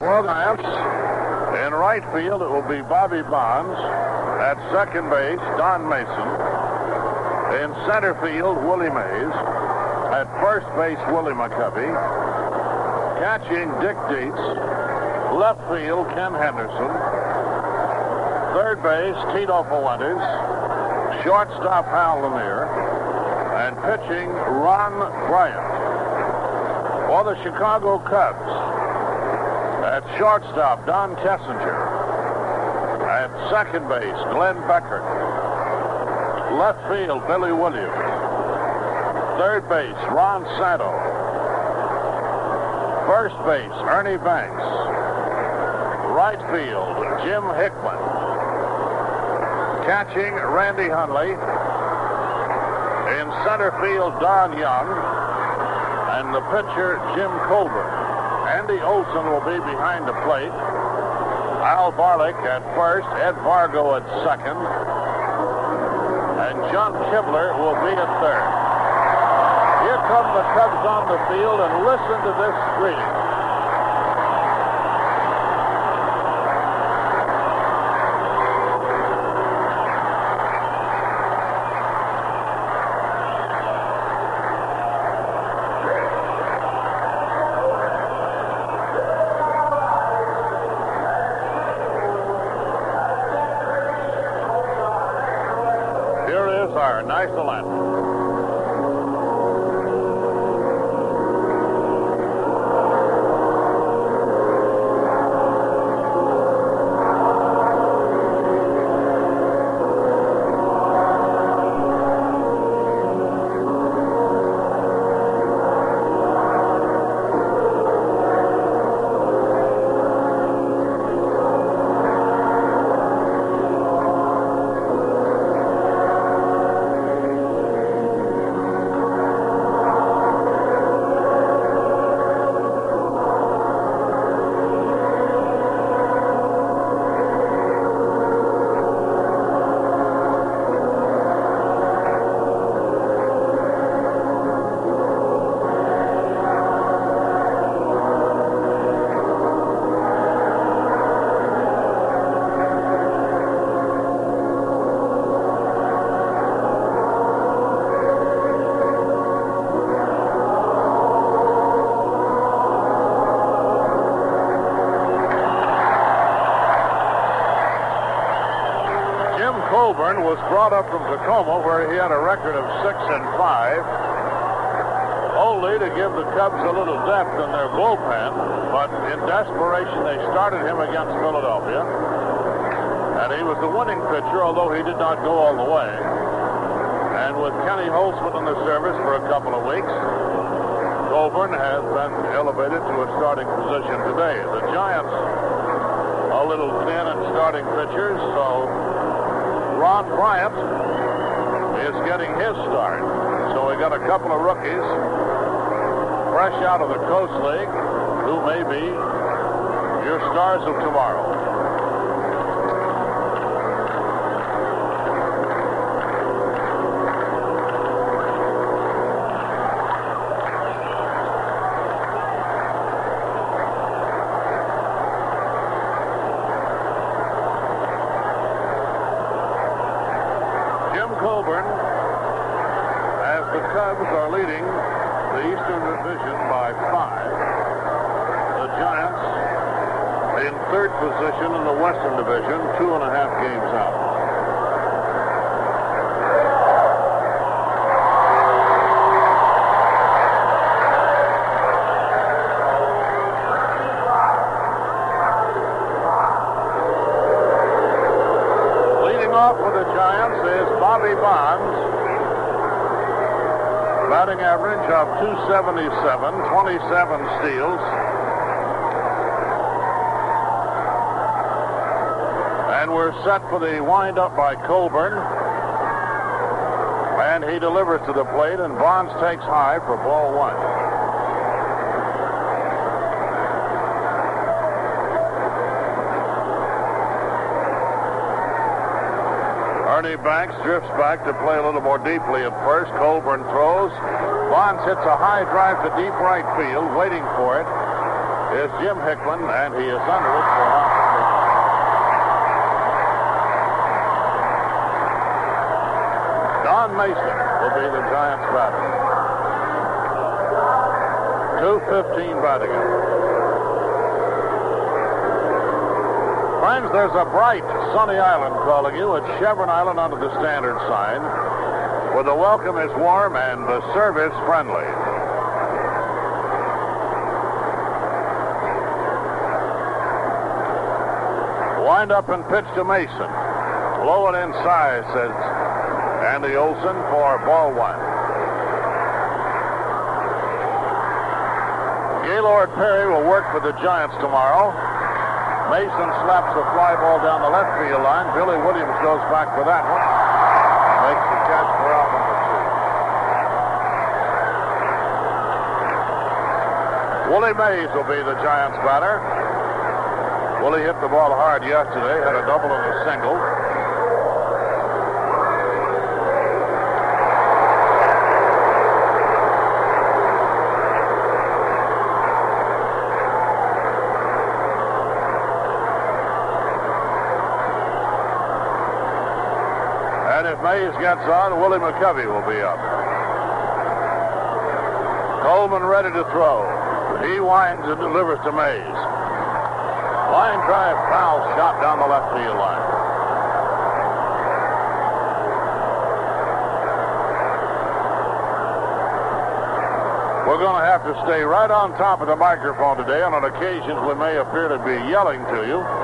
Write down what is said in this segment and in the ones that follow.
The in right field, it will be Bobby Bonds. At second base, Don Mason. In center field, Willie Mays. At first base, Willie McCovey. Catching, Dick Dietz. Left field, Ken Henderson. Third base, Tito Fuentes. Shortstop, Hal Lanier. And pitching, Ron Bryant. For the Chicago Cubs, at shortstop, Don Kessinger. At second base, Glenn Beckert. Left field, Billy Williams. Third base, Ron Santo. First base, Ernie Banks. Right field, Jim Hickman. Catching, Randy Hundley. In center field, Don Young. And the pitcher, Jim Colborn. Andy Olsen will be behind the plate. Al Barlick at first, Ed Vargo at second, and John Kibler will be at third. Here come the Cubs on the field, and listen to this greeting. Here is our he had a record of six and five, only to give the Cubs a little depth in their bullpen. But in desperation, they started him against Philadelphia, and he was the winning pitcher, although he did not go all the way. And with Kenny Holtzman in the service for a couple of weeks, Colborn has been elevated to a starting position today. The Giants a little thin at starting pitchers, so Ron Bryant is getting his start. So we got a couple of rookies fresh out of the Coast League who may be your stars of tomorrow. 77, 27 steals. And we're set for the windup by Colborn. And he delivers to the plate, and Bonds takes high for ball one. Ernie Banks drifts back to play a little more deeply at first. Colborn throws. Bonds hits a high drive to deep right field, waiting for it. is Jim Hickman, and he is under it for opposition. Don Mason will be the Giants batter. 2.15 batting there's a bright, sunny island calling you at Chevron Island under the standard sign, where the welcome is warm and the service friendly. Wind up and pitch to Mason. Low and inside, says Andy Olsen for ball one. Gaylord Perry will work for the Giants tomorrow. Mason slaps a fly ball down the left field line. Billy Williams goes back for that one. Makes the catch for out number two. Willie Mays will be the Giants batter. Willie hit the ball hard yesterday, had a double and a single. Mays gets on, Willie McCovey will be up. Colborn ready to throw. He winds and delivers to Mays. Line drive foul shot down the left field line. We're going to have to stay right on top of the microphone today, and on occasions we may appear to be yelling to you.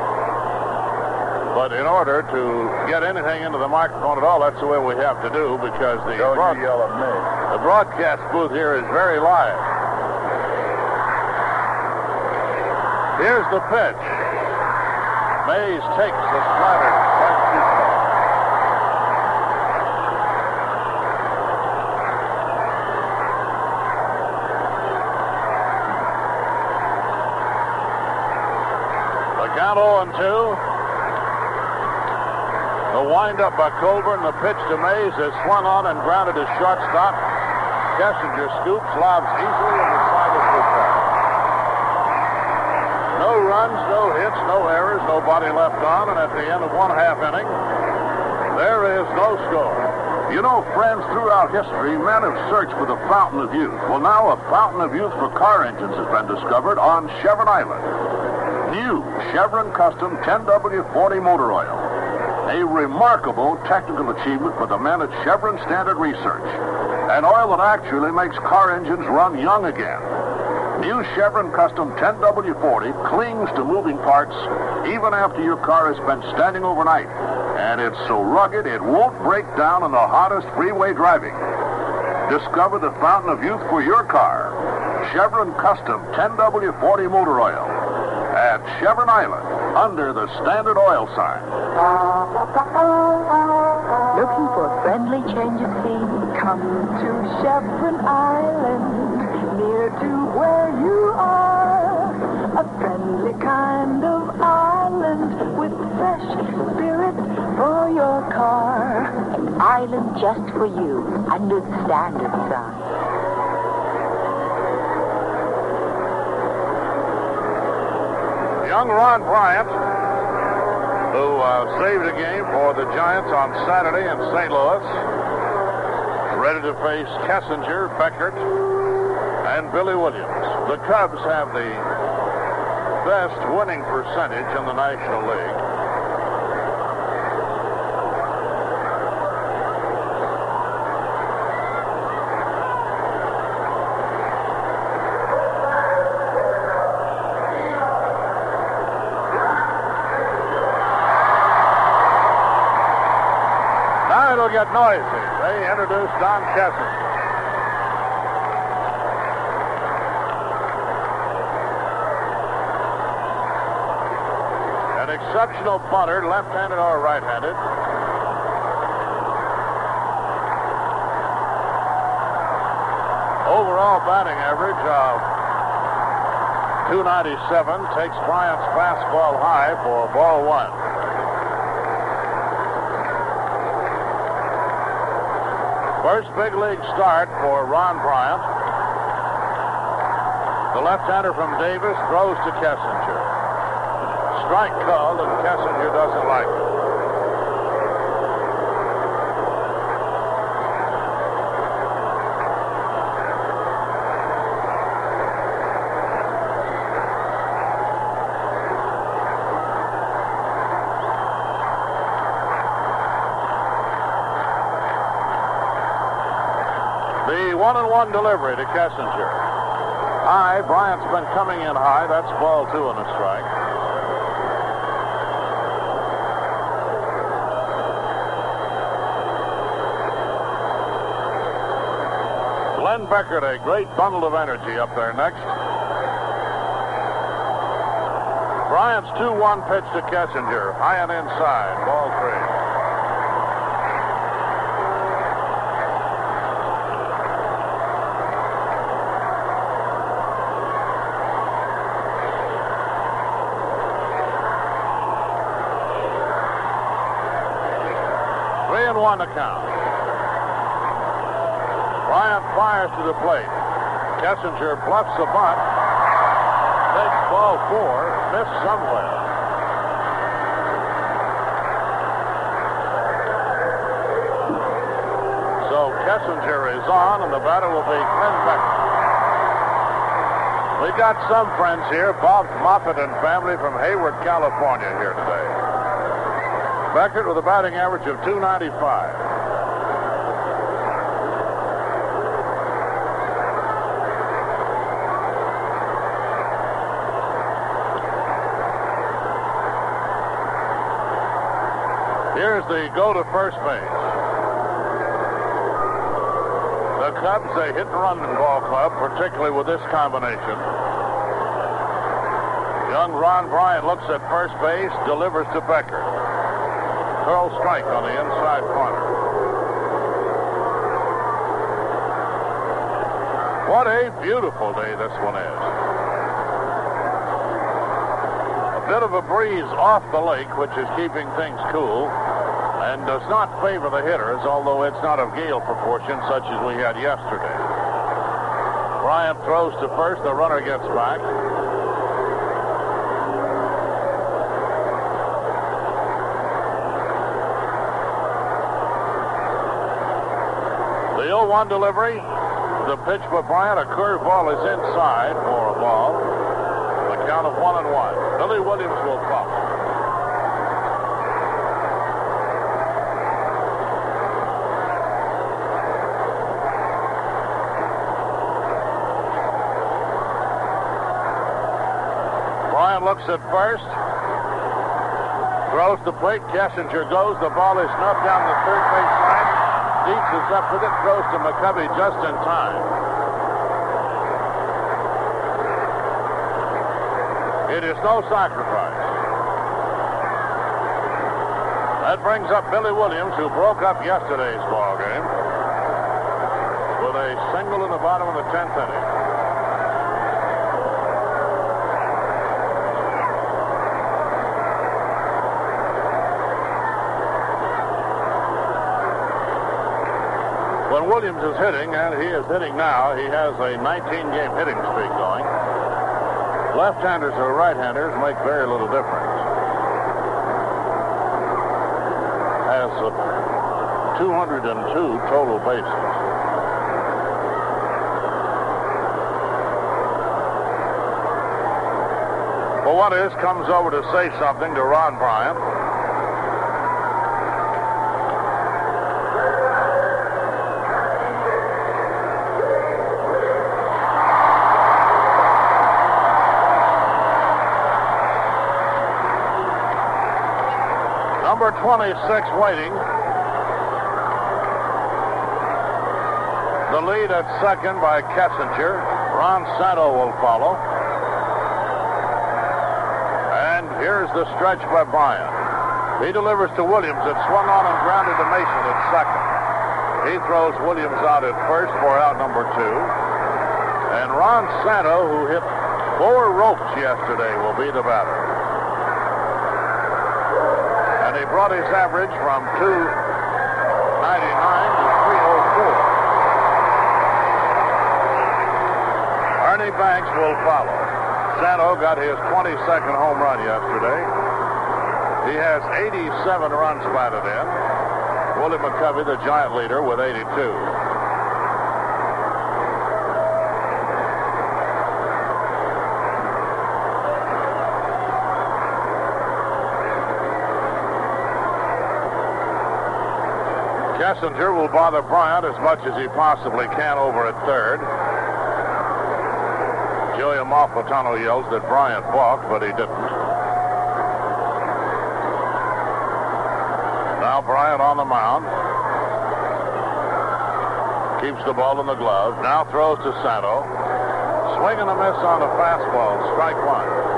But in order to get anything into the microphone at all, that's the way we have to do because the, Don't broad- yell at me. the broadcast booth here is very live. Here's the pitch. Mays takes the slider. Strike two call. The count 0 and 2. The windup by Colborn, the pitch to Mays is swung on and grounded to shortstop. Kessinger scoops, lobs easily, and the side is goodbye. No runs, no hits, no errors, nobody left on, and at the end of one half inning, there is no score. You know, friends, throughout history, men have searched for the fountain of youth. Well, now a fountain of youth for car engines has been discovered on Chevron Island. New Chevron Custom 10W40 motor oil. A remarkable technical achievement for the men at Chevron Standard Research. An oil that actually makes car engines run young again. New Chevron Custom 10W40 clings to moving parts even after your car has been standing overnight. And it's so rugged it won't break down in the hottest freeway driving. Discover the fountain of youth for your car. Chevron Custom 10W40 motor oil at Chevron Island under the Standard Oil sign. Looking for a friendly change of scene? Come to Chevron Island, near to where you are. A friendly kind of island with fresh spirit for your car. An island just for you, under the standard sign. Young Ron Bryant, who uh, saved a game for the Giants on Saturday in St. Louis, ready to face Kessinger, Beckert, and Billy Williams. The Cubs have the best winning percentage in the National League. Now it'll get noisy. They introduce Don Kessinger. An exceptional punter, left-handed or right-handed. Overall batting average of 297 takes Bryant's fastball high for ball one. First big league start for Ron Bryant. The left-hander from Davis throws to Kessinger. Strike called, and Kessinger doesn't like it. The one delivery to Kessinger. High, Bryant's been coming in high. That's ball two and a strike. Glenn Beckert, a great bundle of energy up there next. Bryant's 2-1 pitch to Kessinger. High and inside. Ball three. Three and one to count. Bryant fires to the plate. Kessinger bluffs the bunt. Takes ball four. Missed somewhere. So Kessinger is on, and the batter will be Glenn Beckert. We got some friends here, Bob Moffett and family from Hayward, California, here today. Beckert with a batting average of 295. Here's the go to first base. The Cubs, a hit and run ball club, particularly with this combination. Young Ron Bryant looks at first base, delivers to Beckert. Curl strike on the inside corner. What a beautiful day this one is. A bit of a breeze off the lake, which is keeping things cool and does not favor the hitters, although it's not of gale proportions such as we had yesterday. Bryant throws to first, the runner gets back. The 0-1 delivery. The pitch for Bryant, a curveball is inside for a ball. The count of one and one. Billy Williams will follow. Bryant looks at first. Throws the plate. Kessinger goes. The ball is snuffed down the third base line. Is up with it. Throws to McCovey just in time. It is no sacrifice. That brings up Billy Williams, who broke up yesterday's ball game with a single in the bottom of the 10th inning. Williams is hitting, and he is hitting now, he has a 19-game hitting streak going. Left-handers or right-handers make very little difference. Has uh, 202 total bases. Well, what is comes over to say something to Ron Bryant. Number 26 waiting. The lead at second by Kessinger. Ron Santo will follow. And here's the stretch by Bryant. He delivers to Williams. It swung on and grounded to Mason at second. He throws Williams out at first for out number two. And Ron Santo, who hit four ropes yesterday, will be the batter. Brought his average from 299 to 304. Ernie Banks will follow. Santo got his 22nd home run yesterday. He has 87 runs batted in. Willie McCovey, the giant leader, with 82. Kessinger will bother Bryant as much as he possibly can over at third. Joey Amalfitano yells that Bryant balked, but he didn't. Now Bryant on the mound. Keeps the ball in the glove. Now throws to Santo. Swing and a miss on the fastball. Strike one.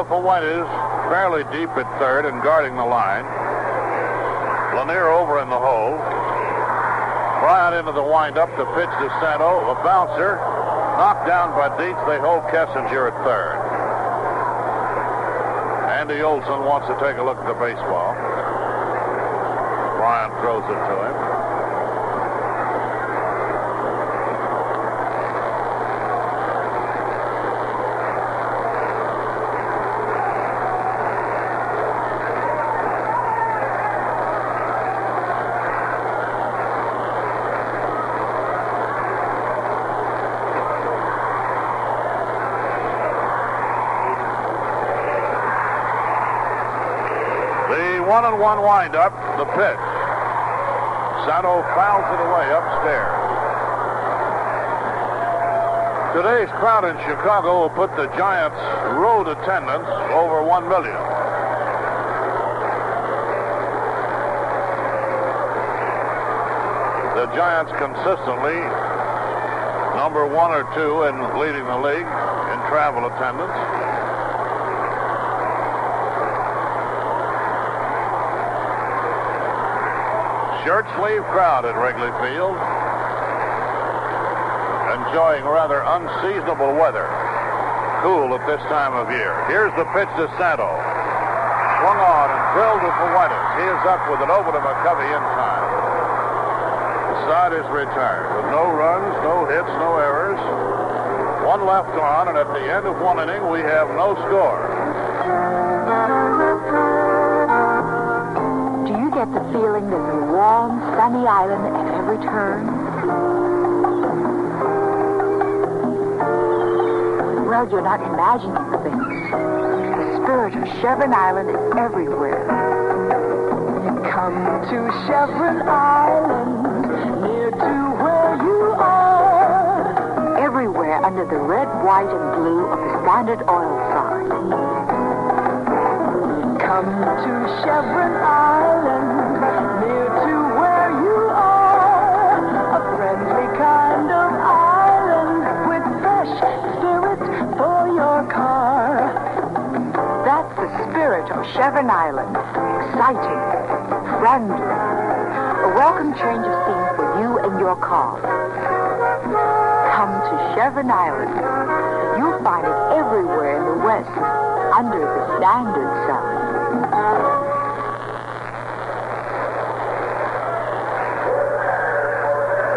Tito Fuentes fairly deep at third and guarding the line. Lanier over in the hole. Bryant into the windup. The pitch to Santo. A bouncer. Knocked down by Dietz. They hold Kessinger at third. Andy Olsen wants to take a look at the baseball. Bryant throws it to him. The one and one windup, the pitch. Santo fouls it away upstairs. Today's crowd in Chicago will put the Giants' road attendance over one million. The Giants consistently number one or two in leading the league in travel attendance. Shirt sleeve crowd at Wrigley Field. Enjoying rather unseasonable weather. Cool at this time of year. Here's the pitch to Santo. Swung on and drilled to Fuentes. He is up with an over to McCovey in time. The side is retired with no runs, no hits, no errors. One left on, and at the end of one inning, we have no score. Get the feeling there's a warm, sunny island at every turn? Well, you're not imagining things. The spirit of Chevron Island is everywhere. You Come to Chevron Island, near to where you are. Everywhere under the red, white, and blue of the Standard Oil sign. Come to Chevron Island, spirit of Chevron Island. Exciting, friendly. A welcome change of scene for you and your car. Come to Chevron Island. You'll find it everywhere in the West under the standard sign.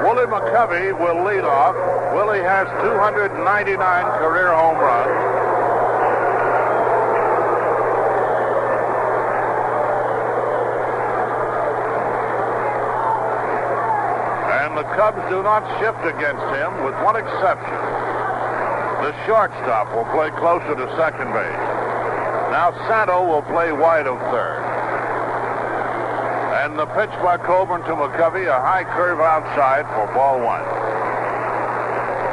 Willie McCovey will lead off. Willie has 299 career home runs. Cubs do not shift against him, with one exception. The shortstop will play closer to second base. Now Santo will play wide of third. And the pitch by Colborn to McCovey, a high curve outside for ball one.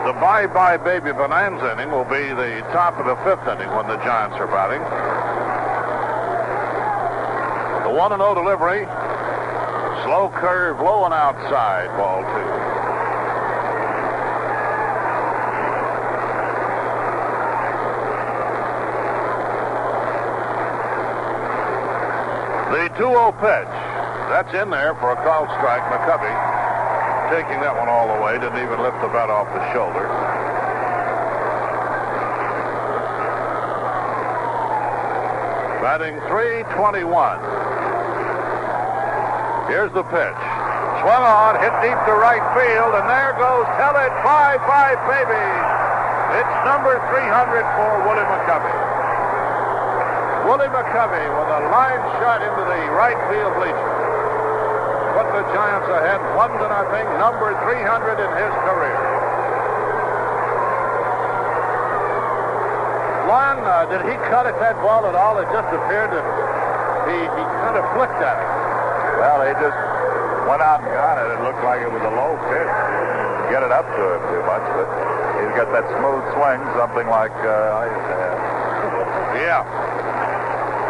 The bye-bye baby bonanza inning will be the top of the fifth inning when the Giants are batting. The 1 0 delivery. Low curve, low and outside, ball two. The 2 0 pitch. That's in there for a call strike. McCovey taking that one all the way. Didn't even lift the bat off the shoulder. Batting 321. Here's the pitch. Swung on, hit deep to right field, and there goes Tell It Bye Bye Baby. It's number 300 for Willie McCovey. Willie McCovey with a line shot into the right field bleacher. Put the Giants ahead one to nothing, number 300 in his career. Lon, uh, did he cut at that ball at all? It just appeared that he, he kind of flicked at it. Well, he just went out and got it. It looked like it was a low pitch. Get it up to him too much, but he's got that smooth swing, something like uh. Yeah.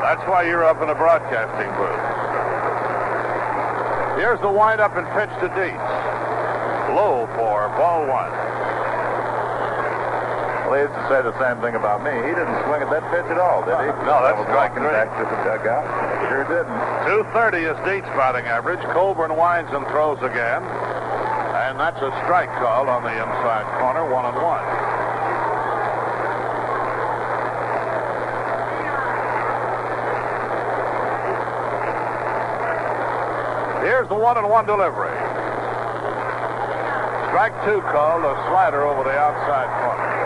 That's why you're up in the broadcasting booth. Here's the windup and pitch to Dietz. Low for ball one. Well, he used to say the same thing about me. He didn't swing at that pitch at all, did he? No, that's strike three. back to the dugout. Sure didn't. 230 is Dietz batting average. Colborn winds and throws again. And that's a strike call on the inside corner, one and one. Here's the one and one delivery. Strike two call, a slider over the outside corner.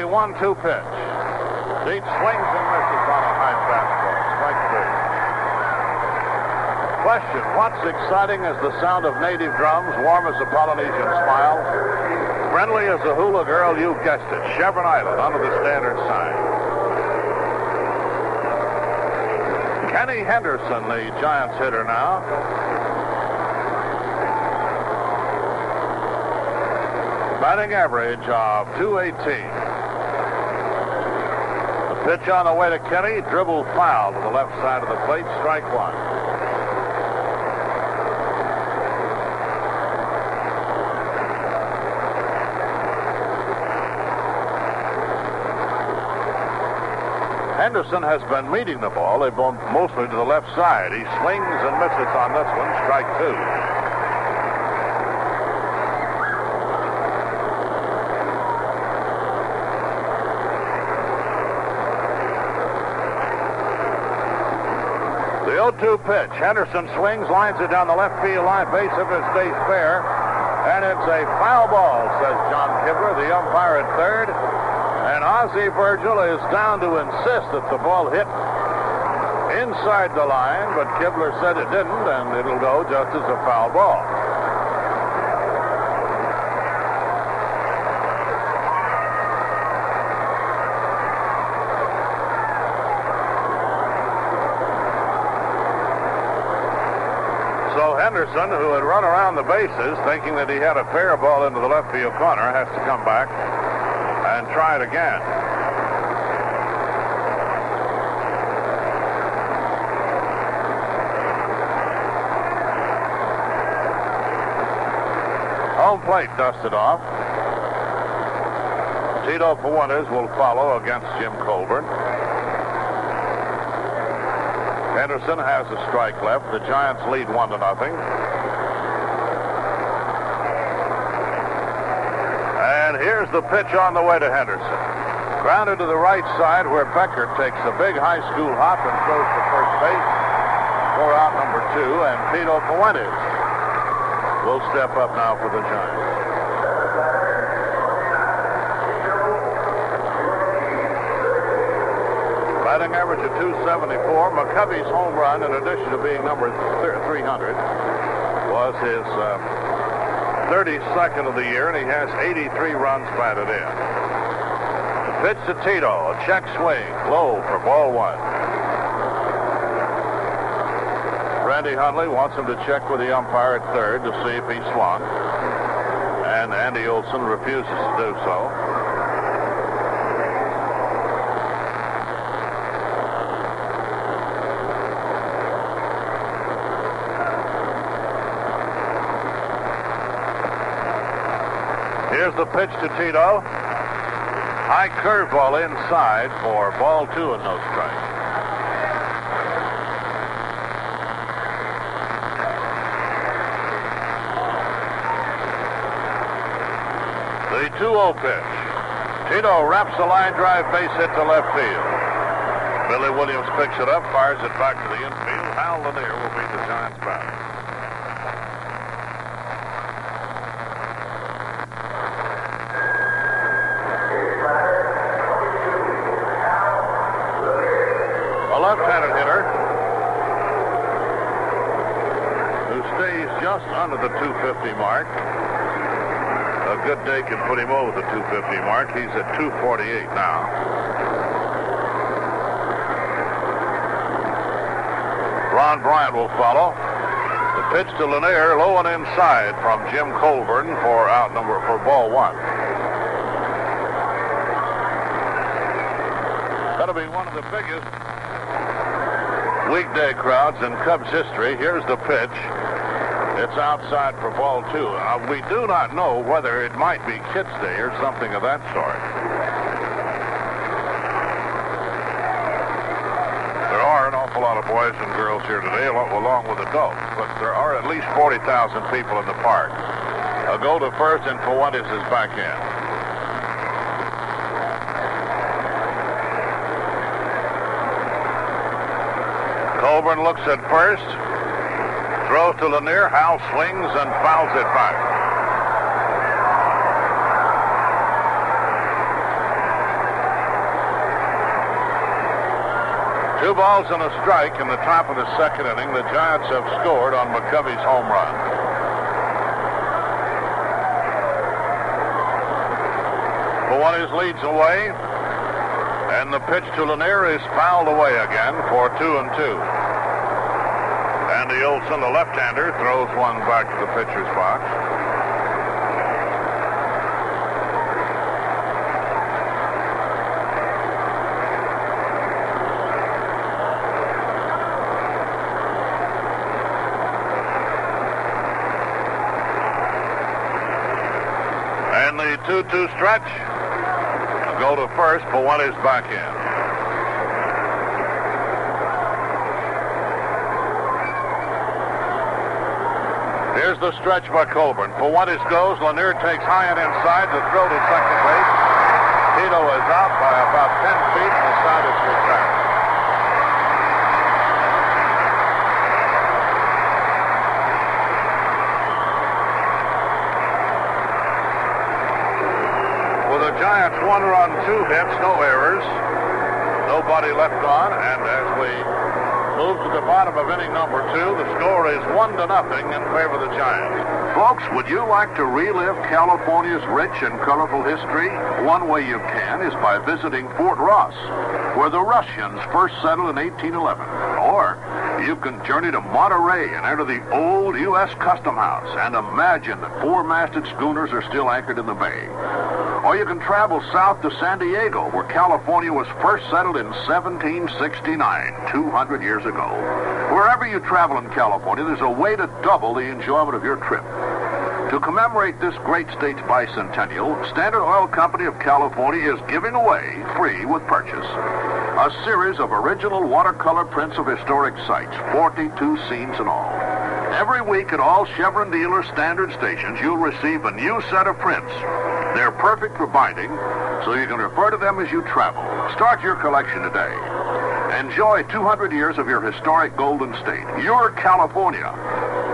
The one-two pitch. Deep swings and misses on a high fastball. Strike three. Question, what's exciting as the sound of native drums, warm as a Polynesian smile, friendly as a hula girl, you guessed it, Chevron Island under the standard sign. Kenny Henderson, the Giants hitter now. Batting average of 218. Pitch on the way to Kenny, dribble foul to the left side of the plate, strike one. Henderson has been meeting the ball. They've gone mostly to the left side. He swings and misses on this one, strike two. 0-2 pitch. Henderson swings, lines it down the left field line. Base of his stays fair. And it's a foul ball, says John Kibler, the umpire at third. And Ozzie Virgil is down to insist that the ball hit inside the line, but Kibler said it didn't, and it'll go just as a foul ball. So Henderson, who had run around the bases thinking that he had a fair ball into the left field corner, has to come back and try it again. Home plate dusted off. Tito Fuentes will follow against Jim Colborn. Henderson has a strike left. The Giants lead one to nothing. And here's the pitch on the way to Henderson. Grounded to the right side where Beckert takes a big high school hop and throws to first base for out number two. And Tito Fuentes will step up now for the Giants. Batting average of 274. McCovey's home run, in addition to being number 300, was his uh, 32nd of the year, and he has 83 runs batted in. The pitch to Tito, a check swing, low for ball one. Randy Hundley wants him to check with the umpire at third to see if he swung, and Andy Olsen refuses to do so. the pitch to Tito. High curveball inside for ball two and no strike. The 2 0 pitch. Tito wraps a line drive base hit to left field. Billy Williams picks it up, fires it back to the infield. Hal Lanier will be the Giants' batter. The 250 mark. A good day can put him over the 250 mark. He's at 248 now. Ron Bryant will follow. The pitch to Lanier, low and inside from Jim Colborn for out number for ball one. That'll be one of the biggest weekday crowds in Cubs history. Here's the pitch. It's outside for ball two. Uh, we do not know whether it might be Kids Day or something of that sort. There are an awful lot of boys and girls here today, along, with adults, but there are at least 40,000 people in the park. A go to first, and Fuentes is back in. Colborn looks at first, to Lanier. Hal swings and fouls it back. Two balls and a strike in the top of the second inning. The Giants have scored on McCovey's home run. Fuentes leads away, and the pitch to Lanier is fouled away again for two and two. Olson, the left-hander, throws one back to the pitcher's box. And the 2-2 stretch. Go to first, Fuentes back in. Here's the stretch by Colborn. Fuentes goes. Lanier takes high and inside. The throw to second base. Tito is out by about 10 feet, and the side is retired. With the Giants one run, two hits, no errors, nobody left on, and as we move to the bottom of inning number two, the score is one to nothing in favor of the Giants. Folks, would you like to relive California's rich and colorful history? One way you can is by visiting Fort Ross, where the Russians first settled in 1811. You can journey to Monterey and enter the old U.S. Custom House and imagine that four-masted schooners are still anchored in the bay. Or you can travel south to San Diego, where California was first settled in 1769, 200 years ago. Wherever you travel in California, there's a way to double the enjoyment of your trip. To commemorate this great state's bicentennial, Standard Oil Company of California is giving away, free with purchase, a series of original watercolor prints of historic sites, 42 scenes in all. Every week at all Chevron dealer standard stations, you'll receive a new set of prints. They're perfect for binding, so you can refer to them as you travel. Start your collection today. Enjoy 200 years of your historic Golden State, your California,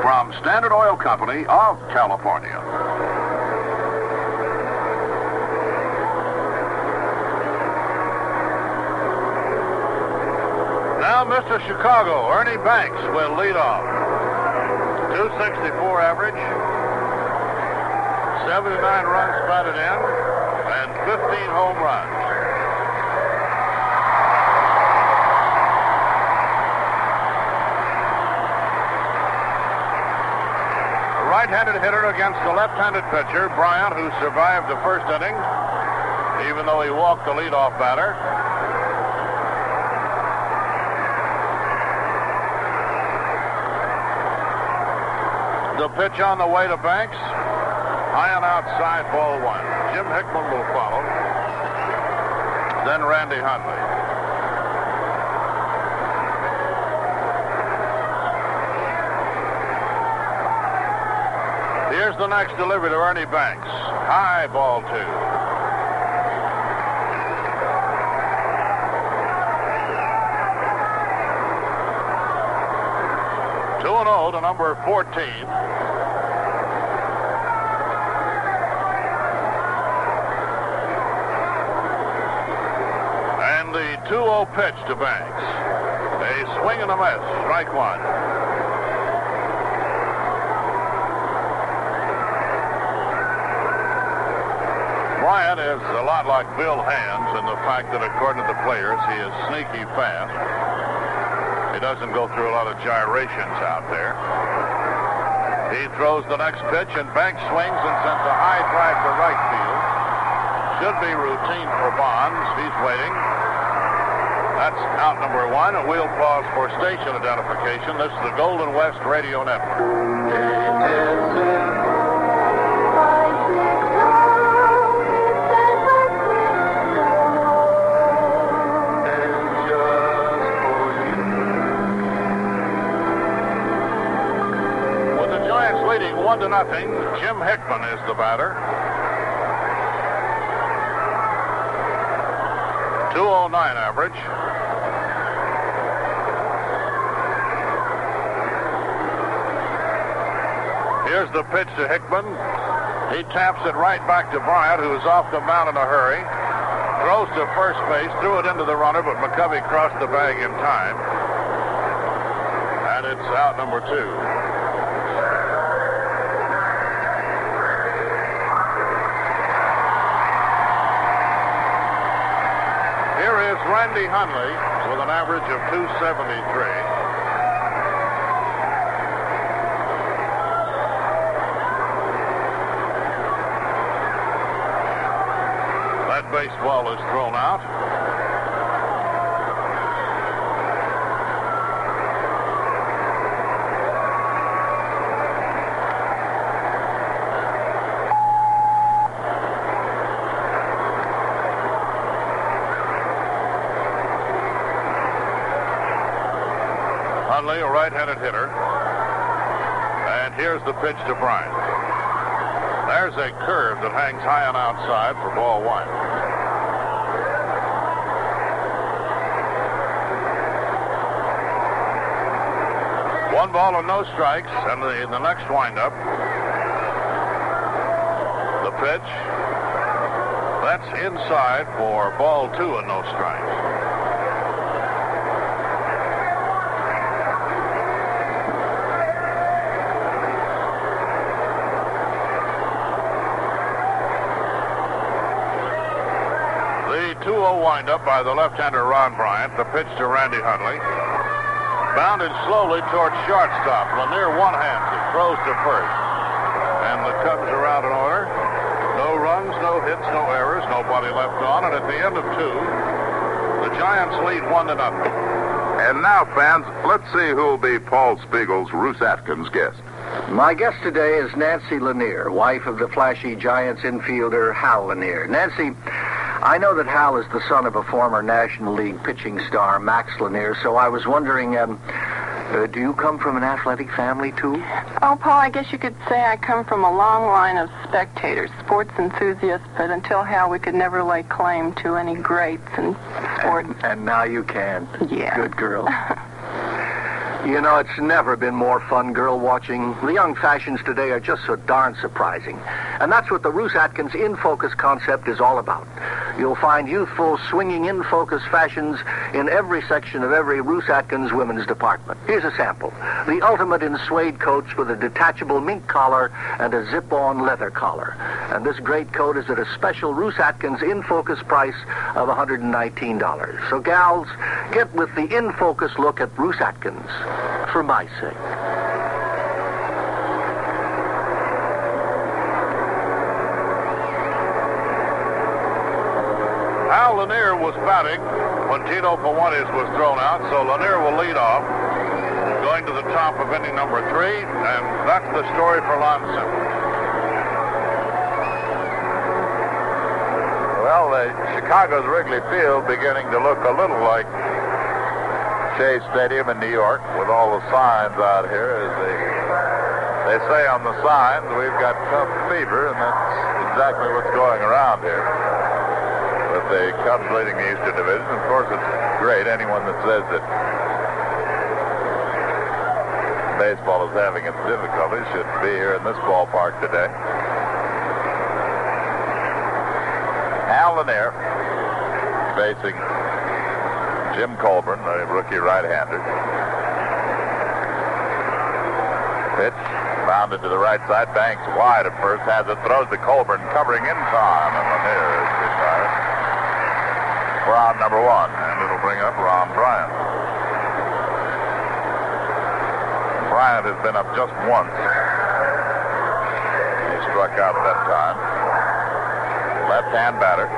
from Standard Oil Company of California. Now, Mr. Chicago, Ernie Banks will lead off. 264 average, 79 runs batted in, and 15 home runs. A right-handed hitter against the left-handed pitcher, Bryant, who survived the first inning, even though he walked the leadoff batter. The pitch on the way to Banks. High and outside, ball one. Jim Hickman will follow. Then Randy Hundley. Here's the next delivery to Ernie Banks. High ball two. Oh to number 14, 2-0 pitch to Banks. A swing and a miss. Strike one. Bryant is a lot like Bill Hands in the fact that, according to the players, he is sneaky fast. He doesn't go through a lot of gyrations out there. He throws the next pitch, and Banks swings and sends a high drive to right field. Should be routine for Bonds. He's waiting. That's out number one. And we'll pause for station identification. This is the Golden West Radio Network. With the Giants leading one to nothing, Jim Hickman is the batter. 209 average. Here's the pitch to Hickman. He taps it right back to Bryant, who is off the mound in a hurry. Throws to first base, threw it into the runner, but McCovey crossed the bag in time. And it's out number two. Here is Randy Hundley with an average of 273. That baseball is thrown out. Hundley, a right-handed hitter. And here's the pitch to Bryant. There's a curve that hangs high on outside for ball one. One ball and no strikes, and the, the next windup, the pitch, that's inside for ball two and no strikes. 2-0 windup by the left-hander Ron Bryant. The pitch to Randy Hundley. Bounded slowly towards shortstop. Lanier one-hands it. Throws to first. And the Cubs are out in order. No runs, no hits, no errors. Nobody left on. And at the end of two, the Giants lead one to nothing. And now, fans, let's see who will be Paul Spiegel's Roos Atkins guest. My guest today is Nancy Lanier, wife of the flashy Giants infielder Hal Lanier. Nancy, I know that Hal is the son of a former National League pitching star, Max Lanier, so I was wondering, um, uh, do you come from an athletic family, too? Oh, Paul, I guess you could say I come from a long line of spectators, sports enthusiasts, but until Hal, we could never lay claim to any greats in sport. And, and now you can. Yeah. Good girl. You know, it's never been more fun girl watching. The young fashions today are just so darn surprising. And that's what the Roos Atkins In Focus concept is all about. You'll find youthful, swinging in focus fashions in every section of every Roos Atkins women's department. Here's a sample. The ultimate in suede coats with a detachable mink collar and a zip-on leather collar. And this great coat is at a special Roos Atkins In Focus price of $119. So gals, get with the In Focus look at Roos Atkins. For my sake. Al Lanier was batting when Tito Fuentes was thrown out, so Lanier will lead off, going to the top of inning number three, and that's the story for Lon Simmons. Well, uh, Chicago's Wrigley Field beginning to look a little like Shea Stadium in New York with all the signs out here as the They say on the signs we've got tough fever, and that's exactly what's going around here. With the Cubs leading the Eastern Division, of course, it's great. Anyone that says that baseball is having its difficulties should be here in this ballpark today. Al Lanier facing Jim Colborn, the rookie right-hander. Pitch bounded to the right side, banks wide at first, has it, throws to Colborn, covering in time, and Lanier is retired. Round number one, and it'll bring up Ron Bryant. Bryant has been up just once. He struck out that time. Left-hand batter.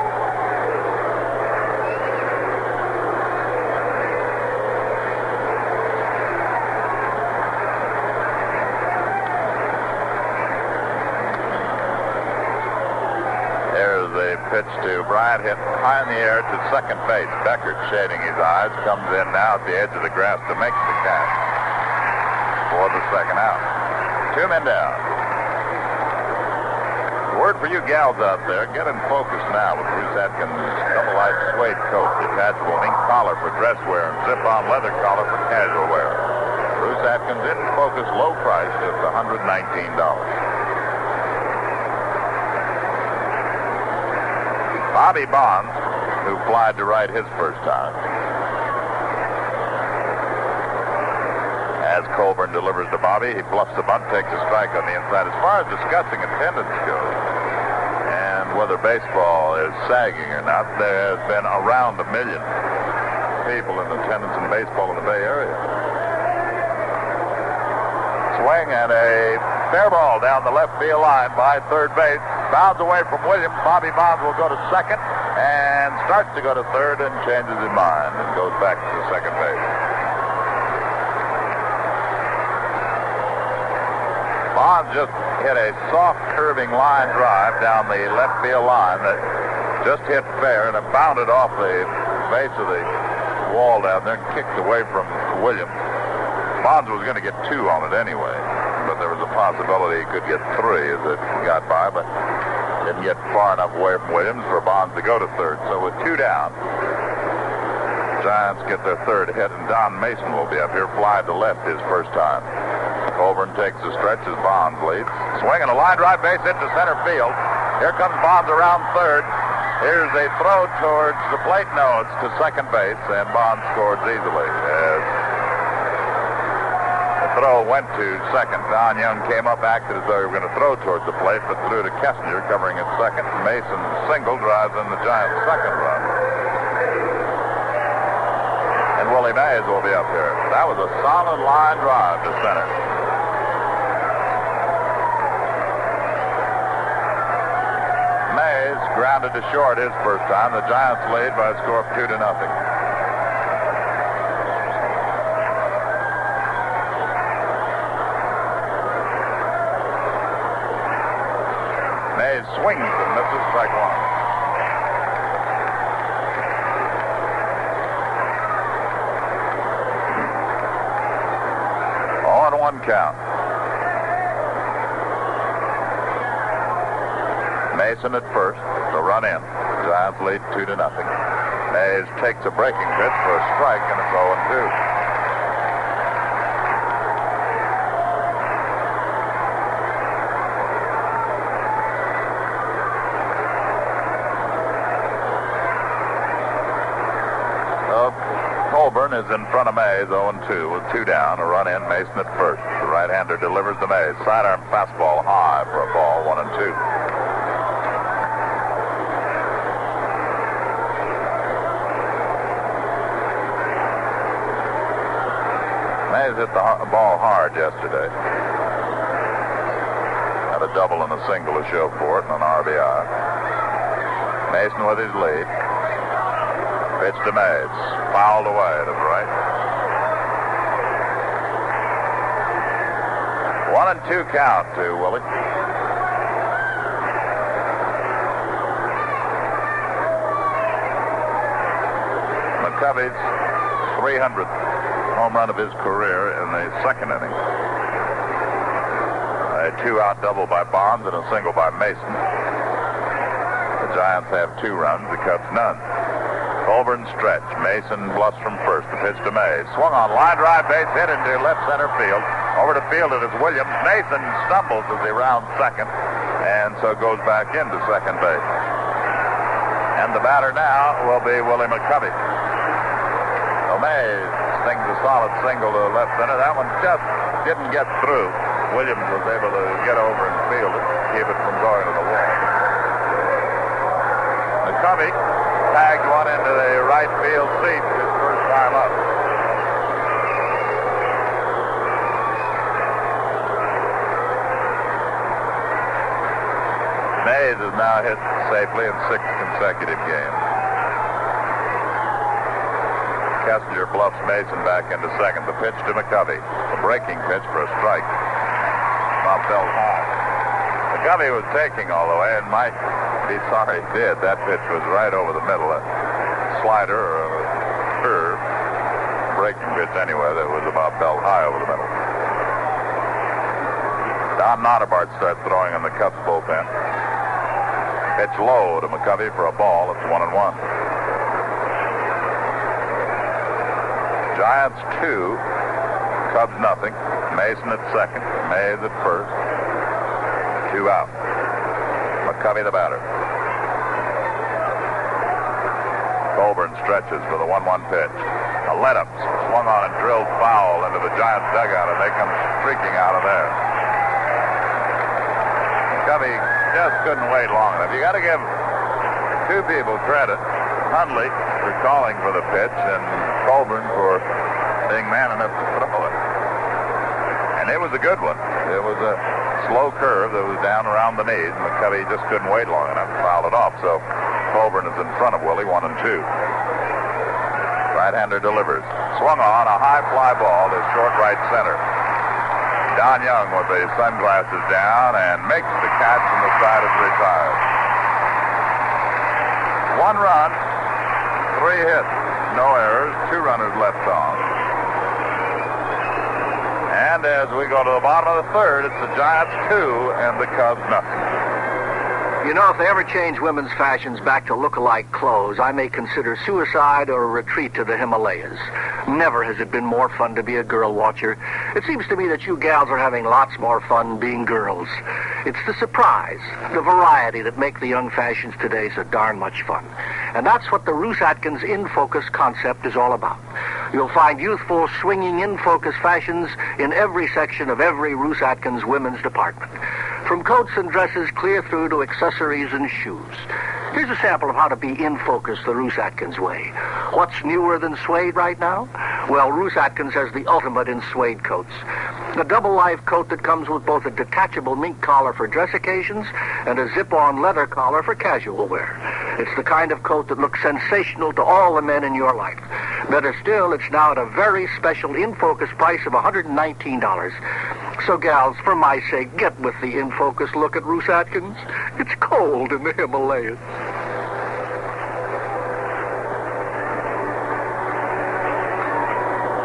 There's a pitch to Bryant hit high in the air to second base. Beckert shading his eyes comes in now at the edge of the grass to make the catch for the second out. Two men down. Word for you gals out there, get in focus now with Roos Atkins' double-eyed suede coat, detachable ink collar for dress wear and zip-on leather collar for casual wear. Roos Atkins in focus, low price, just $119. Bobby Bonds, who flied to right his first time. As Colborn delivers to Bobby, he bluffs the bunt, takes a strike on the inside. As far as discussing attendance goes, and whether baseball is sagging or not, there has been around a million people in attendance in baseball in the Bay Area. Swing and a fair ball down the left field line by third base. Bounds away from Williams. Bobby Bonds will go to second and starts to go to third and changes his mind and goes back to second base. Bonds just hit a soft curving line drive down the left field line that just hit fair and it bounded off the base of the wall down there and kicked away from Williams. Bonds was going to get two on it anyway, there was a possibility he could get three as it got by, but didn't get far enough away from Williams for Bonds to go to third. So with two down, Giants get their third hit, and Don Mason will be up here, fly to left his first time. Colborn takes the stretch as Bonds leads. Swing and a line drive base hit to center field. Here comes Bonds around third. Here's a throw towards the plate. No, it's to second base, and Bonds scores easily. Throw went to second. Don Young came up, acted as though he were going to throw towards the plate, but threw to Kessinger, covering at second. Mason single drives in the Giants' second run. And Willie Mays will be up here. That was a solid line drive to center. Mays grounded to short his first time. The Giants lead by a score of two to nothing. Mays swings and misses strike one. On one count. Mason at first, the run in. Giants lead two to nothing. Mays takes a breaking pitch for a strike, and it's 0 2. Colborn is in front of Mays, 0-2 with two down. A run in, Mason at first. The right-hander delivers to Mays. Sidearm fastball high for a ball, one and two. Mays hit the har- ball hard yesterday. Had a double and a single to show for it and an RBI. Mason with his lead. Pitch to Mays. Fouled away to the right. One and two count to Willie. McCovey's 300th home run of his career in the second inning. A two-out double by Bonds and a single by Mason. The Giants have two runs. The Cubs none. Colborn stretch. Mason bluffs from first. The pitch to May. Swung on. Line drive base hit into left center field. Over to field it is Williams. Mason stumbles as he rounds second and so goes back into second base. And the batter now will be Willie McCovey. May stings a solid single to left center. That one just didn't get through. Williams was able to get over and field it, keep it from going to the wall. McCovey tagged one into the right field seat his first time up. Mays has now hit safely in six consecutive games. Kessinger bluffs Mason back into second. The pitch to McCovey. A breaking pitch for a strike. Bob fell high. McCovey was taking all the way and might be sorry he did. That pitch was right over the middle. A slider or a curve. Breaking pitch anyway that was about belt high over the middle. Don Nottebart starts throwing in the Cubs bullpen. Pitch low to McCovey for a ball. It's one and one. Giants two, Cubs nothing. Mason at second, Mays at first. Two out. McCovey the batter. Colborn stretches for the 1-1 pitch. A let-up swung on and drilled foul into the Giants dugout, and they come streaking out of there. McCovey just couldn't wait long enough. You got to give two people credit. Hundley for calling for the pitch and Colborn for being man enough to throw it. And it was a good one. It was a slow curve that was down around the knees. and McCovey just couldn't wait long enough to foul it off. So Colborn is in front of Willie, one and two. Right-hander delivers. Swung on a high fly ball to short right center. Don Young with the sunglasses down and makes the catch and the side is retired. One run, three hits, no errors, two runners left on. And as we go to the bottom of the third, it's the Giants two and the Cubs nothing. You know, if they ever change women's fashions back to look-alike clothes, I may consider suicide or a retreat to the Himalayas. Never has it been more fun to be a girl watcher. It seems to me that you gals are having lots more fun being girls. It's the surprise, the variety that make the young fashions today so darn much fun. And that's what the Roos Atkins In Focus concept is all about. You'll find youthful, swinging in focus fashions in every section of every Roos Atkins women's department. From coats and dresses clear through to accessories and shoes. Here's a sample of how to be in focus the Roos Atkins way. What's newer than suede right now? Well, Roos Atkins has the ultimate in suede coats. A double life coat that comes with both a detachable mink collar for dress occasions and a zip-on leather collar for casual wear. It's the kind of coat that looks sensational to all the men in your life. Better still, it's now at a very special in-focus price of $119. So, gals, for my sake, get with the in-focus look at Roos Atkins. It's cold in the Himalayas.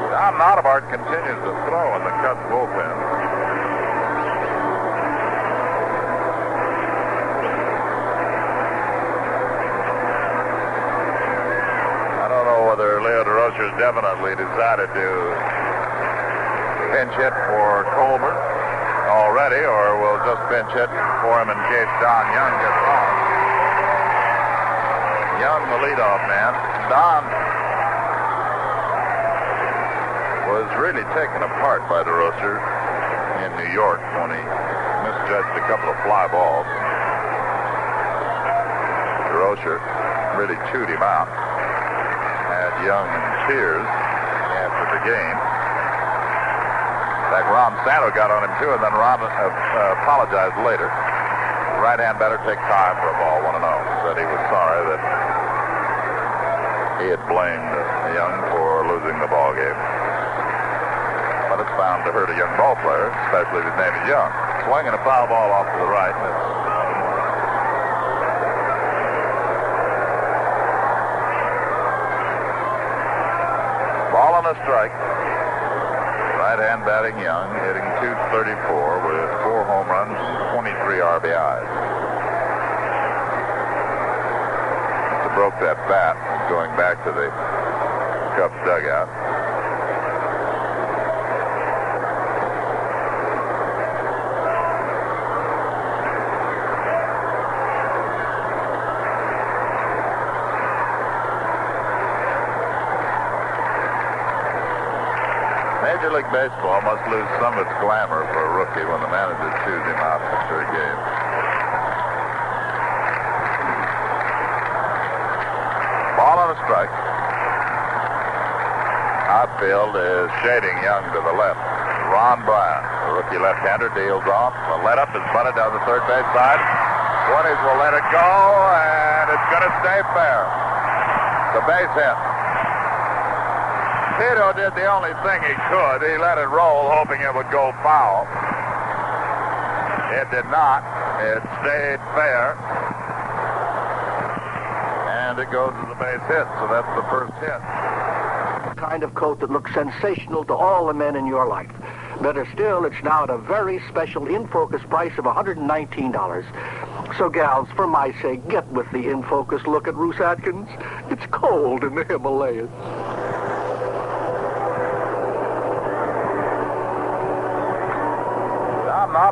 Don Nottebart continues to throw in the Cubs bullpen. Definitely decided to pinch hit for Colborn already, or will just pinch hit for him in case Don Young gets on. Young, the leadoff man. Don was really taken apart by Durocher in New York when he misjudged a couple of fly balls. Durocher really chewed him out. Had Young tears after the game. In fact, Ron Santo got on him too, and then Ron uh, apologized later. Right hand better take time for a ball, 1 and 0. Said he was sorry that he had blamed Young for losing the ball game. But it's bound to hurt a young ball player, especially if his name is Young. Swinging a foul ball off to the right. Ball a strike. Right hand batting young, hitting 234 with four home runs and 23 RBIs. Broke that bat going back to the Cubs dugout. Major League Baseball must lose some of its glamour for a rookie when the manager chews him out after a game. Ball on a strike. Outfield is shading Young to the left. Ron Bryant, the rookie left-hander, deals off. The let up is bunted down the third base side. Fuentes will let it go, and it's going to stay fair. The base hit. Tito did the only thing he could. He let it roll, hoping it would go foul. It did not. It stayed fair. And it goes to the base hit, so that's the first hit. Kind of coat that looks sensational to all the men in your life. Better still, it's now at a very special in focus price of $119. So, gals, for my sake, get with the in focus look at Roos Atkins. It's cold in the Himalayas.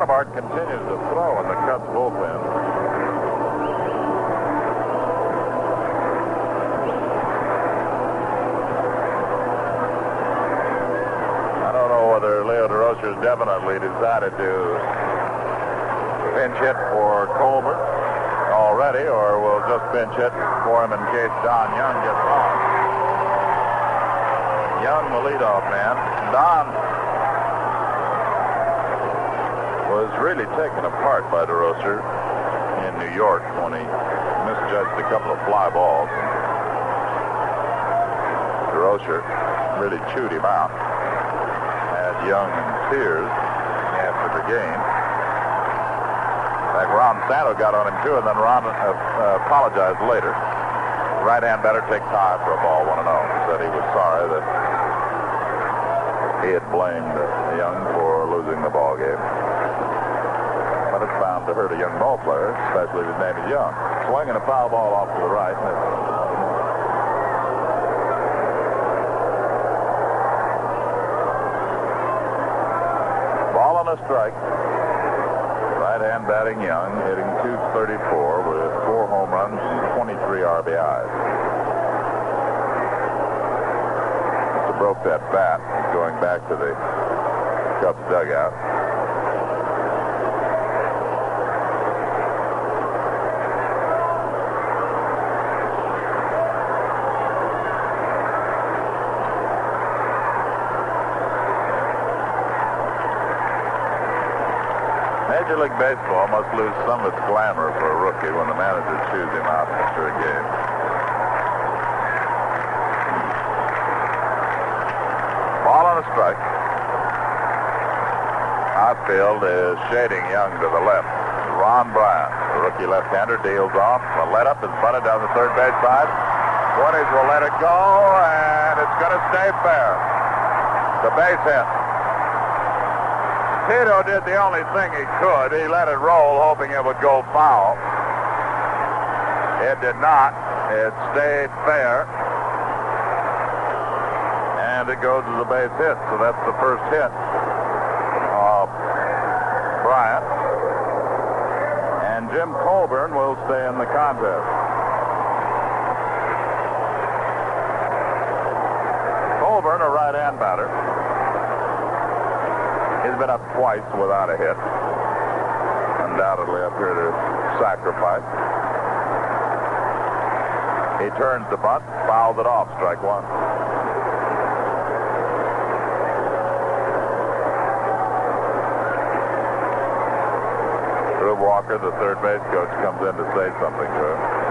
Don continues to throw in the Cubs bullpen. I don't know whether Leo Durocher's definitely decided to pinch hit for Colborn already, or will just pinch hit for him in case Don Young gets on. Young, the leadoff man. Don was really taken apart by Durocher in New York when he misjudged a couple of fly balls. Durocher really chewed him out. Had Young in tears after the game. In fact, Ron Santo got on him too, and then Ron uh, uh, apologized later. Right-hand batter takes high for a ball, 1 0. He Said he was sorry that he had blamed Young for losing the ball game bound to hurt a young ball player, especially if his name is Young. Swinging a foul ball off to the right. Ball on a strike. Right hand batting Young, hitting 234 with four home runs and 23 RBIs. Broke that bat going back to the Cubs dugout. Major League Baseball must lose some of its glamour for a rookie when the manager chews him out after a game. Ball on a strike. Outfield is shading Young to the left. Ron Bryant, the rookie left-hander, deals off. The let-up is bunted down the third base side. Fuentes will let it go, and it's going to stay fair. The base hit. Tito did the only thing he could. He let it roll, hoping it would go foul. It did not. It stayed fair. And it goes to the base hit, so that's the first hit of Bryant. And Jim Colborn will stay in the contest. Colborn, a right-hand batter. He's been up twice without a hit. Undoubtedly up here to sacrifice. He turns the bunt, fouls it off, strike one. Rube Walker, the third base coach, comes in to say something to him.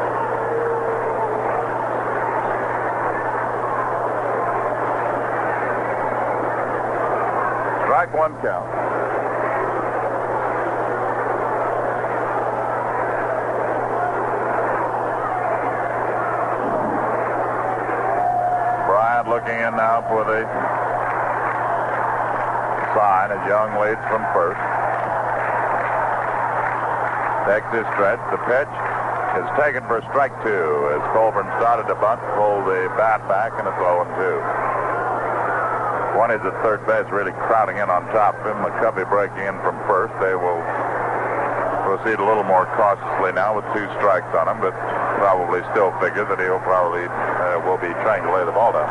Strike one count. Bryant looking in now for the sign as Young leads from first. Takes stretch. The pitch is taken for strike two as Colborn started to bunt, pulled the bat back, and it's 0 2. One is at third base, really crowding in on top of him. McCovey breaking in from first. They will proceed a little more cautiously now with two strikes on him, but probably still figure that he'll probably uh, will be trying to lay the ball down.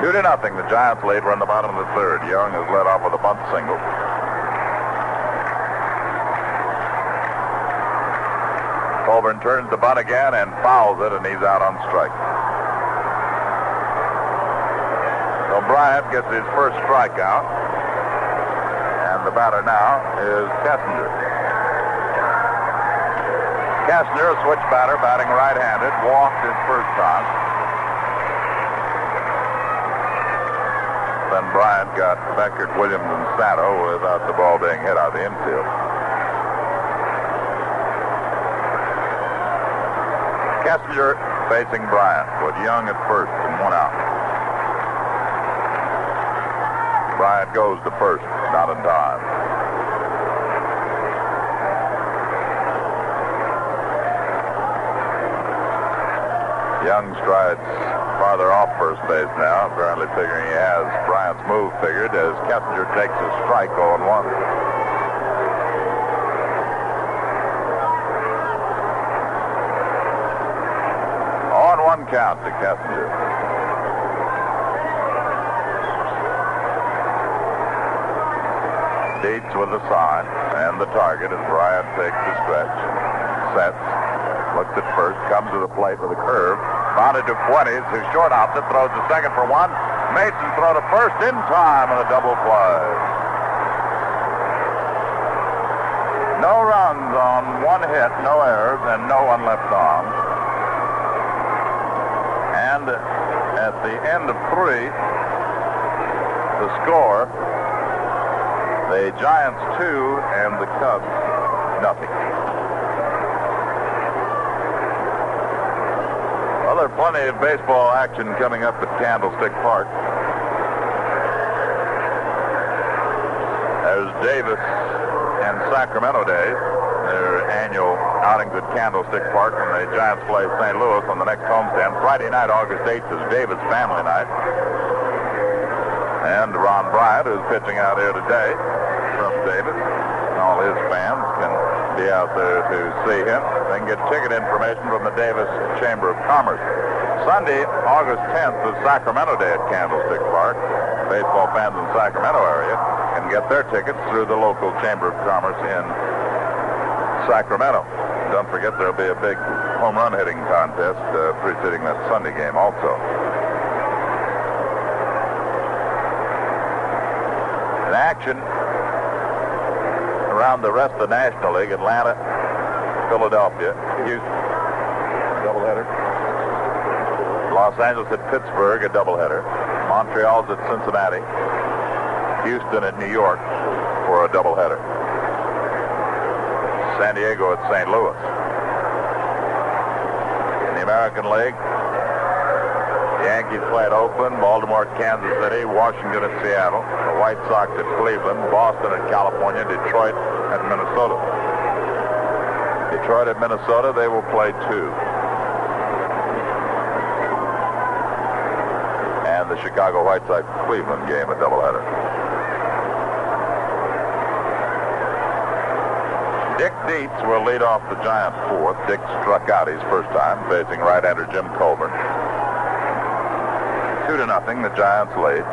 Two to nothing. The Giants lead. We're in the bottom of the third. Young has led off with a bunt single. Colborn turns the bunt again and fouls it, and he's out on strike. So Bryant gets his first strikeout, and the batter now is Kessinger. Kessinger, a switch batter, batting right-handed, walked his first time. Then Bryant got Beckert, Williams, and Santo without the ball being hit out of the infield. Kessinger facing Bryant with Young at first and one out. Bryant goes to first, not in time. Young strides farther off first base now, apparently figuring he has Bryant's move figured as Kessinger takes a strike 0 1. On one count to Kessinger. With the sign and the target as Bryant takes the stretch. Sets. Looks at first. Comes to the plate with a curve. Bounded to Fuentes. His short opposite throws the second for one. Mason throw to first in time and a double play. No runs on one hit, no errors, and no one left on. And at the end of three, the score, the Giants two and the Cubs nothing. Well, there's plenty of baseball action coming up at Candlestick Park. There's Davis and Sacramento Days their annual outings at Candlestick Park when the Giants play St. Louis on the next homestand. Friday night, August 8th, is Davis family night. And Ron Bryant, who's pitching out here today from Davis, all his fans can be out there to see him. They can get ticket information from the Davis Chamber of Commerce. Sunday, August 10th, is Sacramento Day at Candlestick Park. Baseball fans in the Sacramento area can get their tickets through the local Chamber of Commerce in Sacramento. Don't forget there'll be a big home run hitting contest uh, preceding that Sunday game also. In action around the rest of the National League, Atlanta, Philadelphia, Houston, doubleheader. Los Angeles at Pittsburgh, a doubleheader. Montreal's at Cincinnati. Houston at New York for a doubleheader. San Diego at St. Louis. In the American League, Yankees play Oakland, Baltimore Kansas City, Washington at Seattle, the White Sox at Cleveland, Boston at California, Detroit at Minnesota. Detroit at Minnesota, they will play two. And the Chicago White Sox Cleveland game, a doubleheader. Dick Dietz will lead off the Giant fourth. Dick struck out his first time, facing right-hander Jim Colborn. Two to nothing, the Giants lead.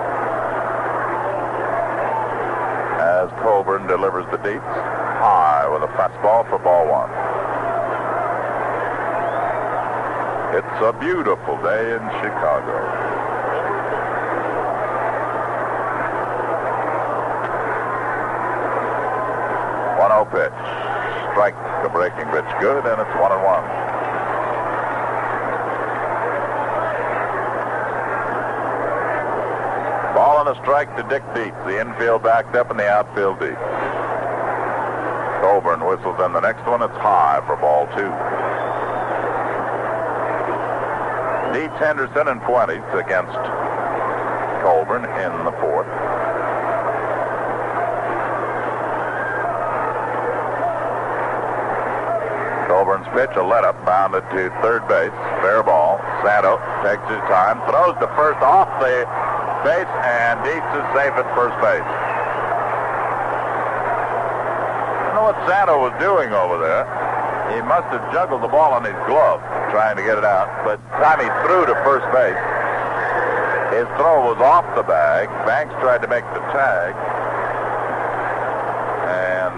As Colborn delivers the Dietz high with a fastball for ball one. It's a beautiful day in Chicago. Pitch strike the breaking pitch good, and it's one and one. Ball and strike to Dick Dietz. The infield backed up and the outfield deep. Colborn whistles in the next one. It's high for ball two. Dietz Henderson and Fuentes against Colborn in the fourth. Colborn's pitch, a let up, bounded to third base. Fair ball. Santo takes his time, throws to first off the base, and Dietz is safe at first base. I know what Santo was doing over there. He must have juggled the ball on his glove trying to get it out, but time he threw to first base, his throw was off the bag. Banks tried to make the tag and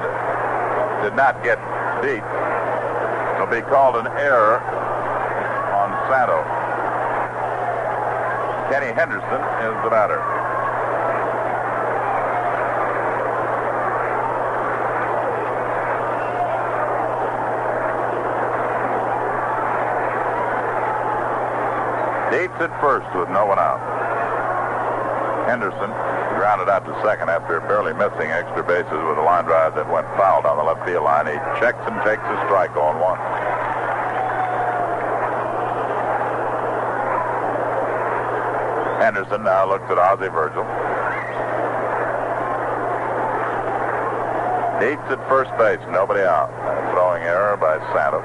did not get beat. It'll be called an error on Santo. Kenny Henderson is the batter. Dietz at first with no one out. Henderson grounded out to second after barely missing extra bases with a line drive that went foul down the left field line. He checks and takes a strike on one. Henderson now looks at Ozzie Virgil. Dietz at first base, nobody out. Throwing error by Santo.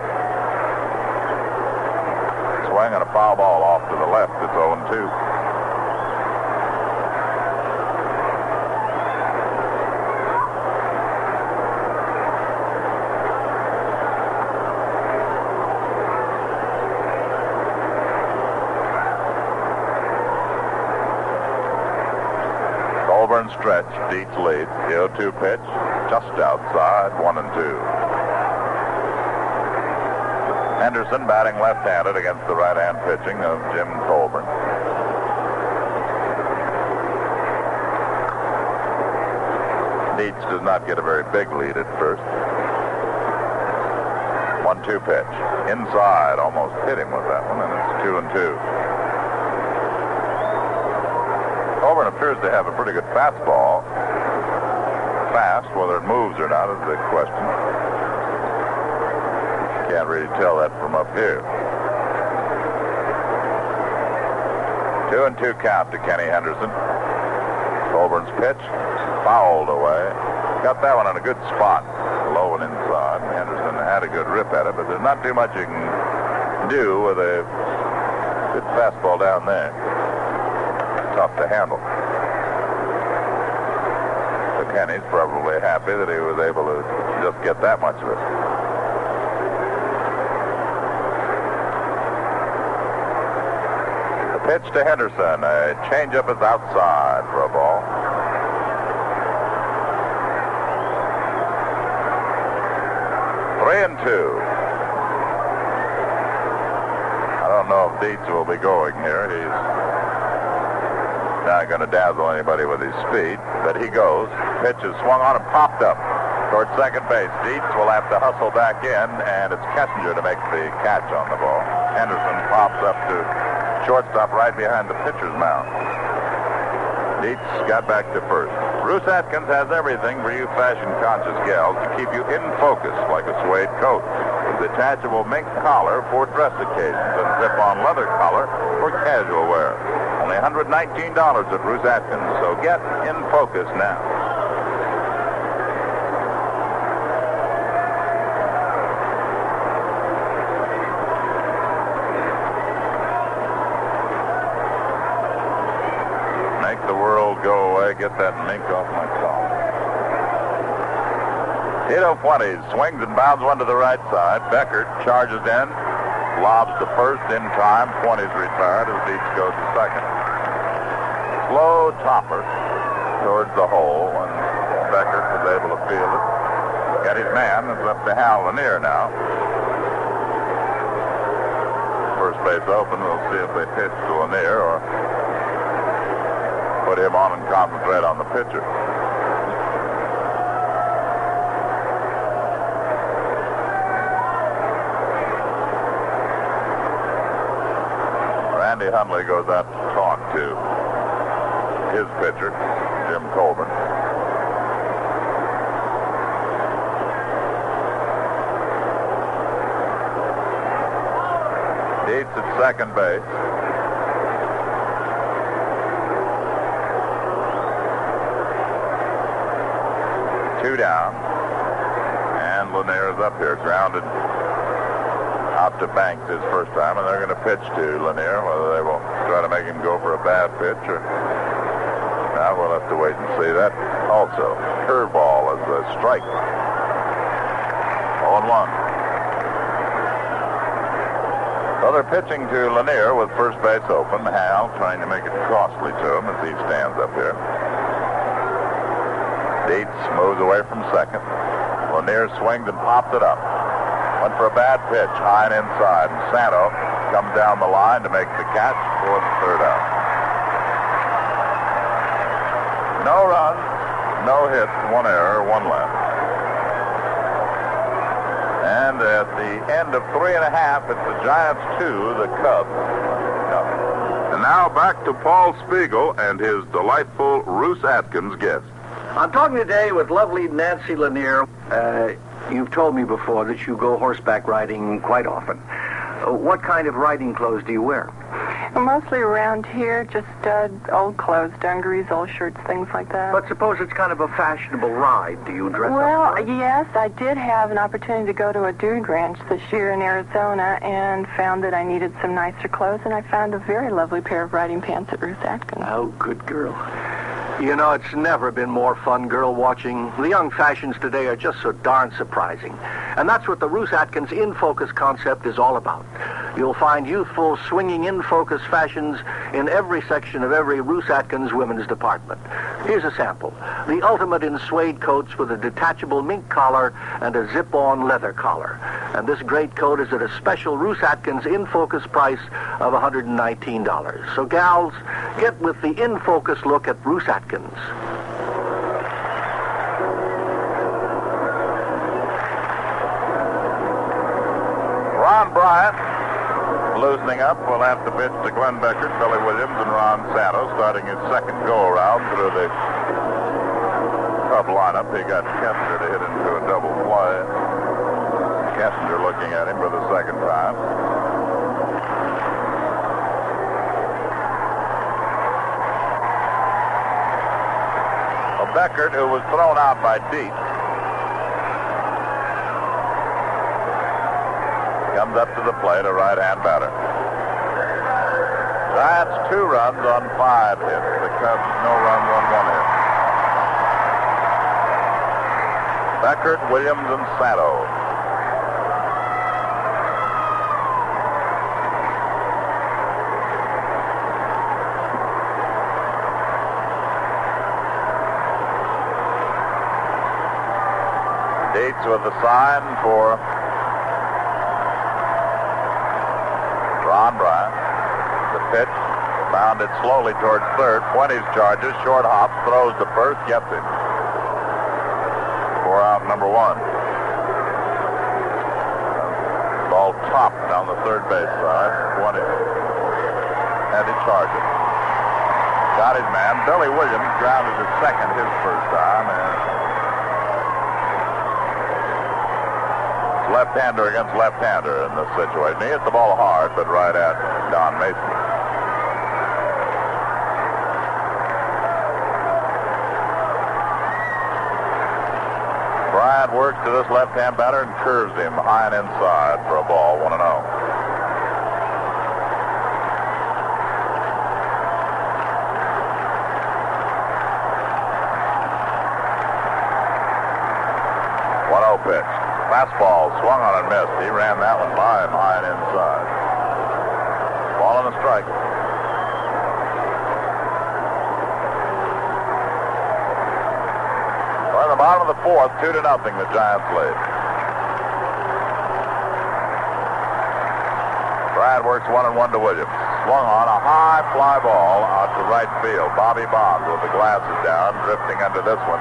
Swing and a foul ball off to the left. It's 0 2. Colborn stretch, Dietz lead. The 0-2 pitch, just outside, one and two. Henderson batting left-handed against the right-hand pitching of Jim Colborn. Dietz does not get a very big lead at first. One-two pitch. Inside, almost hit him with that one, and it's two and two. Colborn appears to have a pretty good fastball. Fast, whether it moves or not is the question. Can't really tell that from up here. Two and two count to Kenny Henderson. Colborn's pitch fouled away. Got that one in a good spot, low and inside. Henderson had a good rip at it, but there's not too much you can do with a good fastball down there. Tough to handle. Kenny's probably happy that he was able to just get that much of it. The pitch to Henderson. A changeup is outside for a ball. Three and two. I don't know if Dietz will be going here. He's not going to dazzle anybody with his speed, but he goes. Pitch is swung on and popped up towards second base. Dietz will have to hustle back in, and it's Kessinger to make the catch on the ball. Henderson pops up to shortstop right behind the pitcher's mound. Dietz got back to first. Roos Atkins has everything for you fashion-conscious gals to keep you in focus like a suede coat. Detachable mink collar for dress occasions and zip-on leather collar for casual wear. Only $119 at Roos Atkins, so get in focus now. Make the world go away. Get that mink off my collar. Tito Fuentes swings and bounds one to the right side. Beckert charges in, lobs to first in time. Fuentes retired as Dietz goes to second. Slow topper towards the hole, and Beckert was able to field it. Got his man. It's up to Hal Lanier now. First base open. We'll see if they pitch to Lanier or put him on and concentrate on the pitcher. Randy Hundley goes out to talk to his pitcher, Jim Colborn. eats at second base. Two down. And Lanier's up here, grounded out to Banks his first time, and they're going to pitch to Lanier, whether they will try to make him go for a bad pitch or we'll have to wait and see. That also curveball is a strike. 0 1. So they're pitching to Lanier with first base open. Hal trying to make it costly to him as he stands up here. Dietz moves away from second. Lanier swings and pops it up. Went for a bad pitch, high and inside. And Santo comes down the line to make the catch for the third out. No runs, no hits, one error, one left. And at the end of three and a half, it's the Giants two, the Cubs nothing. And now back to Paul Spiegel and his delightful Roos Atkins guest. I'm talking today with lovely Nancy Lanier. Uh, you've told me before that you go horseback riding quite often. Uh, what kind of riding clothes do you wear? Mostly around here, just uh, old clothes, dungarees, old shirts, things like that. But suppose it's kind of a fashionable ride. Do you dress well, up? it? yes, I did have an opportunity to go to a dude ranch this year in Arizona and found that I needed some nicer clothes, and I found a very lovely pair of riding pants at Roos Atkins. Oh, good girl. You know, it's never been more fun girl watching. The young fashions today are just so darn surprising. And that's what the Roos Atkins In Focus concept is all about. You'll find youthful, swinging in focus fashions in every section of every Roos Atkins women's department. Here's a sample. The ultimate in suede coats with a detachable mink collar and a zip-on leather collar. And this great coat is at a special Roos Atkins In Focus price of $119. So gals, get with the In Focus look at Roos Atkins. Loosening up we'll have to pitch to Glenn Beckert, Billy Williams, and Ron Santos starting his second go-around through the Cub lineup. He got Kessinger to hit into a double play. Kessinger looking at him for the second time. Beckert, who was thrown out by Dietz, comes up to the plate, a right-hand batter. Giants two runs on five hits. The Cubs no runs on one hit. Beckert, Williams, and Santo. Dietz with the sign for Ron Bryant. The pitch bounded slowly towards third. 20s charges, short hops, throws to first, gets him. Four out number one. Ball topped down the third base side. 20. And he charged it. Got his man. Billy Williams grounded to second his first time. And left-hander against left-hander in this situation. He hit the ball hard, but right at Don Mason. Bryant works to this left-hand batter and curves him high and inside for a ball, 1 and 0. One zero pitch. Fastball swung on and missed. He ran that one by him high and inside. Ball on the strike. Well, in the bottom of the fourth, two to nothing, the Giants lead. Bryant works one and one to Williams. Swung on a high fly ball out to right field. Bobby Bonds with the glasses down, drifting under this one.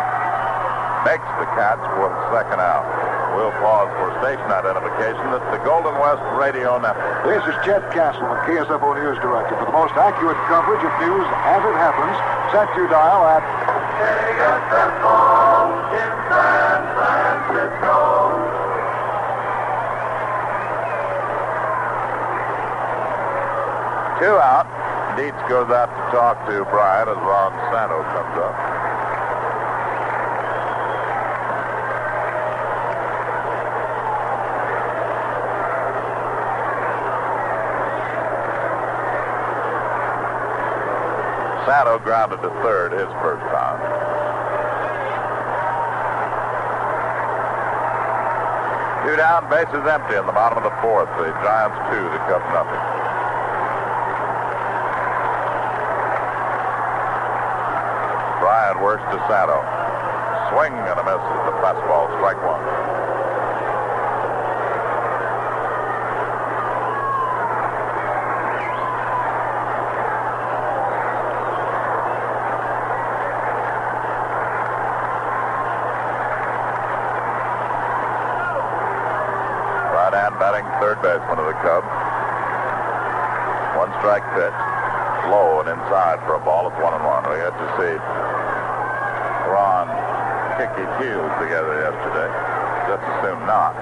Makes the catch for the second out. We'll pause for station identification. That's the Golden West Radio Network. This is Chet Castle, the KSFO News Director. For the most accurate coverage of news as it happens, set your dial at Two out. Dietz goes out to talk to Bryant as Ron Santo comes up. Santo grounded to third his first time. Two down, bases empty in the bottom of the fourth. The Giants two, the Cubs nothing. Bryant to Santo. Swing and a miss at the fastball, strike one. Right batting third baseman of the Cubs. One strike pitch. Low and inside for a ball. It's one and one. We got to see his heels together yesterday. Just as soon not.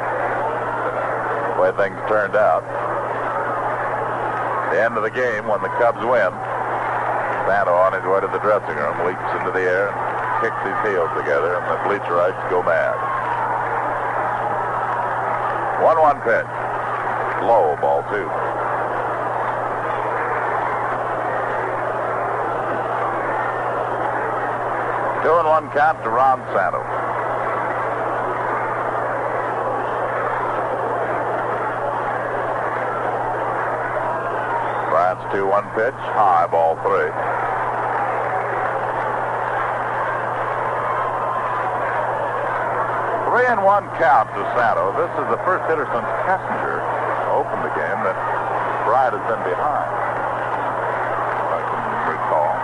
The way things turned out. The end of the game when the Cubs win. Santo on his way to the dressing room leaps into the air and kicks his heels together, and the bleacherites go mad. 1-1 pitch. Low ball two. Count to Ron Santo. Bryant's 2-1 pitch. High ball three. Three and one count to Santo. This is the first hitter since Kessinger opened the game that Bryant has been behind. If I can recall.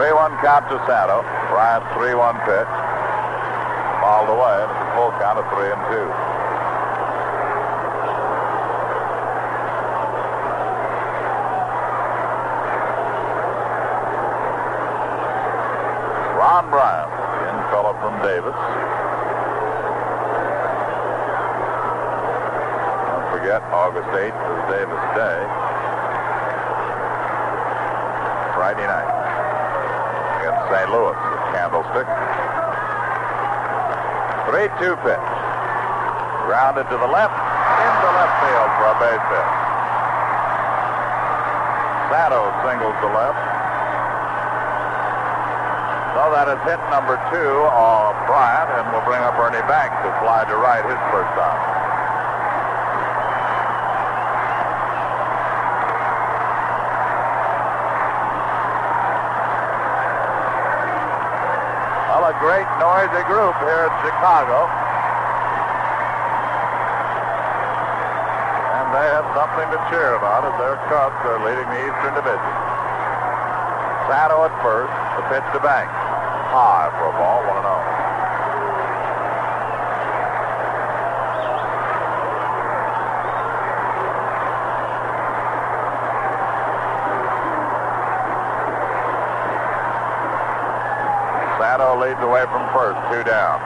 3-1 count to Santo. Bryant's 3-1 pitch. Fouled away, and it's a full count of 3 and 2. Ron Bryant, in fellow from Davis. Don't forget, August 8th is Davis Day. Friday night St. Louis at Candlestick. 3-2 pitch. Grounded to the left, into left field for a base hit. Santo singles to left. So that is hit number two on Bryant, and we'll bring up Ernie Banks to fly to right his first time. Well, a great noisy group here in Chicago. And they have something to cheer about as their Cubs are leading the Eastern Division. Santo at first, the pitch to Banks. High for a ball, 1 0. Away from first, two down.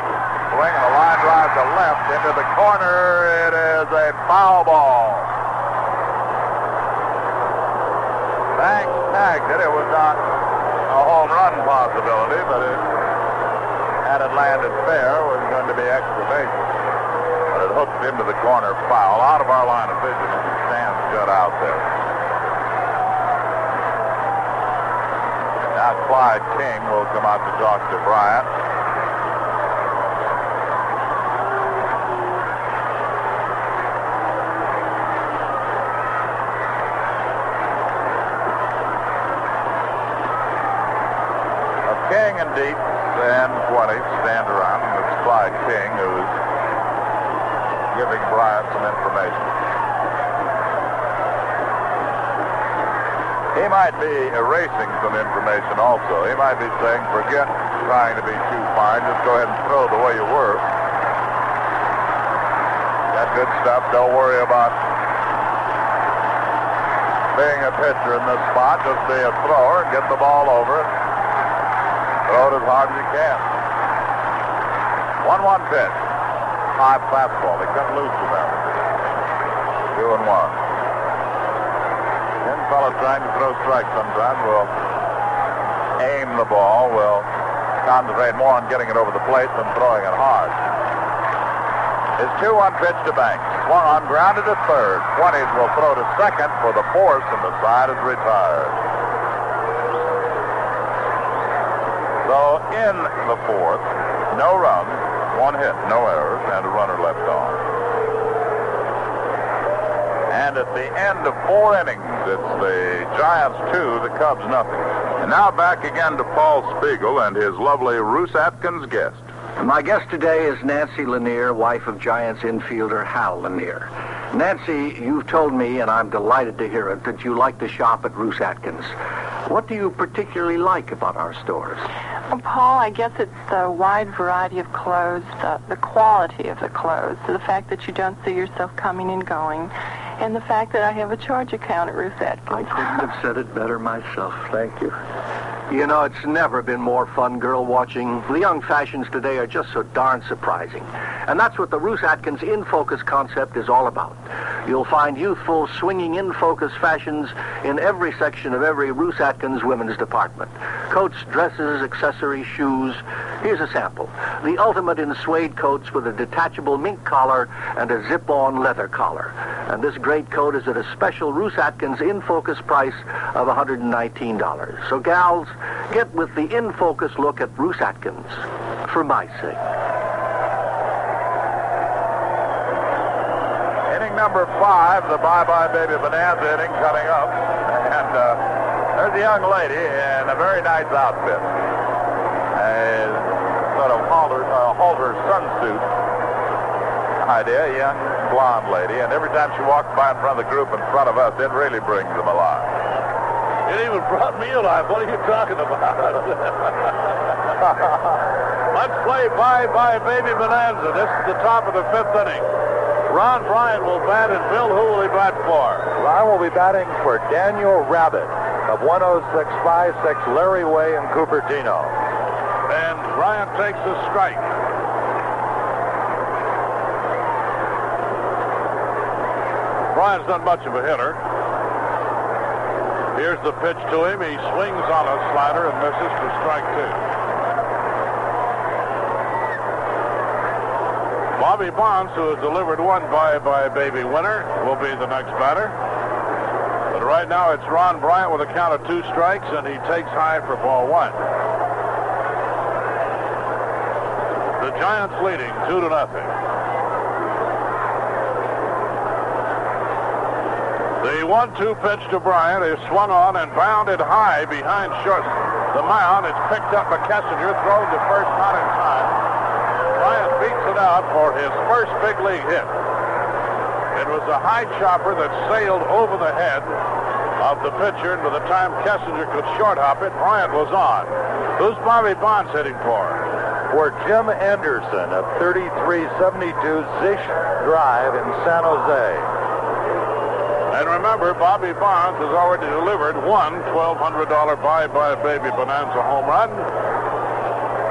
Swing a line drive to left into the corner. It is a foul ball. Banks tagged it. It was not a home run possibility, but it, had it landed fair, was going to be extra bases. But it hooked into the corner foul, out of our line of vision, and stands shut out there. Clyde King will come out to talk to Bryant. might be erasing some information also. He might be saying, forget trying to be too fine. Just go ahead and throw the way you were. Got good stuff. Don't worry about being a pitcher in this spot. Just be a thrower and get the ball over. Throw it as hard as you can. 1 1 pitch. High fastball. He cut loose lose to 2 and 1 of trying to throw strikes sometimes will aim the ball, will concentrate more on getting it over the plate than throwing it hard. His 2 1 pitch to Banks. Swung on, grounded to third. 20s will throw to second for the force, and the side is retired. So in the fourth, no runs, one hit, no errors, and a runner left on. And at the end of four innings, it's the Giants two, the Cubs nothing. And now back again to Paul Spiegel and his lovely Roos Atkins guest. My guest today is Nancy Lanier, wife of Giants infielder Hal Lanier. Nancy, you've told me, and I'm delighted to hear it, that you like to shop at Roos Atkins. What do you particularly like about our stores? Well, Paul, I guess it's the wide variety of clothes, the, the quality of the clothes, the fact that you don't see yourself coming and going, and the fact that I have a charge account at Roos Atkins. I couldn't have said it better myself. Thank you. You know, it's never been more fun girl watching. The young fashions today are just so darn surprising. And that's what the Roos Atkins In Focus concept is all about. You'll find youthful, swinging in focus fashions in every section of every Roos Atkins women's department. Coats, dresses, accessories, shoes. Here's a sample. The ultimate in suede coats with a detachable mink collar and a zip-on leather collar. And this great coat is at a special Roos Atkins In Focus price of $119. So gals, get with the In Focus look at Roos Atkins. For my sake. Inning number five, the Bye Bye Baby Bonanza inning coming up. And uh, there's a young lady in a very nice outfit. A sort of halter, uh, halter sunsuit idea, young blonde lady. And every time she walks by in front of the group in front of us, it really brings them alive. It even brought me alive. What are you talking about? Let's play Bye Bye Baby Bonanza. This is the top of the fifth inning. Ron Bryant will bat, and Bill, who will he bat for? Ron will be batting for Daniel Rabbit of 10656 Larry Way in Cupertino. And Bryant takes a strike. Bryant's not much of a hitter. Here's the pitch to him. He swings on a slider and misses for strike two. Bobby Bonds, who has delivered one Bye Bye Baby winner, will be the next batter. But right now it's Ron Bryant with a count of two strikes, and he takes high for ball one. The Giants leading two to nothing. One-two pitch to Bryant is swung on and bounded high behind short. The mound. It's picked up by Kessinger, thrown to first, not in time. Bryant beats it out for his first big league hit. It was a high chopper that sailed over the head of the pitcher, and by the time Kessinger could short hop it, Bryant was on. Who's Bobby Bonds hitting for? For Jim Anderson of 3372 Zish Drive in San Jose. Remember, Bobby Bonds has already delivered one $1,200 Bye Bye Baby Bonanza home run.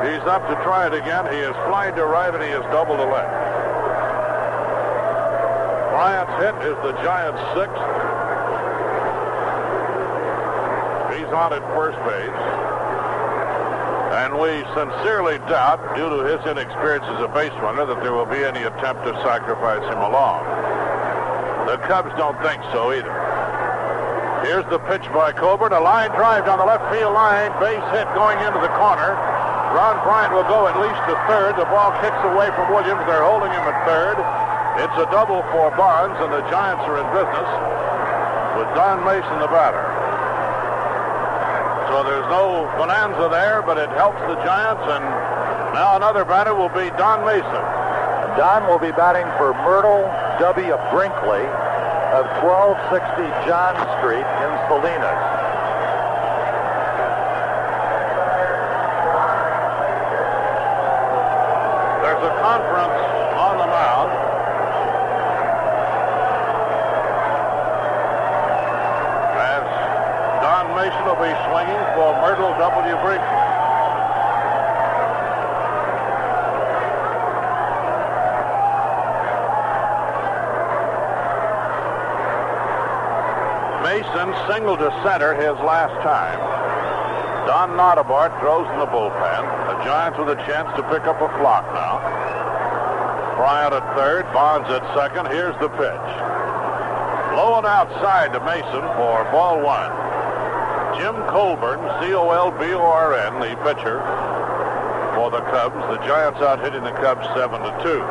He's up to try it again. He has flying to right, and he has doubled to left. Bryant's hit is the Giants' sixth. He's on at first base. And we sincerely doubt, due to his inexperience as a base runner, that there will be any attempt to sacrifice him along. The Cubs don't think so either. Here's the pitch by Colborn. A line drive down the left field line. Base hit going into the corner. Ron Bryant will go at least to third. The ball kicks away from Williams. They're holding him at third. It's a double for Bonds, and the Giants are in business with Don Mason, the batter. So there's no bonanza there, but it helps the Giants, and now another batter will be Don Mason. Don will be batting for Myrtle W. Brinkley of 1260 John Street in Salinas. There's a conference on the mound. As Don Mason will be swinging for Myrtle W. Brinkley. Mason singled to center his last time. Don Nottebart throws in the bullpen. The Giants with a chance to pick up a flock now. Bryant at third, Bonds at second. Here's the pitch. Low and outside to Mason for ball one. Jim Colborn, C-O-L-B-O-R-N, the pitcher for the Cubs. The Giants out hitting the Cubs 7 to 2.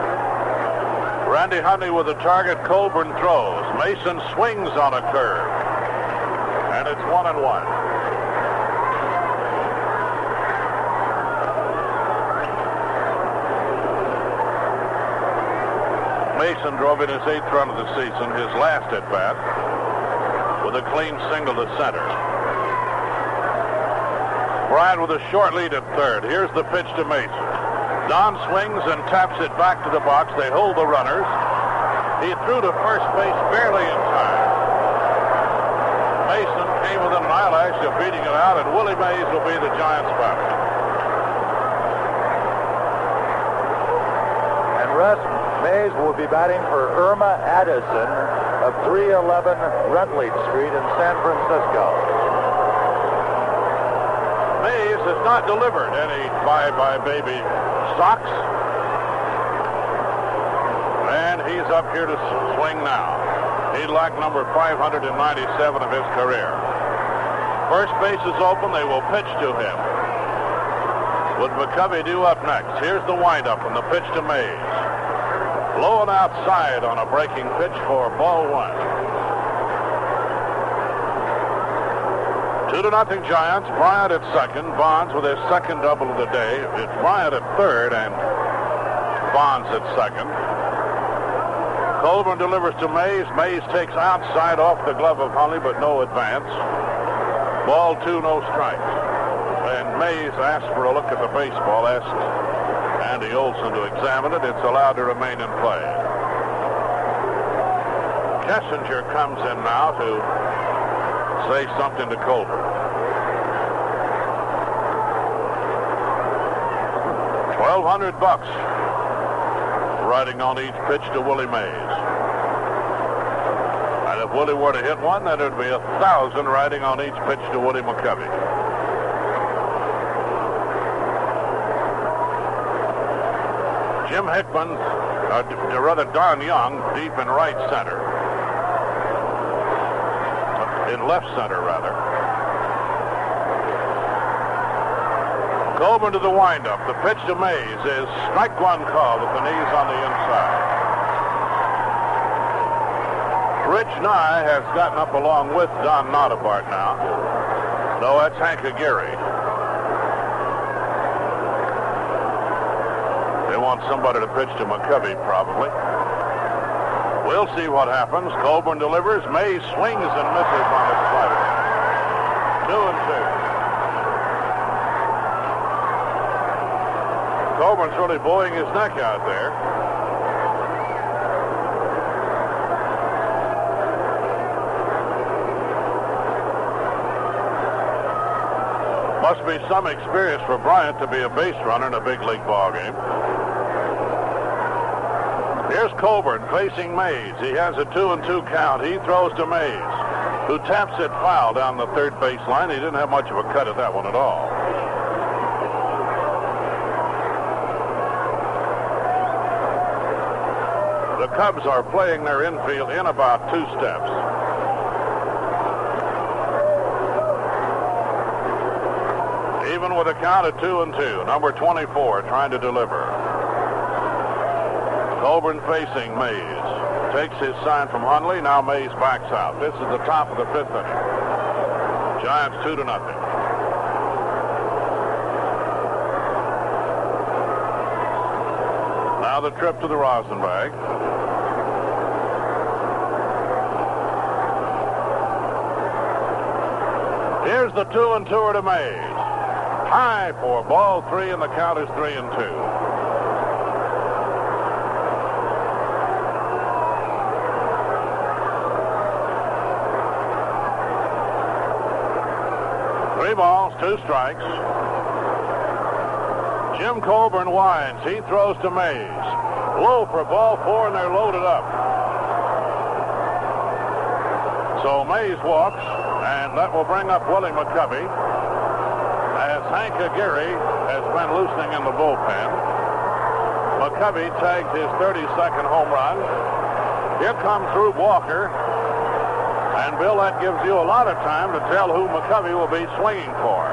Randy Hundley with the target. Colborn throws. Mason swings on a curve. It's one and one. Mason drove in his eighth run of the season, his last at bat, with a clean single to center. Bryant with a short lead at third. Here's the pitch to Mason. Don swings and taps it back to the box. They hold the runners. He threw to first base barely in time. Mason came within an eyelash of beating it out, and Willie Mays will be the Giants' batter. And Russ Mays will be batting for Irma Addison of 311 Rutledge Street in San Francisco. Mays has not delivered any bye-bye baby socks. And he's up here to swing now. He'd like number 597 of his career. First base is open. They will pitch to him. Would McCovey do up next? Here's the windup and the pitch to Mays. Low and outside on a breaking pitch for ball one. Two to nothing Giants. Bryant at second. Bonds with his second double of the day. It's Bryant at third and Bonds at second. Colborn delivers to Mays. Mays takes outside off the glove of Hundley, but no advance. Ball two, no strikes. And Mays asked for a look at the baseball, asked Andy Olsen to examine it. It's allowed to remain in play. Kessinger comes in now to say something to Colborn. Twelve hundred bucks riding on each pitch to Willie Mays. If Willie were to hit one, then would be a thousand riding on each pitch to Woody McCovey. Jim Hickman, uh, rather Don Young, deep in right center. In left center, rather. Colborn to the windup. The pitch to Mays is strike one call with the knees on the inside. Rich Nye has gotten up along with Don Nottebart now. No, uh, that's Hank Aguirre. They want somebody to pitch to McCovey, probably. We'll see what happens. Colborn delivers. May swings and misses on the slider. Two and two. Colborn's really blowing his neck out there. Must be some experience for Bryant to be a base runner in a big league ball game. Here's Colborn facing Mays. He has a two and two count. He throws to Mays, who taps it foul down the third base line. He didn't have much of a cut at that one at all. The Cubs are playing their infield in about two steps. Even with a count of two and two, number 24 trying to deliver. Colborn facing Mays. Takes his sign from Hundley. Now Mays backs out. This is the top of the fifth inning. Giants two to nothing. Now the trip to the rosin bag. Here's the two and two to Mays. High for ball three, and the count is three and two. Three balls, two strikes. Jim Colborn winds. He throws to Mays. Low for ball four, and they're loaded up. So Mays walks, and that will bring up Willie McCovey Hank Aguirre has been loosening in the bullpen. McCovey tagged his 32nd home run. Here comes Rube Walker. And Bill, that gives you a lot of time to tell who McCovey will be swinging for.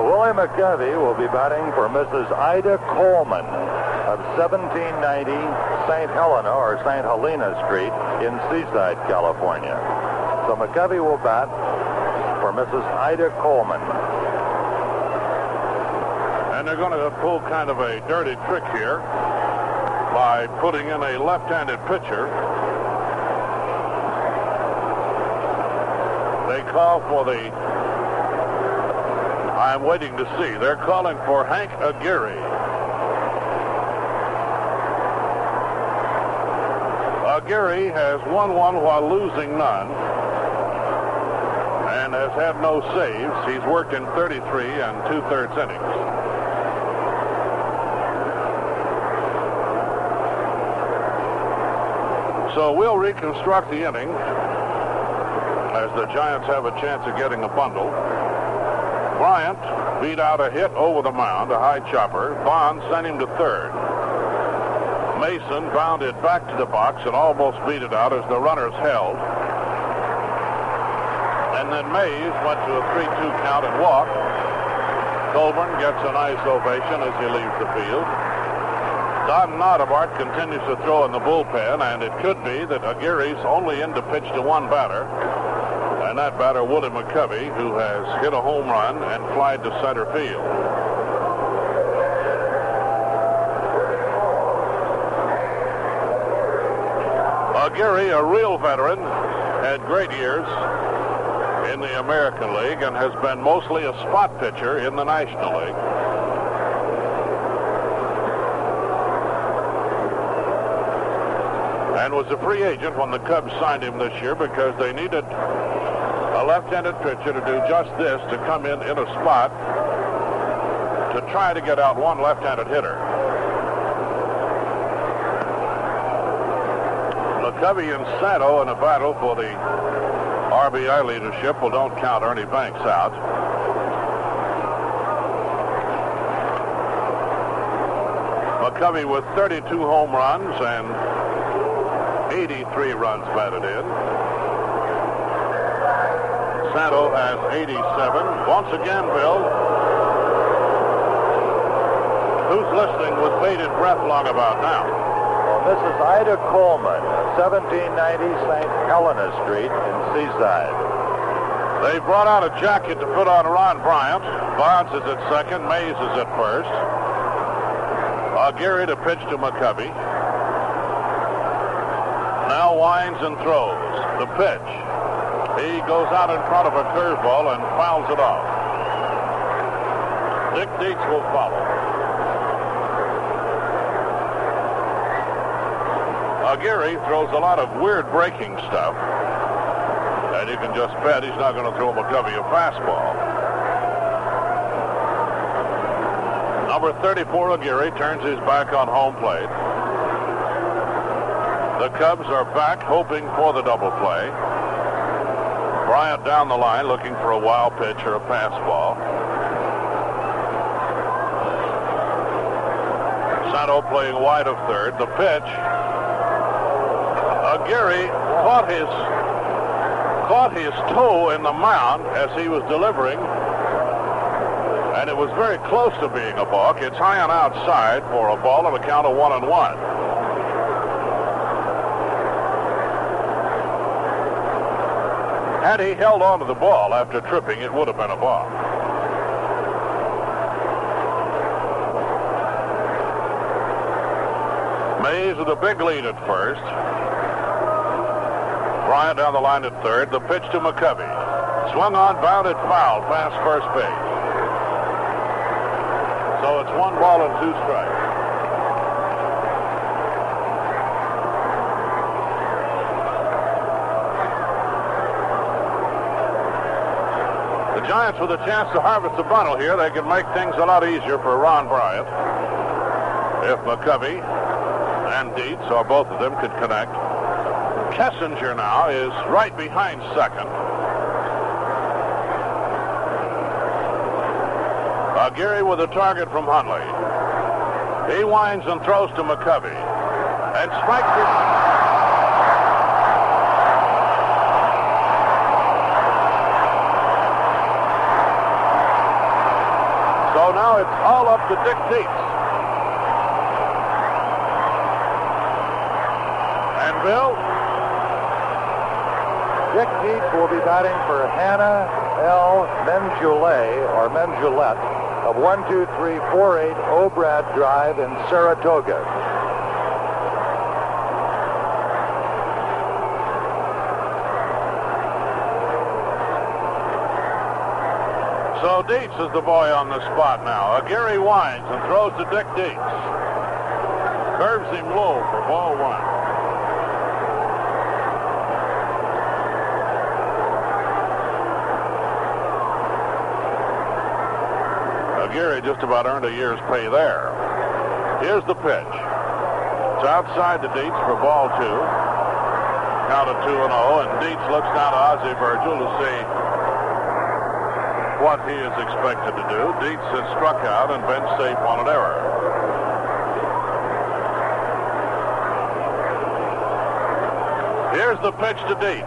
Willie McCovey will be batting for Mrs. Ida Coleman of 1790 St. Helena or St. Helena Street in Seaside, California. So McCovey will bat for Mrs. Ida Coleman. And they're going to pull kind of a dirty trick here by putting in a left-handed pitcher. They call for the. I'm waiting to see. They're calling for Hank Aguirre. Aguirre has won one while losing none and has had no saves. He's worked in 33 and two-thirds innings. So we'll reconstruct the inning as the Giants have a chance of getting a bundle. Bryant beat out a hit over the mound, a high chopper. Bond sent him to third. Mason bounded back to the box and almost beat it out as the runners held. And then Mays went to a 3-2 count and walked. Colborn gets a nice ovation as he leaves the field. Don Nottebart continues to throw in the bullpen, and it could be that Aguirre's only in to pitch to one batter, and that batter, Willie McCovey, who has hit a home run and flied to center field. Aguirre, a real veteran, had great years in the American League and has been mostly a spot pitcher in the National League. Was a free agent when the Cubs signed him this year because they needed a left-handed pitcher to do just this, to come in in a spot to try to get out one left-handed hitter. McCovey and Santo in a battle for the RBI leadership. Well, don't count Ernie Banks out. McCovey with 32 home runs and 83 runs batted in. Santo has 87. Once again, Bill, who's listening with bated breath long about now? Well, this is Ida Coleman, 1790 St. Helena Street in Seaside. They brought out a jacket to put on Ron Bryant. Bonds is at second. Mays is at first. Aguirre to pitch to McCovey. Winds and throws. The pitch. He goes out in front of a curveball and fouls it off. Dick Dietz will follow. Aguirre throws a lot of weird breaking stuff. And you can just bet he's not going to throw McCovey a fastball. Number 34, Aguirre, turns his back on home plate. The Cubs are back hoping for the double play. Bryant down the line looking for a wild pitch or a pass ball. Santo playing wide of third. The pitch. Aguirre caught his caught his toe in the mound as he was delivering, and it was very close to being a balk. It's high on outside for a ball and a count of one and one. Had he held on to the ball after tripping, it would have been a ball. Mays with a big lead at first. Bryant down the line at third. The pitch to McCovey. Swung on, bounded foul, past first base. So it's one ball and two strikes. The Giants with a chance to harvest a bundle here. They can make things a lot easier for Ron Bryant. If McCovey and Dietz, or both of them, could connect. Kessinger now is right behind second. Aguirre with a target from Hundley. He winds and throws to McCovey. And strikes it. So now it's all up to Dick Dietz. And Bill, Dick Dietz will be batting for Hannah L. Menjulet or Menjulet of 12348 Obrad Drive in Saratoga. So Dietz is the boy on the spot now. Aguirre winds and throws to Dick Dietz. Curves him low for ball one. Aguirre just about earned a year's pay there. Here's the pitch. It's outside the Dietz for ball two. Count of 2 and 0, and Dietz looks down to Ozzie Virgil to see what he is expected to do. Dietz has struck out and been safe on an error. Here's the pitch to Dietz.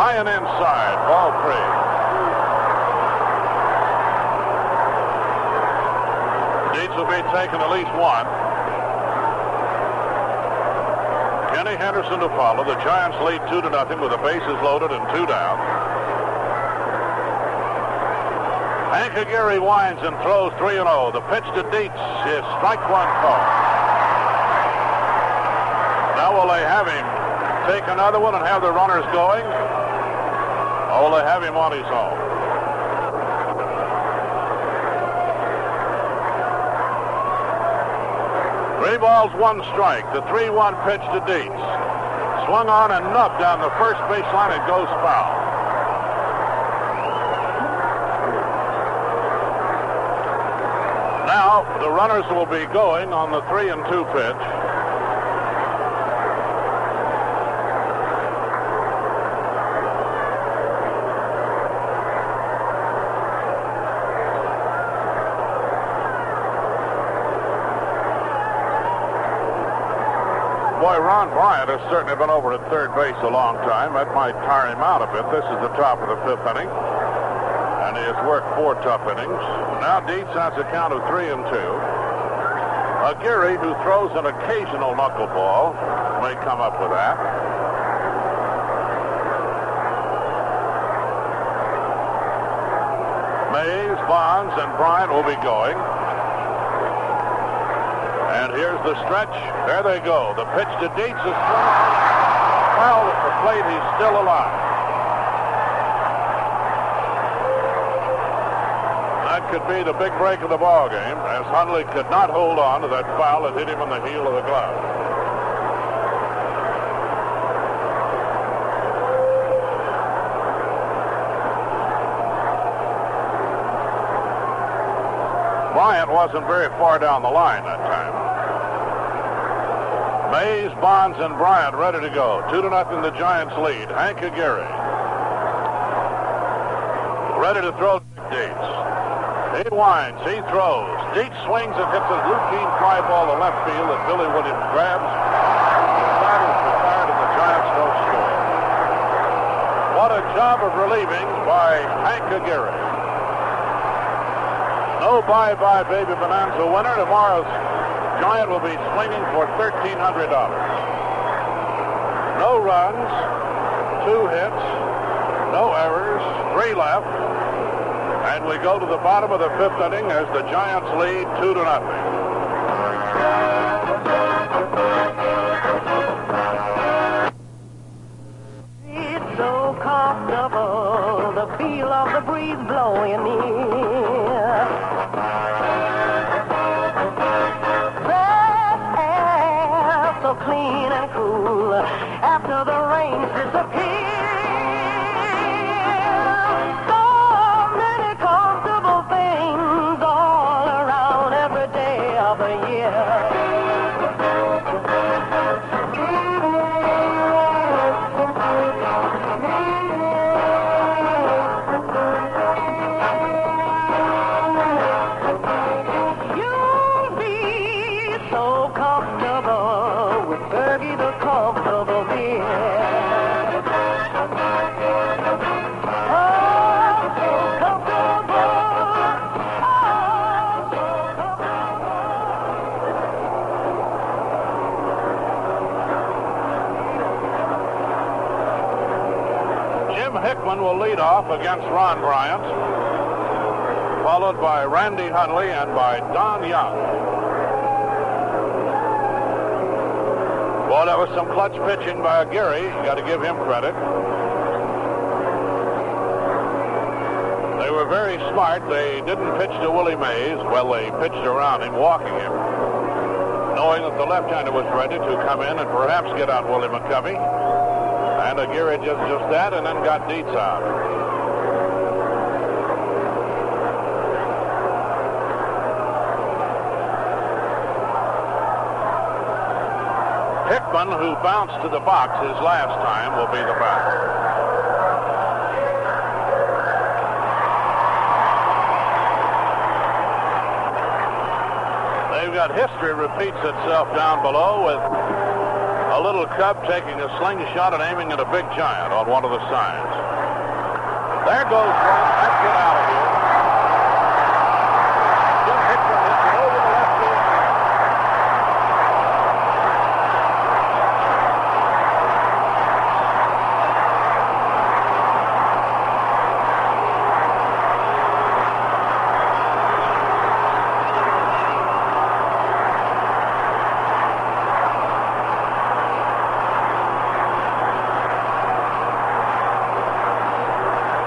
High and inside, ball three. Dietz will be taking at least one. Kenny Henderson to follow. The Giants lead two to nothing with the bases loaded and two down. Hank Aguirre winds and throws 3 and 0. The pitch to Dietz is strike one call. Now will they have him take another one and have the runners going? Or will they have him on his own? Three balls, one strike. The 3-1 pitch to Dietz. Swung on and knocked down the first baseline. It goes foul. Now, the runners will be going on the 3 and 2 pitch. Boy, Ron Bryant has certainly been over at third base a long time. That might tire him out a bit. This is the top of the fifth inning. And he has worked four tough innings. Now Dietz has a count of three and two. Aguirre, who throws an occasional knuckleball, may come up with that. Mays, Bonds, and Bryant will be going. And here's the stretch. There they go. The pitch to Dietz is. Foul at the plate. He's still alive. That could be the big break of the ball game, as Hundley could not hold on to that foul that hit him on the heel of the glove. Bryant wasn't very far down the line that time. Mays, Bonds, and Bryant ready to go. Two to nothing, the Giants lead. Hank Aguirre. Ready to throw Dietz. He winds, he throws. Dietz swings and hits a routine fly ball to left field that Billy Williams grabs. What a job of relieving by Hank Aguirre. No bye-bye baby bonanza winner. Tomorrow's Giant will be swinging for $1,300. No runs, two hits, no errors, three left. And we go to the bottom of the fifth inning as the Giants lead two to nothing. Against Ron Bryant, followed by Randy Hundley and by Don Young. Well, that was some clutch pitching by Gary. You got to give him credit. They were very smart. They didn't pitch to Willie Mays. Well, they pitched around him, walking him, knowing that the left-hander was ready to come in and perhaps get out Willie McCovey. And Aguirre just just that, and then got Dietz out. Who bounced to the box his last time, will be the batter. They've got history repeats itself down below with a little cub taking a slingshot and aiming at a big giant on one of the signs. There goes one. Let's get out of here. Jim Hickman hits it over the left field.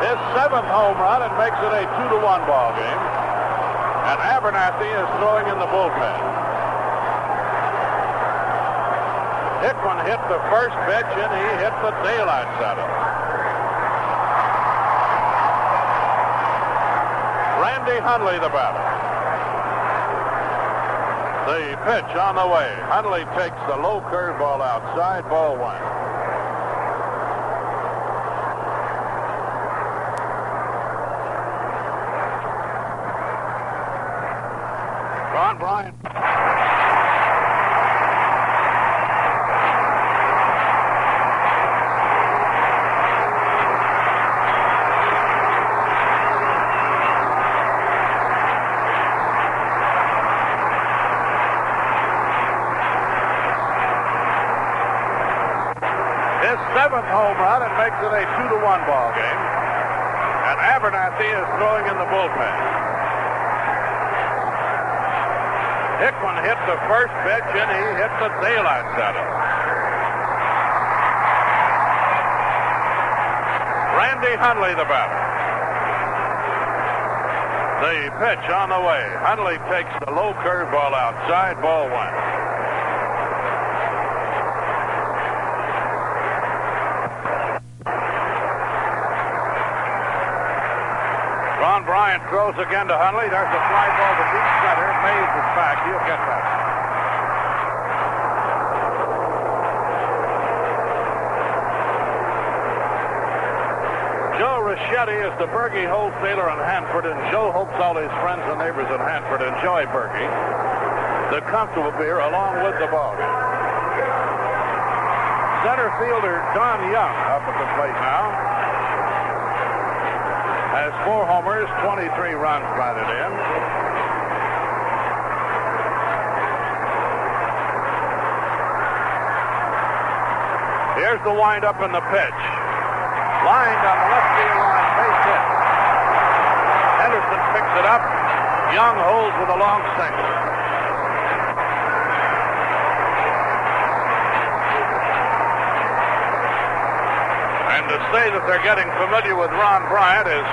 His seventh home run, it makes it a two to one ball game. And Abernathy is throwing in the bullpen. Hickman hit the first pitch and he hit the daylights out of. Randy Hundley, the batter. The pitch on the way. Hundley takes the low curveball outside, ball one. Ron Bryant. His seventh home run, it makes it a two to one ball game. And Abernathy is throwing in the bullpen. Hickman hit the first pitch and he hit the daylights out of it. Randy Hundley, the batter. The pitch on the way. Hundley takes the low curveball outside, ball one. Ron Bryant throws again to Hundley. There's a fly ball to deep center. Mays is back. He'll get that. Joe is the Burgie wholesaler in Hanford, and Joe hopes all his friends and neighbors in Hanford enjoy Burgie, the comfortable beer, along with the ball. Center fielder Don Young up at the plate now has four homers, 23 runs batted in. Here's the windup and the pitch. Lined on the left field line, base hit. It up. Young holds with a long single. And to say that they're getting familiar with Ron Bryant is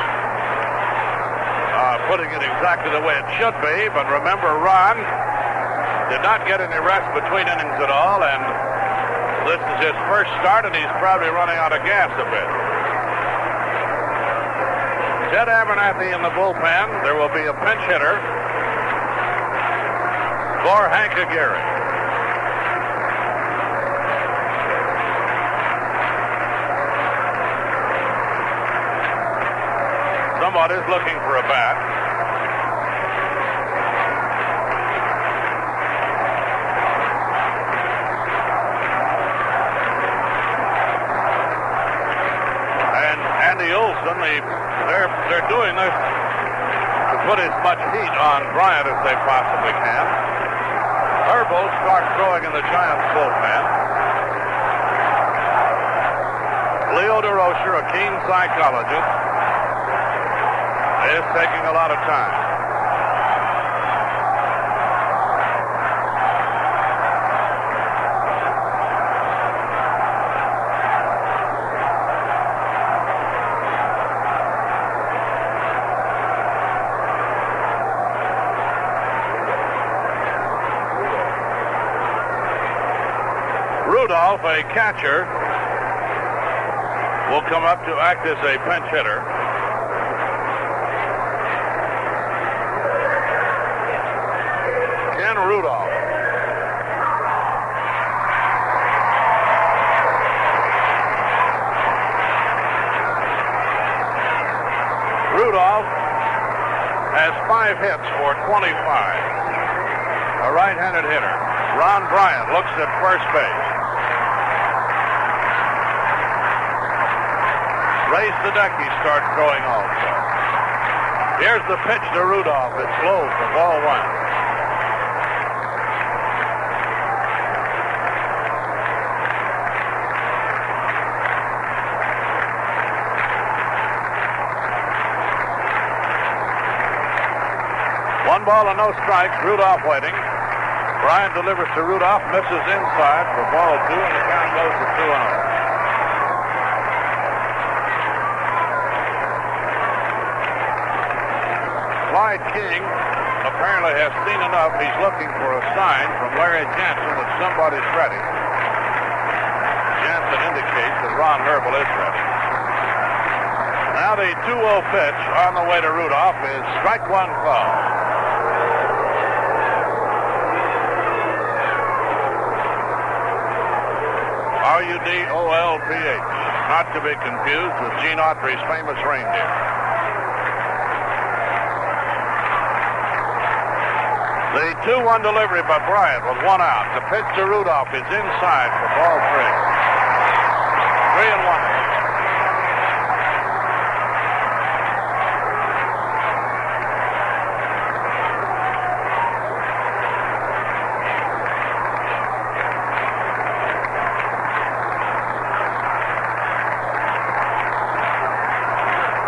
uh, putting it exactly the way it should be. But remember, Ron did not get any rest between innings at all, and this is his first start, and he's probably running out of gas a bit. Ted Abernathy in the bullpen. There will be a pinch hitter for Hank Aguirre. Somebody's looking for a bat. And Andy Olsen, the, they're they're doing this to put as much heat on Bryant as they possibly can. Herbel starts throwing in the Giants bullpen. Leo Durocher, a keen psychologist, is taking a lot of time. Rudolph, a catcher, will come up to act as a pinch hitter. Ken Rudolph. Rudolph has five hits for 25. A right-handed hitter. Ron Bryant looks at first base. Ray Sadecki starts throwing also. Here's the pitch to Rudolph. It's low for ball one. One ball and no strikes. Rudolph waiting. Bryant delivers to Rudolph, misses inside for ball two, and the count goes to 2 0. Clyde King apparently has seen enough. He's looking for a sign from Larry Jansen that somebody's ready. Jansen indicates that Ron Herbel is ready. Now the 2-0 pitch on the way to Rudolph is strike one call. R-U-D-O-L-P-H. Not to be confused with Gene Autry's famous reindeer. 2-1 delivery by Bryant with one out. The pitch to Rudolph is inside for ball three. Three and one.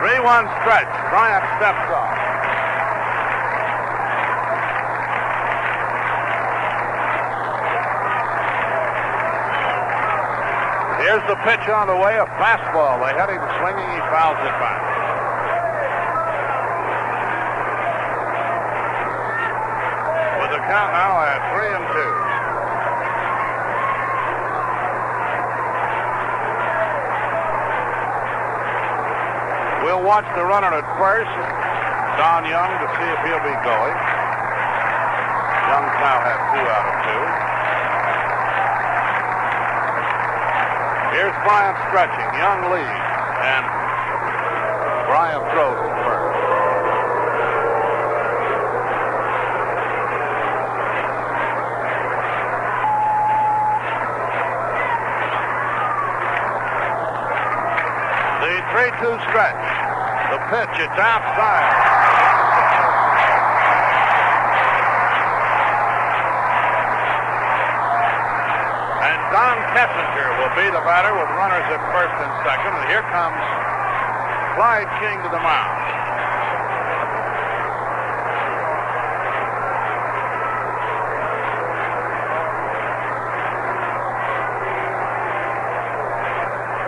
Three-one stretch. Bryant steps off. Here's the pitch on the way, a fastball. They had him swinging, he fouls it back. With the count now at three and two. We'll watch the runner at first, Don Young, to see if he'll be going. Young's now had two out of two. Here's Bryant stretching. Young leads. And Bryant throws to first. The 3-2 stretch. The pitch, it's outside. And Kessinger will be the batter with runners at first and second. And here comes Clyde King to the mound.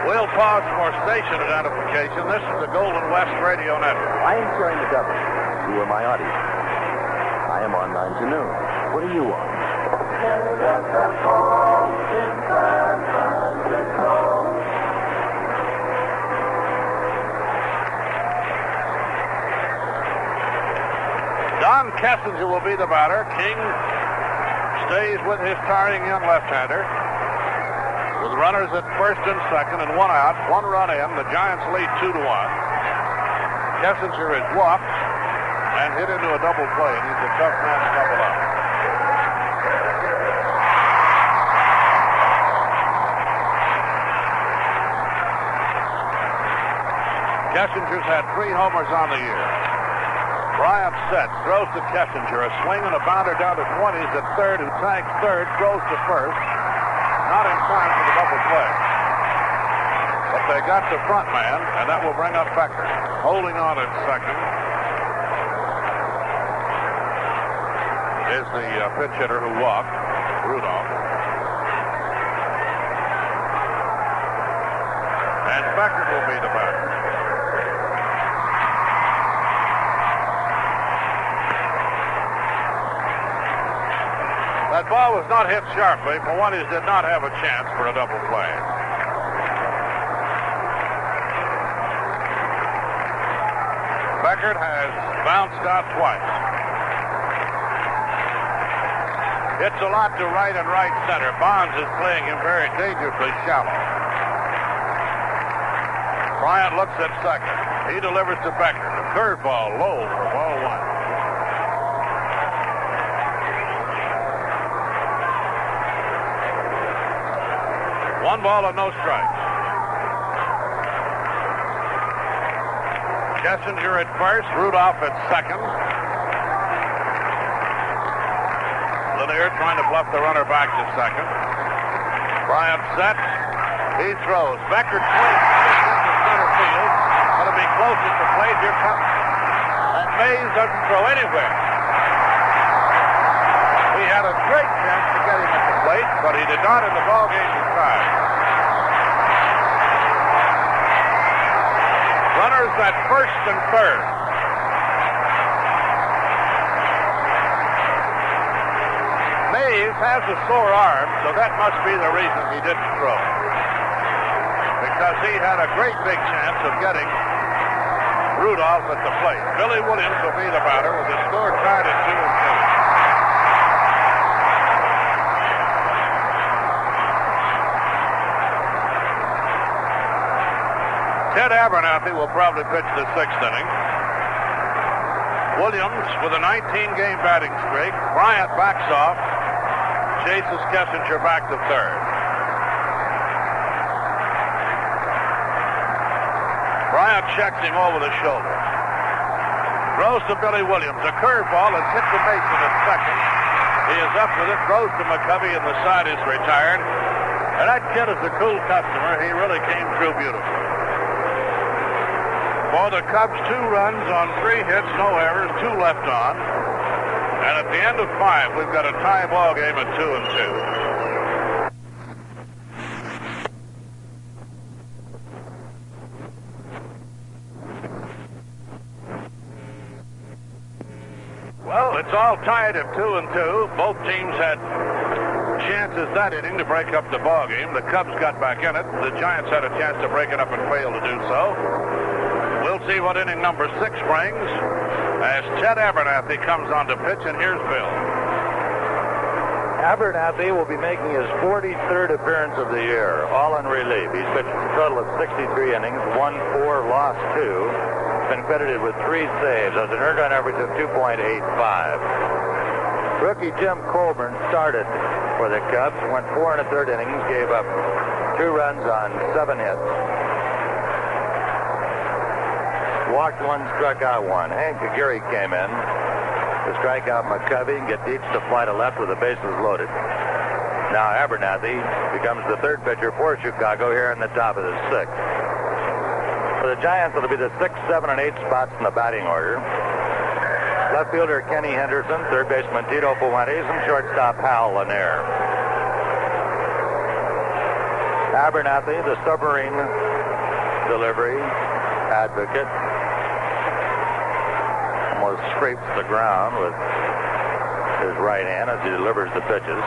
We'll pause for station identification. This is the Golden West Radio Network. I am the government. You are my audience. I am on 9 to noon. What are you on? Don Kessinger will be the batter. King stays with his tiring young left-hander. With runners at first and second and one out, one run in, the Giants lead two to one. Kessinger is walked and hit into a double play, and he's a tough man to couple up. Kessinger's had three homers on the year. Bryant set, throws to Kessinger, a swing and a bounder down to 20s at third, who tags third, throws to first. Not in time for the double play. But they got the front man, and that will bring up Beckert. Holding on at second is the uh, pitch hitter who walked, Rudolph. And Beckert will be the batter. That ball was not hit sharply. He did not have a chance for a double play. Beckert has bounced out twice. It's a lot to right and right center. Bonds is playing him very dangerously shallow. Bryant looks at second. He delivers to Beckert. The curveball low for ball one. Ball and no strikes. Kessinger at first, Rudolph at second. Lanier trying to bluff the runner back to second. Bryant set. He throws. Beckert swings center field. Going to be close at the plate. Here comes. And Mays doesn't throw anywhere. He had a great chance to get him at the plate, but he did not in the ball game he tried. Runners at first and third. Mays has a sore arm, so that must be the reason he didn't throw. Because he had a great big chance of getting Rudolph at the plate. Billy Williams will be the batter with the score tied at two and two. Ted Abernathy will probably pitch the sixth inning. Williams with a 19-game batting streak. Bryant backs off. Chases Kessinger back to third. Bryant checks him over the shoulder. Throws to Billy Williams. A curveball has hit the Mason at second. He is up with it. Throws to McCovey, and the side is retired. And that kid is a cool customer. He really came through beautifully. For the Cubs, two runs on three hits, no errors, two left on. And at the end of five, we've got a tie ball game at two and two. Well, it's all tied at two and two. Both teams had chances that inning to break up the ball game. The Cubs got back in it. The Giants had a chance to break it up and failed to do so. We'll see what inning number six brings as Ted Abernathy comes on to pitch, and here's Bill. Abernathy will be making his 43rd appearance of the year, all in relief. He's pitched a total of 63 innings, won four, lost two, been credited with three saves, has an earned run average of 2.85. Rookie Jim Colborn started for the Cubs, went four and a third innings, gave up two runs on seven hits. Walked one, struck out one. Hank Aguirre came in to strike out McCovey and get Dietz to fly to left with the bases loaded. Now Abernathy becomes the third pitcher for Chicago here in the top of the sixth. For the Giants, it'll be the sixth, seven, and eight spots in the batting order. Left fielder Kenny Henderson, third baseman Tito Fuentes, and shortstop Hal Lanier. Abernathy, the submarine delivery advocate, scrapes the ground with his right hand as he delivers the pitches.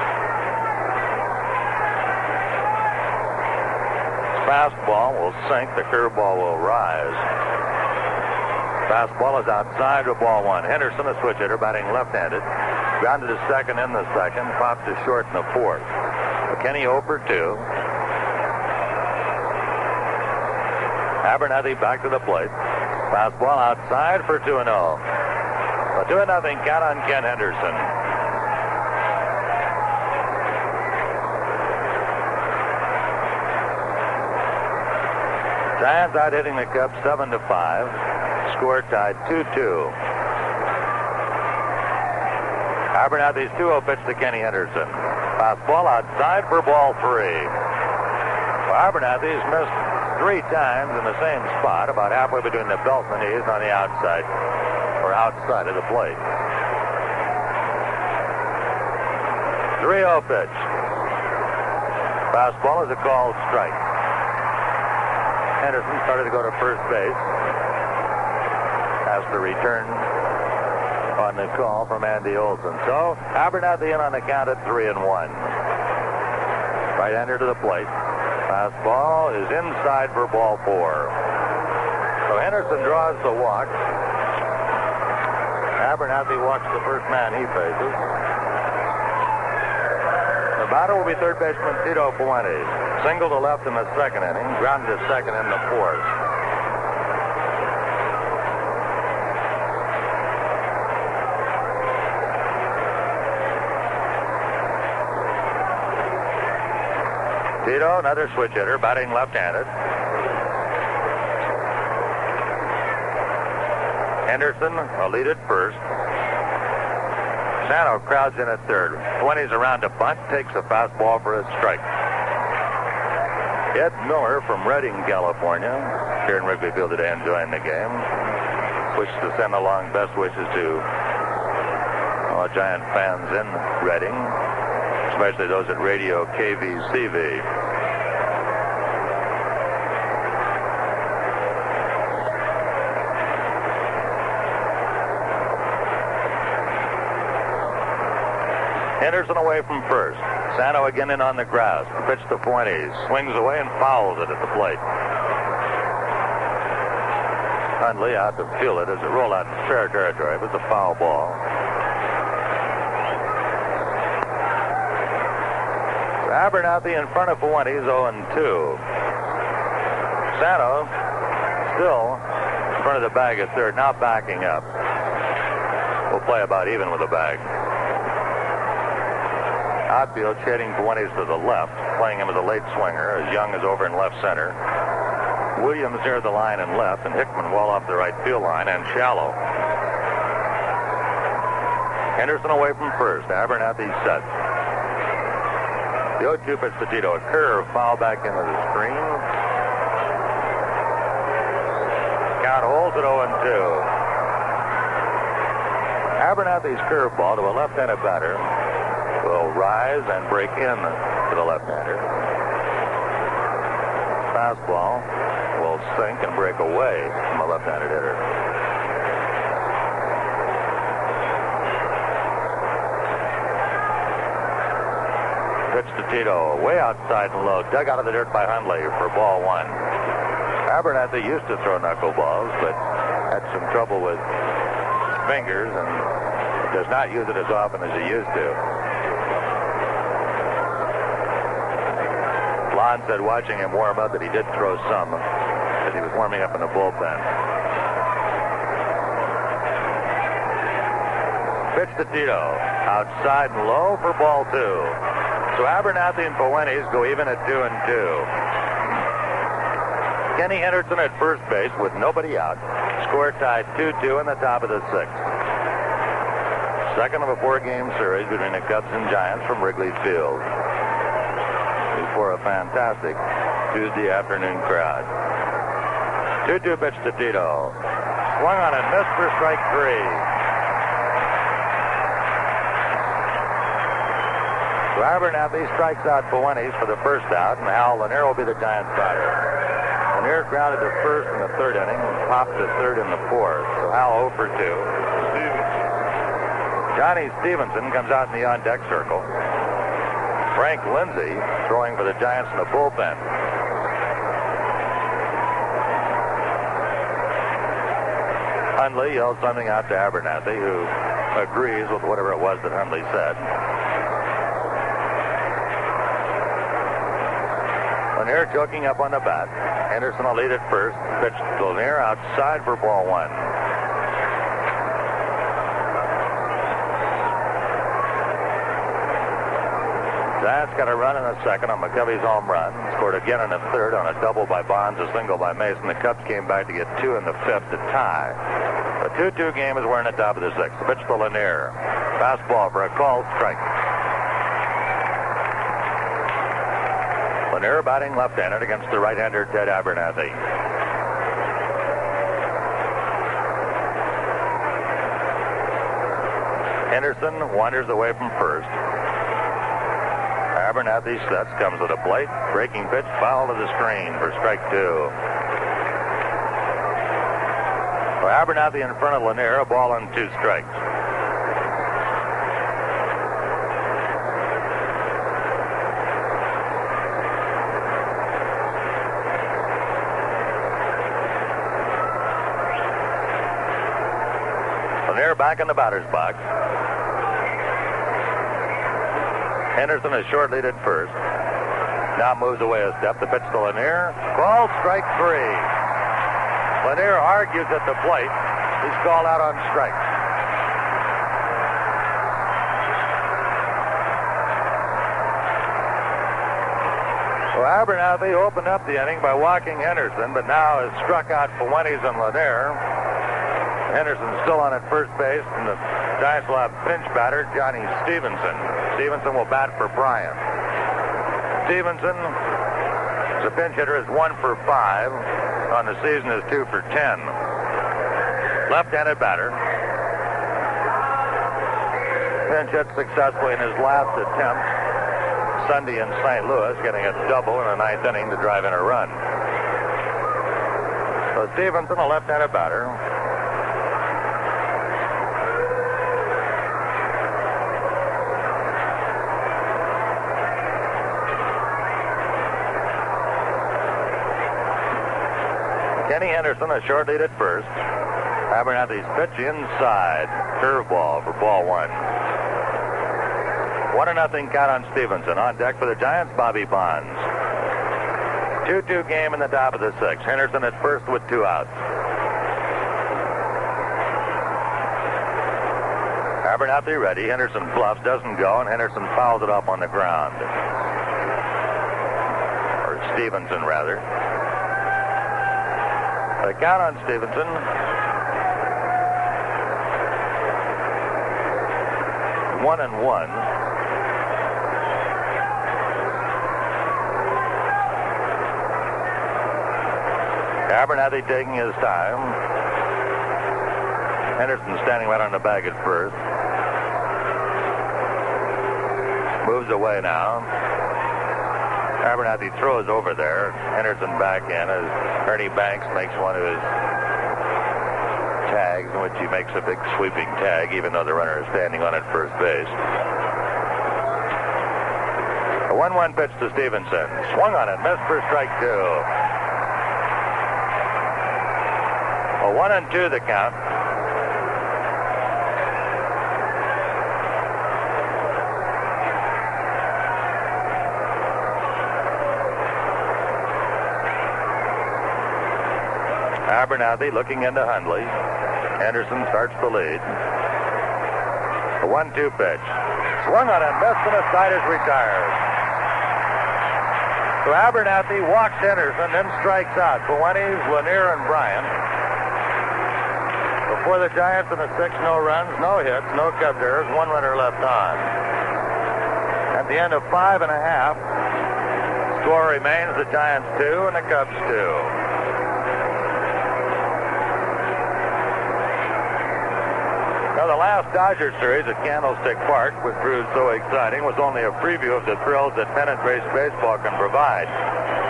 Fastball will sink, the curveball will rise. Fastball is outside to ball one. Henderson, a switch hitter, batting left-handed. Grounded to second in the second, popped to short in the fourth. 0 for 2. Abernathy back to the plate. Fastball outside for 2 0. A 2 0 count on Ken Henderson. Giants out hitting the Cubs 7 to 5. Score tied 2 2. Abernathy's 2 0 pitch to Kenny Henderson. Fastball outside for ball three. Well, Abernathy's missed three times in the same spot, about halfway between the belt and the knees on the outside, or outside of the plate. 3-0 pitch. Fastball is a called strike. Henderson started to go to first base. Has to return on the call from Andy Olsen. So Abernathy in on the count at three and one. Right-hander to the plate. Fastball is inside for ball four. So Henderson draws the walk. Abernathy walks the first man he faces. The batter will be third baseman Tito Fuentes. Single to left in the second inning, grounded to second in the fourth. Tito, another switch hitter, batting left-handed. Henderson, a lead at first. Santo crowds in at third. 20's around to bunt, takes a fastball for a strike. Ed Miller from Redding, California, here in Wrigley Field today enjoying the game. Wishes to send along best wishes to all Giant fans in Redding, especially those at Radio KVCV. Henderson away from first. Santo again in on the grass. Pitch to Fuentes. Swings away and fouls it at the plate. Hundley out to field it as it rolled out in fair territory. It was a foul ball. Abernathy in front of Fuentes, 0 and 2. Santo still in front of the bag at third, now backing up. We'll play about even with the bag. Outfield shading Fuentes to the left, playing him as a late swinger, as Young is over in left center. Williams near the line and left, and Hickman well off the right field line and shallow. Henderson away from first. Abernathy set. The 0-2 pitch to Tito. A curve foul back into the screen. Count holds at 0 and 2. Abernathy's curveball to a left-handed batter rise and break in to the left-hander. Fastball will sink and break away from a left-handed hitter. Pitch to Tito, way outside and low, dug out of the dirt by Hundley for ball one. Abernathy used to throw knuckleballs, but had some trouble with fingers and does not use it as often as he used to. Lon said watching him warm up that he did throw some as he was warming up in the bullpen. Pitch to Tito. Outside and low for ball two. So Abernathy and Fuentes go even at two and two. Kenny Henderson at first base with nobody out. Score tied 2-2 in the top of the sixth. Second of a four-game series between the Cubs and Giants from Wrigley Field for a fantastic Tuesday afternoon crowd. 2-2 pitch to Tito. Swung on and missed for strike three. Abernathy strikes out Fuentes for the first out, and Hal Lanier will be the Giants batter. Lanier grounded to first in the third inning and popped to third in the fourth. So Hal 0 for 2. Johnny Stephenson comes out in the on-deck circle. Frank Linzy throwing for the Giants in the bullpen. Hundley yells something out to Abernathy, who agrees with whatever it was that Hundley said. Lanier choking up on the bat. Henderson will lead at first. Pitch to Lanier outside for ball one. Giants got a run in the second on McCovey's home run. Scored again in the third on a double by Bonds, a single by Mason. The Cubs came back to get two in the fifth to tie. The 2-2 game is we're in the top of the sixth. Pitch to Lanier. Fastball for a called strike. Lanier batting left-handed against the right-hander Ted Abernathy. Henderson wanders away from first. Abernathy sets, comes to the plate. Breaking pitch, foul to the screen for strike two. So Abernathy in front of Lanier, a ball and two strikes. Lanier back in the batter's box. Henderson is short lead at first. Now moves away a step. The pitch to Lanier. Called strike three. Lanier argues at the plate. He's called out on strikes. Well, Abernathy opened up the inning by walking Henderson, but now has struck out Fuentes and Lanier. Henderson's still on at first base, and the Giants will have pinch batter Johnny Stephenson. Stephenson will bat for Bryant. Stephenson, a pinch hitter, is one for five. On the season, is two for ten. Left-handed batter. Pinch hit successfully in his last attempt Sunday in St. Louis, getting a double in the ninth inning to drive in a run. So Stephenson, a left-handed batter. Kenny Henderson, a short lead at first. Abernathy's pitch inside. Curveball for ball one. One to nothing count on Stephenson. On deck for the Giants, Bobby Bonds. 2-2 game in the top of the sixth. Henderson at first with two outs. Abernathy ready. Henderson bluffs, doesn't go, and Henderson fouls it up on the ground. Or Stephenson, rather. The count on Stephenson. One and one. Abernathy taking his time. Henderson standing right on the bag at first. Moves away now. Abernathy throws over there. Henderson back in as Ernie Banks makes one of his tags in which he makes a big sweeping tag even though the runner is standing on at first base. A 1-1 pitch to Stephenson. Swung on it, missed for strike two. A one and two the count. Abernathy looking into Hundley. Henderson starts the lead. A one-two pitch. Swung on and missed, and the side is retired. So Abernathy walks Henderson, then strikes out. Fuentes, Lanier, and Bryant. Before the Giants in the six, no runs, no hits, no Cubs errors, one runner left on. At the end of five and a half, score remains the Giants two and the Cubs two. Now, the last Dodger series at Candlestick Park, which proved so exciting, was only a preview of the thrills that pennant race baseball can provide.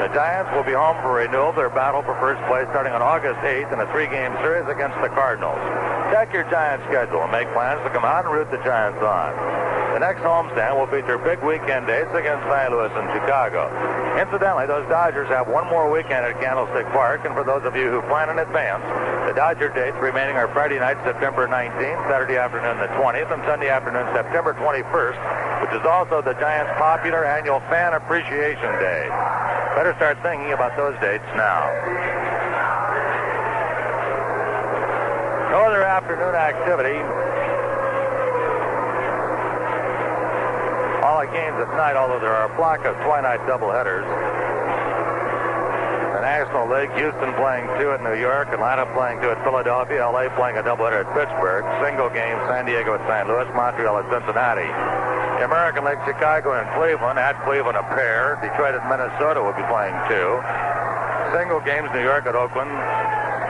The Giants will be home for renewal their battle for first place starting on August 8th in a three-game series against the Cardinals. Check your Giants schedule and make plans to come out and root the Giants on. The next homestand will feature big weekend dates against St. Louis and Chicago. Incidentally, those Dodgers have one more weekend at Candlestick Park, and for those of you who plan in advance, the Dodger dates remaining are Friday night, September 19th, Saturday afternoon, the 20th, and Sunday afternoon, September 21st, which is also the Giants' popular annual Fan Appreciation Day. Better start thinking about those dates now. No other afternoon activity. All the games at night, although there are a block of twilight doubleheaders. National League, Houston playing two at New York, Atlanta playing two at Philadelphia, LA playing a doubleheader at Pittsburgh, single game San Diego at St. Louis, Montreal at Cincinnati. The American League, Chicago and Cleveland. At Cleveland, a pair. Detroit at Minnesota will be playing two. Single games, New York at Oakland.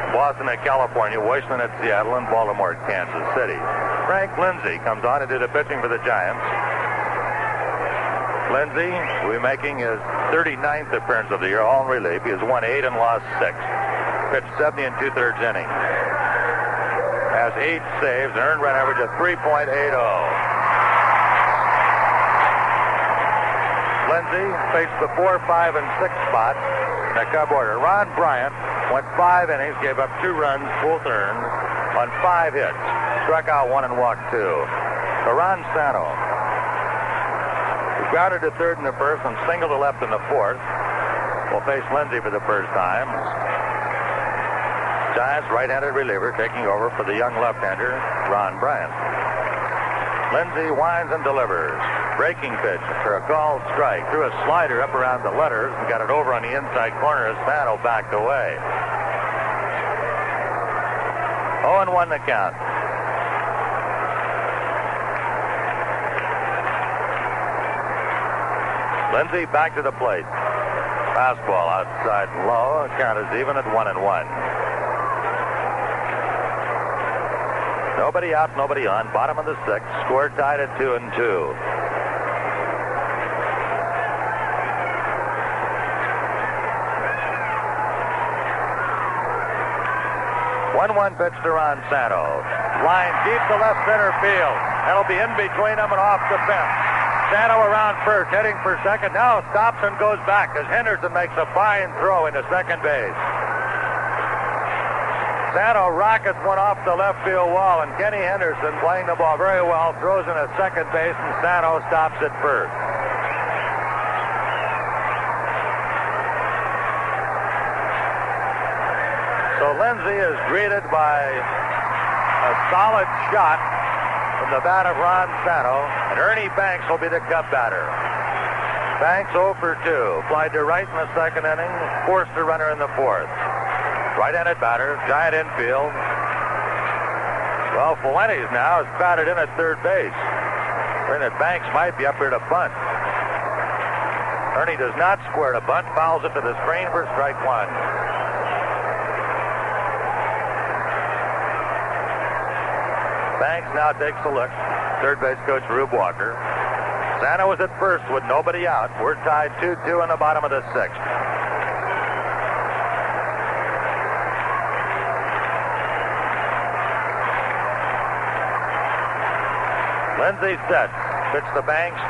Boston at California. Washington at Seattle. And Baltimore at Kansas City. Frank Linzy comes on to do the pitching for the Giants. Linzy be making his 39th appearance of the year, all in relief. He has won eight and lost six. Pitched 70 and two-thirds innings. Has eight saves, an earned run average of 3.80. Linzy faced the four, five, and six spot in the Cub order. Ron Bryant went five innings, gave up two runs, both earned, on five hits. Struck out one and walked two. Ron Santo grounded to third in the first and singled to left in the fourth. Will face Linzy for the first time. Giants right-handed reliever taking over for the young left-hander, Ron Bryant. Linzy winds and delivers. Breaking pitch for a called strike. Threw a slider up around the letters and got it over on the inside corner as Santo backed away. 0 1 the count. Linzy back to the plate. Fastball outside and low. Count is even at one and one. Nobody out, nobody on. Bottom of the sixth. Score tied at two and two. One-one pitch to Ron Santo. Line deep to left center field. That'll be in between them and off the fence. Santo around first, heading for second. Now stops and goes back as Henderson makes a fine throw into second base. Santo rockets one off the left field wall, and Kenny Henderson, playing the ball very well, throws in a second base, and Santo stops at first. So Linzy is greeted by a solid shot from the bat of Ron Santo, and Ernie Banks will be the Cub batter. Banks 0 for 2. Flied to right in the second inning, forced a runner in the fourth. Right-handed batter, giant infield. Well, Fuentes now is batted in at third base. Saying that Banks might be up here to bunt. Ernie does not square to bunt, fouls it to the screen for strike one. Banks now takes a look. Third base coach Rube Walker. Santo is at first with nobody out. We're tied 2-2 in the bottom of the sixth. Linzy set. Pitch the Banks.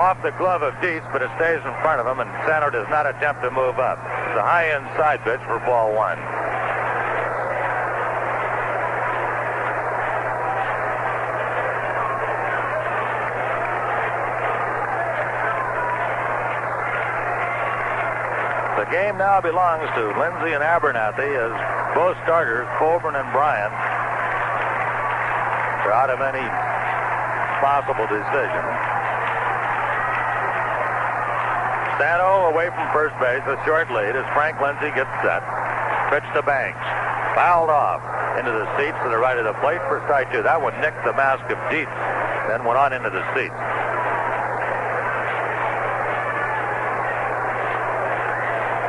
Off the glove of Dietz, but it stays in front of him, and Santo does not attempt to move up. It's a high inside pitch for ball one. Game now belongs to Linzy and Abernathy as both starters, Colborn and Bryant, are out of any possible decision. Santo away from first base, a short lead as Frank Linzy gets set. Pitch to Banks. Fouled off into the seats to the right of the plate for strike two. That one nicked the mask of Dietz, then went on into the seats.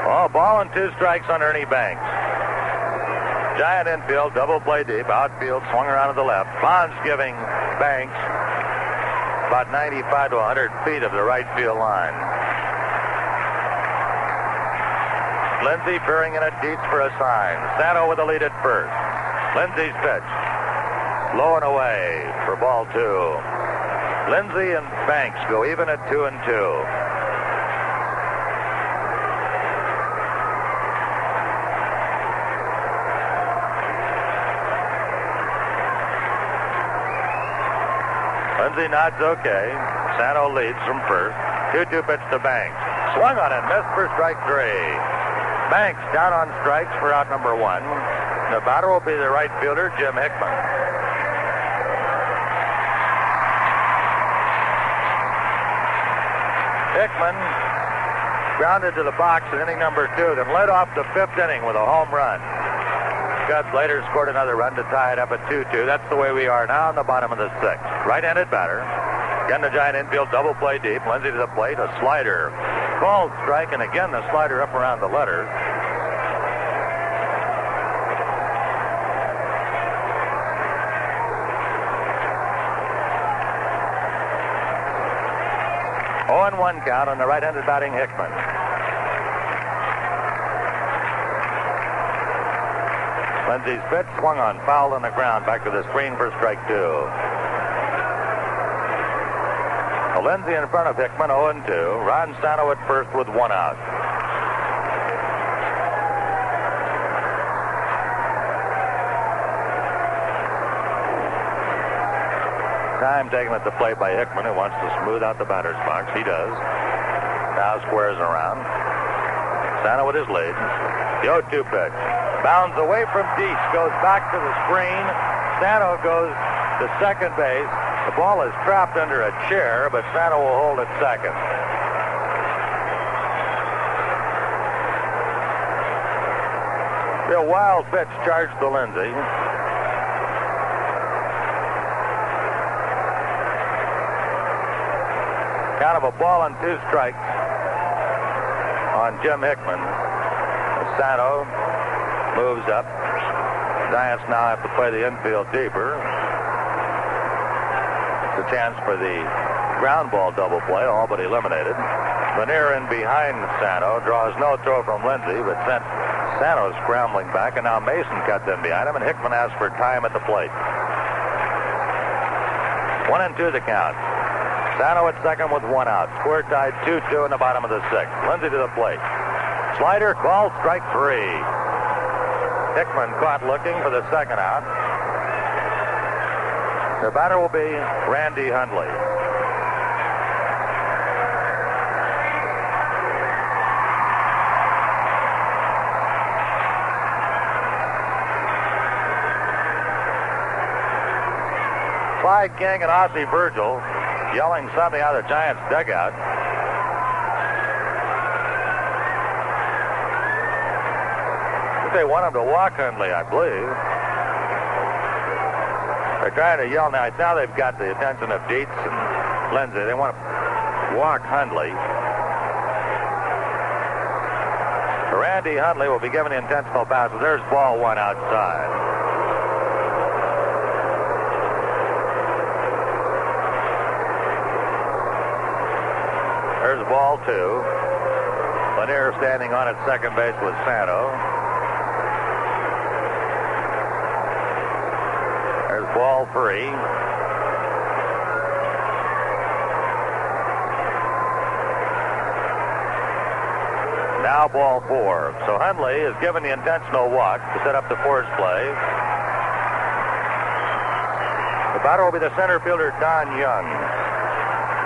Oh, ball and two strikes on Ernie Banks. Giant infield, double play deep, outfield, swung around to the left. Bonds giving Banks about 95 to 100 feet of the right field line. Linzy peering in at Dietz for a sign. Santo with the lead at first. Linzy's pitch. Low and away for ball two. Linzy and Banks go even at two and two. Nods okay. Santo leads from first. 2-2 pitch to Banks. Swung on and missed for strike three. Banks down on strikes for out number one. The batter will be the right fielder, Jim Hickman. Hickman grounded to the box in inning number two, then led off the fifth inning with a home run. Cubs later scored another run to tie it up at 2-2. That's the way we are now in the bottom of the sixth. Right-handed batter. Again, the giant infield double play deep. Linzy to the plate. A slider. Called strike, and again the slider up around the letter. Oh 1 count on the right-handed batting Hickman. Linzy's pitch swung on, foul on the ground, back to the screen for strike two. Linzy in front of Hickman, 0 2. Ron Santo at first with one out. Time taken at the plate by Hickman, who wants to smooth out the batter's box. He does. Now squares around. Santo with his lead. The 0 2 pitch. Bounds away from Dietz, goes back to the screen. Santo goes to second base. The ball is trapped under a chair, but Santo will hold it second. A wild pitch charged to Linzy. Kind of a ball and two strikes on Jim Hickman. Santo moves up. Giants now have to play the infield deeper. It's a chance for the ground ball double play, all but eliminated. Lanier in behind Santo draws no throw from Linzy, but sent Santo scrambling back, and now Mason cuts in behind him, and Hickman asks for time at the plate. One and two the count. Santo at second with one out. Score tied 2-2 in the bottom of the sixth. Linzy to the plate. Slider called strike three. Hickman caught looking for the second out. The batter will be Randy Hundley. Clyde King and Ossie Virgil yelling something out of the Giants' dugout. They want him to walk Hundley, I believe. They're trying to yell now. Now they've got the attention of Dietz and Linzy. They want to walk Hundley. Randy Hundley will be given the intentional pass. There's ball one outside. There's ball two. Lanier standing on at second base with Santo. Ball three. Now ball four. So Hundley is given the intentional walk to set up the force play. The batter will be the center fielder, Don Young.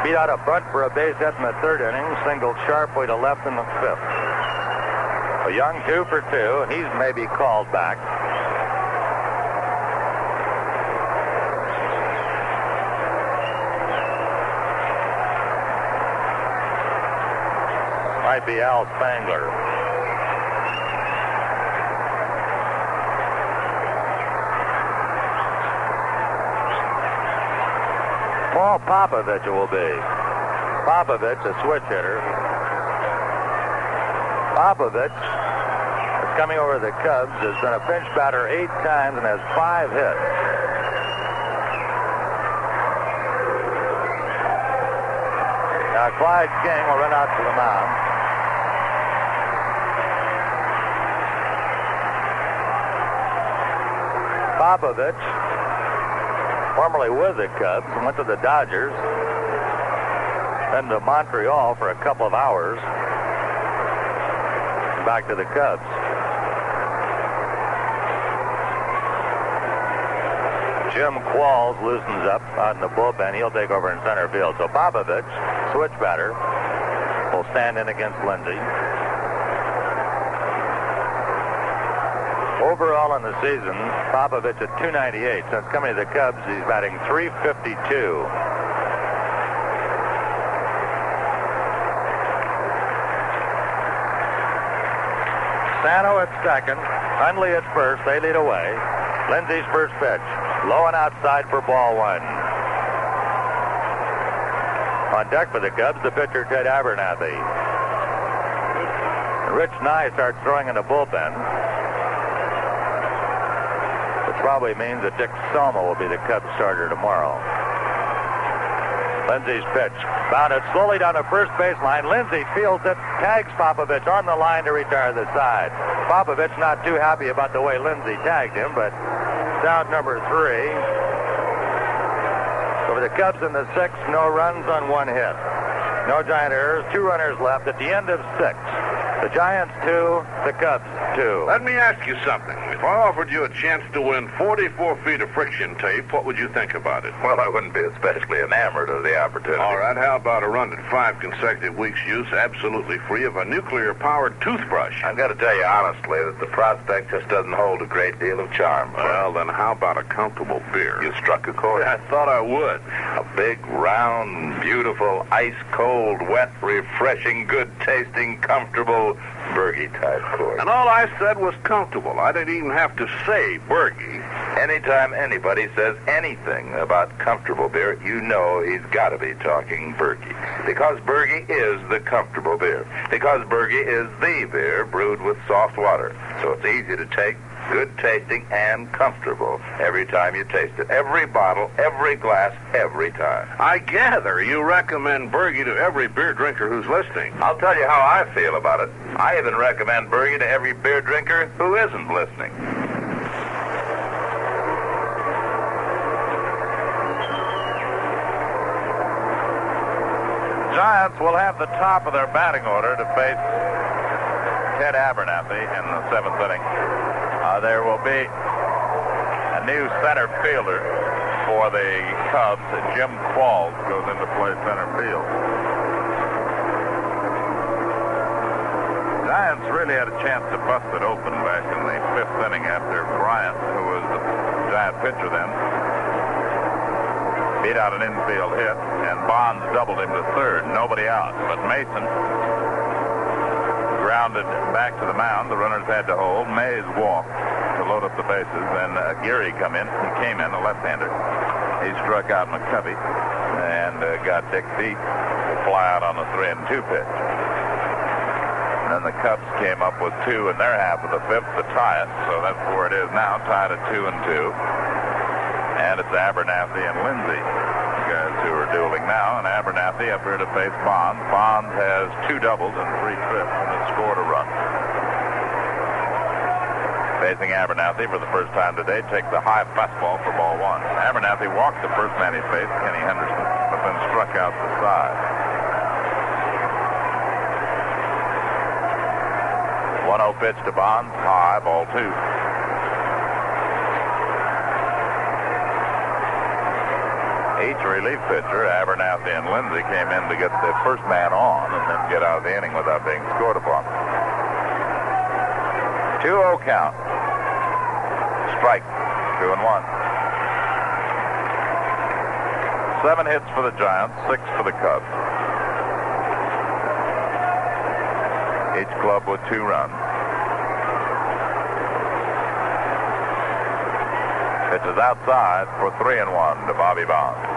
Beat out a bunt for a base hit in the third inning, singled sharply to left in the fifth. A Young two for two, and he's maybe called back. Be Al Spangler. Paul Popovich will be. Popovich, a switch hitter. Popovich is coming over the Cubs, has been a pinch batter eight times and has five hits. Now Clyde King will run out to the mound. Popovich formerly with the Cubs, went to the Dodgers, then to Montreal for a couple of hours, back to the Cubs. Jim Qualls loosens up in the bullpen. He'll take over in center field. So Popovich, switch batter, will stand in against Linzy. Overall in the season, Popovich at 298. Since coming to the Cubs, he's batting 352. Santo at second, Hundley at first. They lead away. Linzy's first pitch, low and outside for ball one. On deck for the Cubs, the pitcher Ted Abernathy. Rich Nye starts throwing in the bullpen, probably means that Dick Selma will be the Cubs starter tomorrow. Linzy's pitch. Bounded slowly down the first baseline. Linzy fields it, tags Popovich on the line to retire the side. Popovich not too happy about the way Linzy tagged him, but down number three. Over the Cubs in the sixth, no runs on one hit. No giant errors, two runners left at the end of six. The Giants two, the Cubs two. Let me ask you something. If I offered you a chance to win 44 feet of friction tape, what would you think about it? Well, I wouldn't be especially enamored of the opportunity. All right, how about a run at five consecutive weeks' use, absolutely free of a nuclear-powered toothbrush? I've got to tell you honestly that the prospect just doesn't hold a great deal of charm. Well, then how about a comfortable beer? You struck a chord. I thought I would. A big, round, beautiful, ice-cold, wet, refreshing, good-tasting, comfortable Burgie type chord. And all I said was comfortable. I didn't even have to say Burgie. Anytime anybody says anything about comfortable beer, you know he's got to be talking Burgie. Because Burgie is the comfortable beer. Because Burgie is the beer brewed with soft water. So it's easy to take, good tasting, and comfortable every time you taste it. Every bottle, every glass, every time. I gather you recommend Burgie to every beer drinker who's listening. I'll tell you how I feel about it. I even recommend Burgie to every beer drinker who isn't listening. Giants will have the top of their batting order to face Ted Abernathy in the seventh inning. Uh, there will be a new center fielder for the Cubs. Jim Qualls goes into play center field. Giants really had a chance to bust it open back in the fifth inning after Bryant, who was the Giant pitcher then, beat out an infield hit, and Bonds doubled him to third. Nobody out, but Mason grounded back to the mound. The runners had to hold. Mays walked to load up the bases. Then uh, Geary come in. He came in, a left-hander. He struck out McCovey and uh, got Dick Dietz fly out on the three and two pitch. And then the Cubs came up with two in their half of the fifth to tie it. So that's where it is now, tied at two and two. And it's Abernathy and Linzy, who are dueling now. And Abernathy up here to face Bonds. Bonds has two doubles and three trips and has scored a run. Facing Abernathy for the first time today, takes the high fastball for ball one. Abernathy walked the first man he faced, Kenny Henderson, but then struck out the side. 1-0 pitch to Bonds, high, ball two. Each relief pitcher, Abernathy and Linzy, came in to get the first man on and then get out of the inning without being scored upon. 2-0 count. Strike. Two and one. Seven hits for the Giants, six for the Cubs. Each club with two runs. Pitches outside for three and one to Bobby Bonds.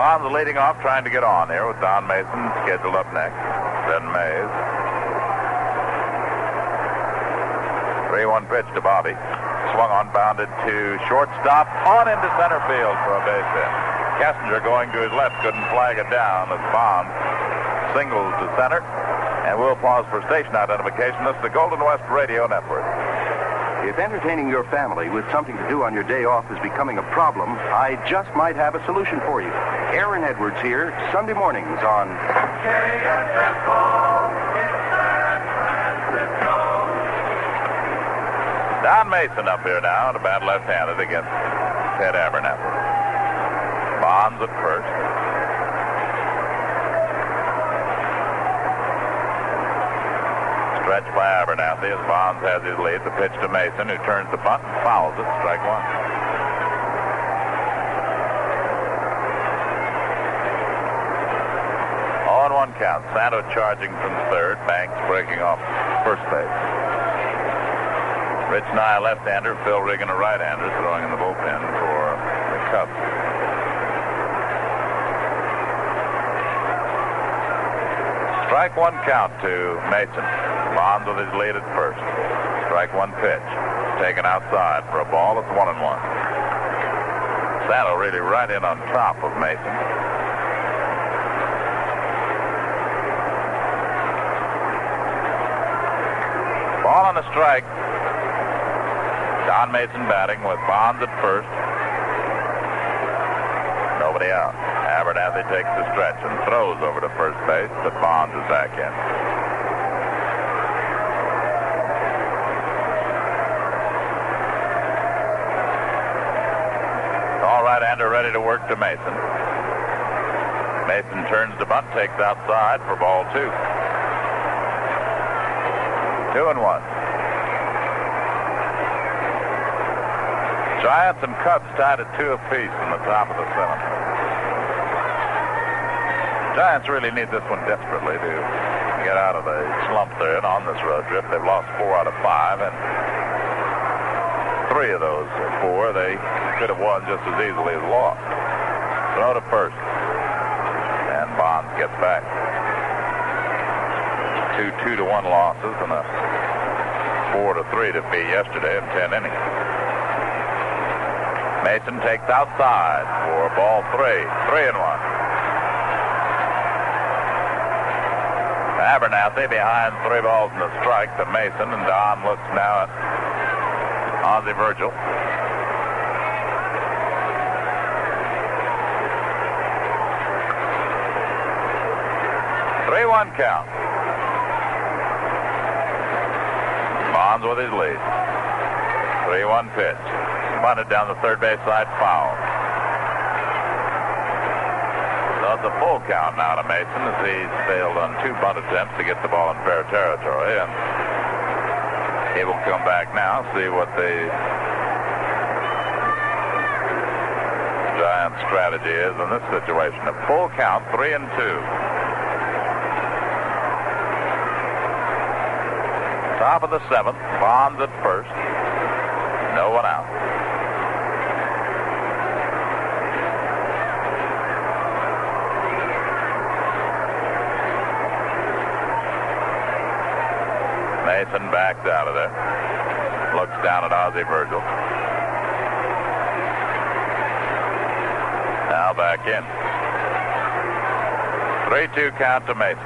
Bonds leading off, trying to get on here with Don Mason scheduled up next. Then Mays. 3-1 pitch to Bobby. Swung on, bounded to shortstop, on into center field for a base hit. Kessinger going to his left, couldn't flag it down as Bonds singles to center. And we'll pause for station identification. This is the Golden West Radio Network. If entertaining your family with something to do on your day off is becoming a problem, I just might have a solution for you. Aaron Edwards here, Sunday mornings on Don Mason up here now to bat left-handed against Ted Abernathy. Bonds at first. Stretched by Abernathy as Bonds has his lead. The pitch to Mason, who turns the bunt and fouls it. Strike one. All in one count. Santo charging from third. Banks breaking off first base. Rich Nye, left-hander. Phil Regan, a right-hander, throwing in the bullpen for the Cubs. Strike one count to Mason. Bonds with his lead at first. Strike one pitch. Taken outside for a ball. It's one and one. Saddle really right in on top of Mason. Ball on the strike. Don Mason batting with Bonds at first. Nobody out. Abernathy takes the stretch and throws over to first base, but Bonds is back in. All right-hander ready to work to Mason. Mason turns to bunt, takes outside for ball two. Two and one. Giants and Cubs tied at two apiece in the top of the seventh. Giants really need this one desperately to get out of the slump they're in on this road trip. They've lost four out of five, and three of those four they could have won just as easily as lost. Throw to first, and Bonds gets back. Two two to one losses and a four to three defeat yesterday in ten innings. Mason takes outside for ball three, three and one. Abernathy behind three balls and a strike to Mason, and Don looks now at Ozzie Virgil. Three one count. Bonds with his lead. Three one pitch. Bunted down the third base side, foul. So it's a full count now to Mason as he's failed on two bunt attempts to get the ball in fair territory, and he will come back now, see what the Giant strategy is in this situation. A full count, three and two. Top of the seventh, Bonds at first. No one out. Backed out of there. Looks down at Ozzie Virgil. Now back in. 3-2 count to Mason.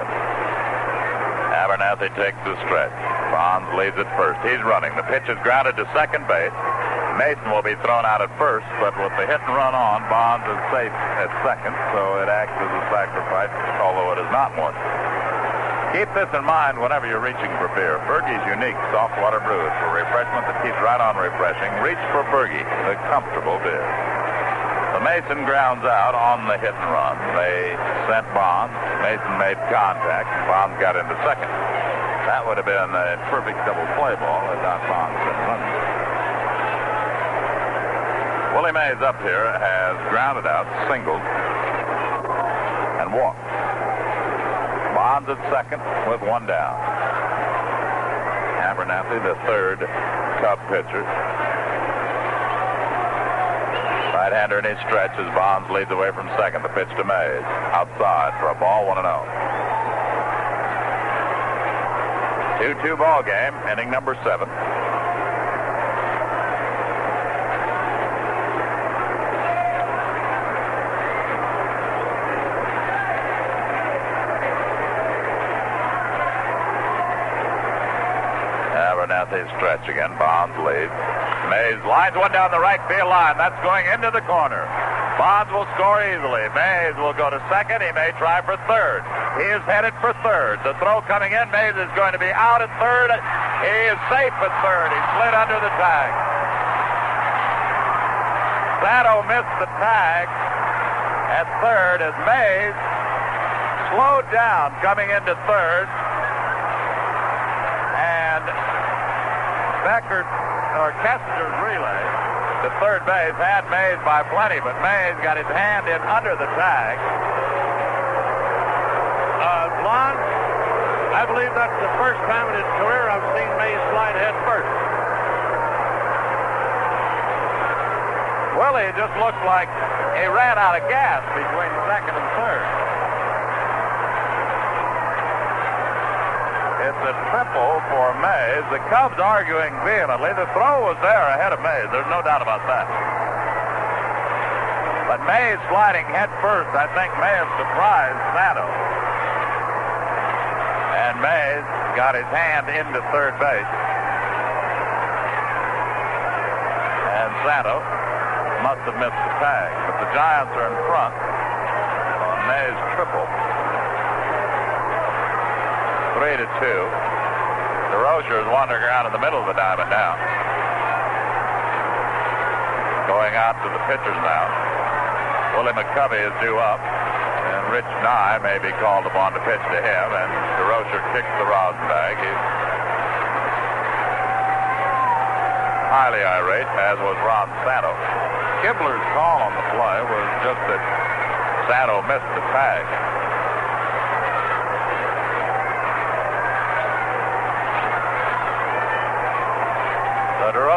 Abernathy takes the stretch. Bonds leads at first. He's running. The pitch is grounded to second base. Mason will be thrown out at first, but with the hit and run on, Bonds is safe at second, so it acts as a sacrifice, although it is not one. Keep this in mind whenever you're reaching for beer. Burgie's unique soft water brew is for refreshment that keeps right on refreshing. Reach for Burgie, the comfortable beer. The Mason grounds out on the hit and run. They sent Bonds. Mason made contact, and Bonds got into second. That would have been a perfect double play ball had not Bonds been running. Willie Mays up here has grounded out, singled, and walked. Bonds at second with one down. Abernathy, the third Cub pitcher. Right-hander in his stretch as Bonds leads away from second. The pitch to Mays. Outside for a ball, 1 0. 2-2 ball game, inning number seven. Stretch again. Bonds leads. Mays lines one down the right field line. That's going into the corner. Bonds will score easily. Mays will go to second. He may try for third. He is headed for third. The throw coming in. Mays is going to be out at third. He is safe at third. He slid under the tag. Santo missed the tag at third as Mays slowed down coming into third. And Beckert or Kessinger's relay to third base had Mays by plenty, but Mays got his hand in under the tag. Uh, I believe that's the first time in his career I've seen Mays slide head first. Willie just looked like he ran out of gas between second and third. It's a triple for Mays. The Cubs arguing vehemently. The throw was there ahead of Mays. There's no doubt about that. But Mays sliding head first, I think may have surprised Santo. And Mays got his hand into third base. And Santo must have missed the tag. But the Giants are in front on Mays' triple. Three to two. Durocher is wandering around in the middle of the diamond now. Going out to the pitchers now. Willie McCovey is due up. And Rich Nye may be called upon to pitch to him. And Durocher kicks the rosin bag. He's highly irate, as was Ron Santo. Kibler's call on the play was just that Santo missed the tag.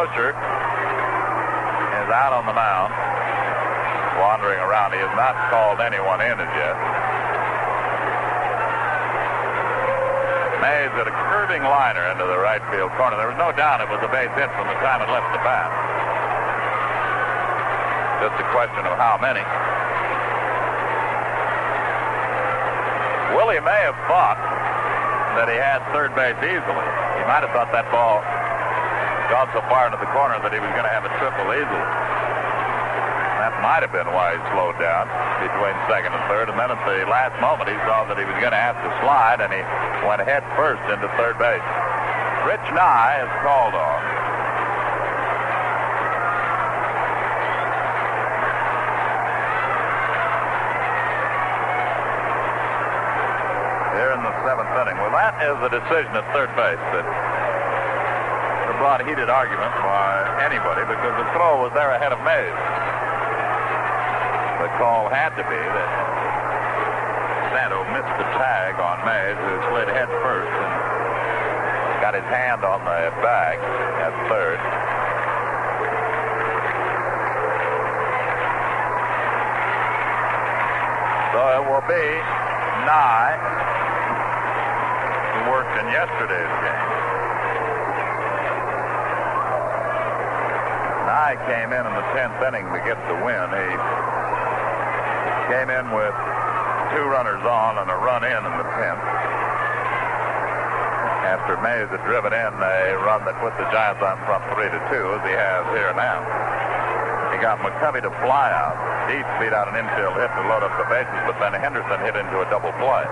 Durocher is out on the mound, wandering around. He has not called anyone in as yet. Mays at a curving liner into the right field corner. There was no doubt it was a base hit from the time it left the bat. Just a question of how many. Willie may have thought that he had third base easily. He might have thought that ball gone so far into the corner that he was going to have a triple easily. That might have been why he slowed down between second and third. And then at the last moment, he saw that he was going to have to slide, and he went head first into third base. Rich Nye is called on. Here in the seventh inning. Well, that is the decision at third base that brought heated argument by anybody because the throw was there ahead of Mays. The call had to be that Santo missed the tag on Mays, who slid head first and got his hand on the bag at third. So it will be Nye, who worked in yesterday's game. Nye came in in the 10th inning to get the win. He came in with two runners on and a run in in the 10th. After Mays had driven in a run that put the Giants on front 3 to 2, as he has here now. He got McCovey to fly out. Dietz beat out an infield hit to load up the bases, but then Henderson hit into a double play.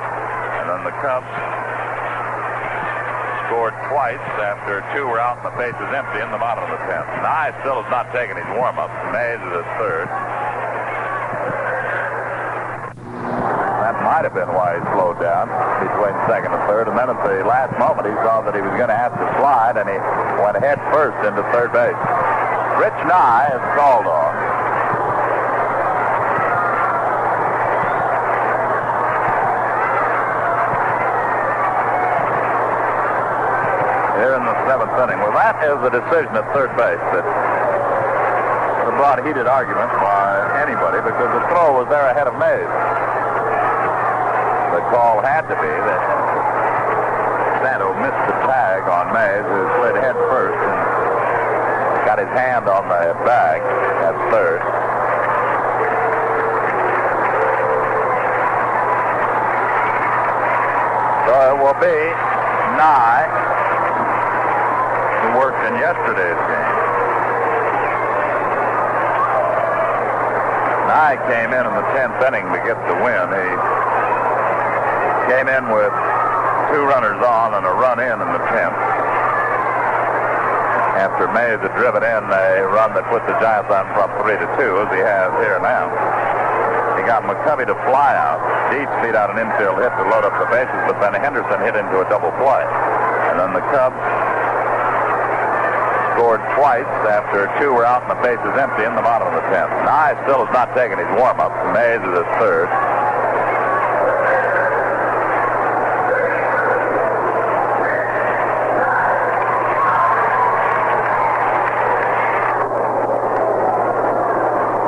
And then the Cubs scored twice after two were out and the bases empty in the bottom of the 10th. Nye still has not taken his warm-up. Mays is at third. That might have been why he slowed down between second and third. And then at the last moment, he saw that he was going to have to slide, and he went head first into third base. Rich Nye is called on. Here in the seventh inning. Well, that is the decision at third base that brought heated argument by anybody because the throw was there ahead of Mays. The call had to be that Santo missed the tag on Mays, who slid head first and got his hand on the bag at third. So it will be worked in yesterday's game. Nye came in in the 10th inning to get the win. He came in with two runners on and a run in in the 10th. After Mays had driven in a run that put the Giants on front 3 to 2, as he has here now. He got McCovey to fly out. Dietz beat out an infield hit to load up the bases, but then Henderson hit into a double play. And then the Cubs scored twice after two were out and the bases empty in the bottom of the 10th. Nye still has not taken his warm-up. Mays is at third.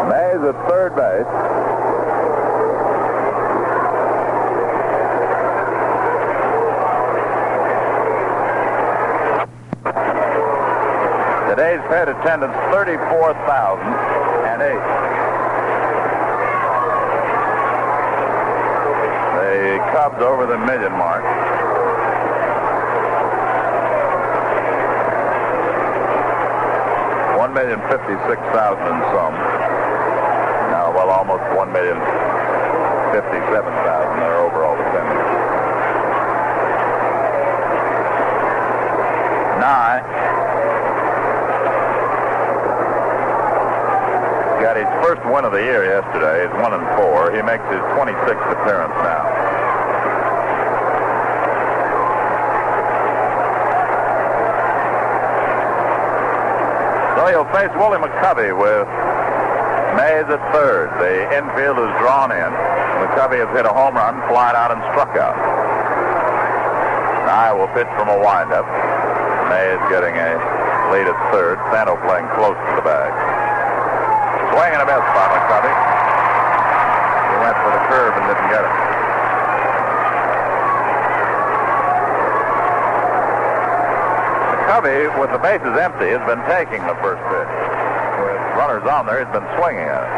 Mays at third base. Today's paid attendance 34,008. The Cubs over the million mark. One million fifty-six thousand and some. Now, well, almost one million fifty-seven thousand their overall attendance. Nye got his first win of the year yesterday. He's one and four. He makes his 26th appearance now. So he'll face Willie McCovey with Mays at third. The infield is drawn in. McCovey has hit a home run, flied out, and struck out. Nye will pitch from a windup. Mays getting a lead at third. Santo playing close to the bag. Swing and a miss by McCovey. He went for the curve and didn't get it. McCovey, with the bases empty, has been taking the first pitch. With runners on there, he's been swinging at it.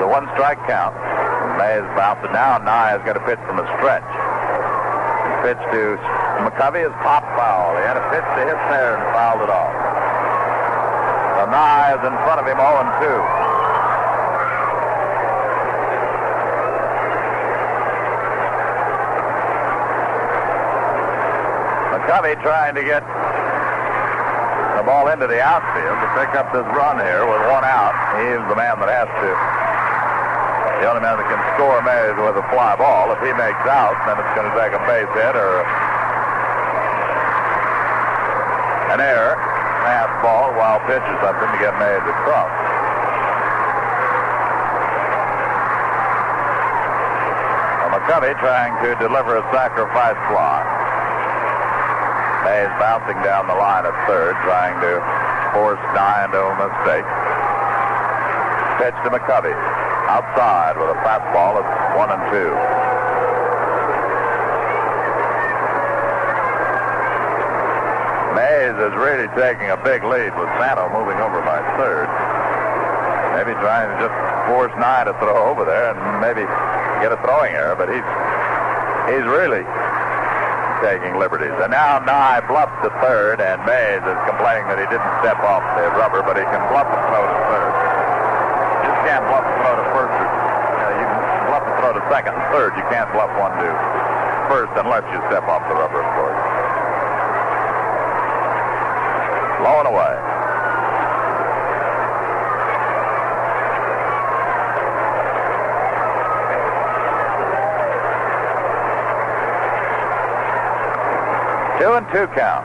The one strike count. Mays bounced it down. Nye has got a pitch from a stretch. Pitch to McCovey is pop foul. He had a pitch to hit there and fouled it off. Nye is in front of him 0 and 2. McCovey trying to get the ball into the outfield to pick up this run here with one out. He's the man that has to the only man that can score Mays with a fly ball. If he makes out, then it's going to take a base hit or an error, pass ball, wild pitch or something to get Mays across. Well, McCovey trying to deliver a sacrifice fly. Mays bouncing down the line at third, trying to force Nye into a mistake. Pitch to McCovey outside with a fastball at one and two. Mays is really taking a big lead with Santo moving over by third. Maybe trying to just force Nye to throw over there and maybe get a throwing error, but he's he's really taking liberties. And now Nye bluffs to third, and Mays is complaining that he didn't step off the rubber, but he can bluff and throw to third. Just can't bluff and throw to first. You, know, you can bluff and throw to second and third. You can't bluff one to first unless you step off the rubber, of course. Away. Two and two count.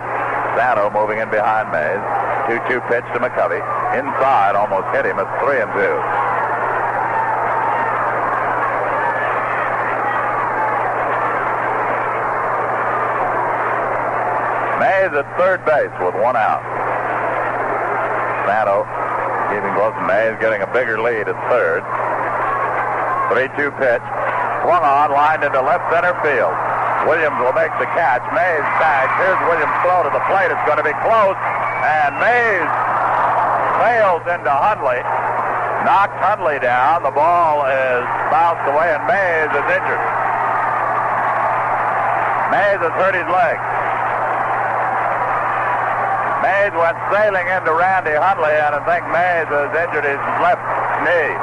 Santo moving in behind Mays. 2-2 pitch to McCovey. Inside, almost hit him. It's three and two. Mays at third base with one out. Santo keeping close. Mays getting a bigger lead at third. 3-2 pitch. Swung on, lined into left center field. Williams will make the catch. Mays bags. Here's Williams' throw to the plate. It's going to be close. And Mays sails into Hundley. Knocked Hundley down. The ball is bounced away, and Mays is injured. Mays has hurt his leg. Mays went sailing into Randy Hundley, and I think Mays has injured his left knee.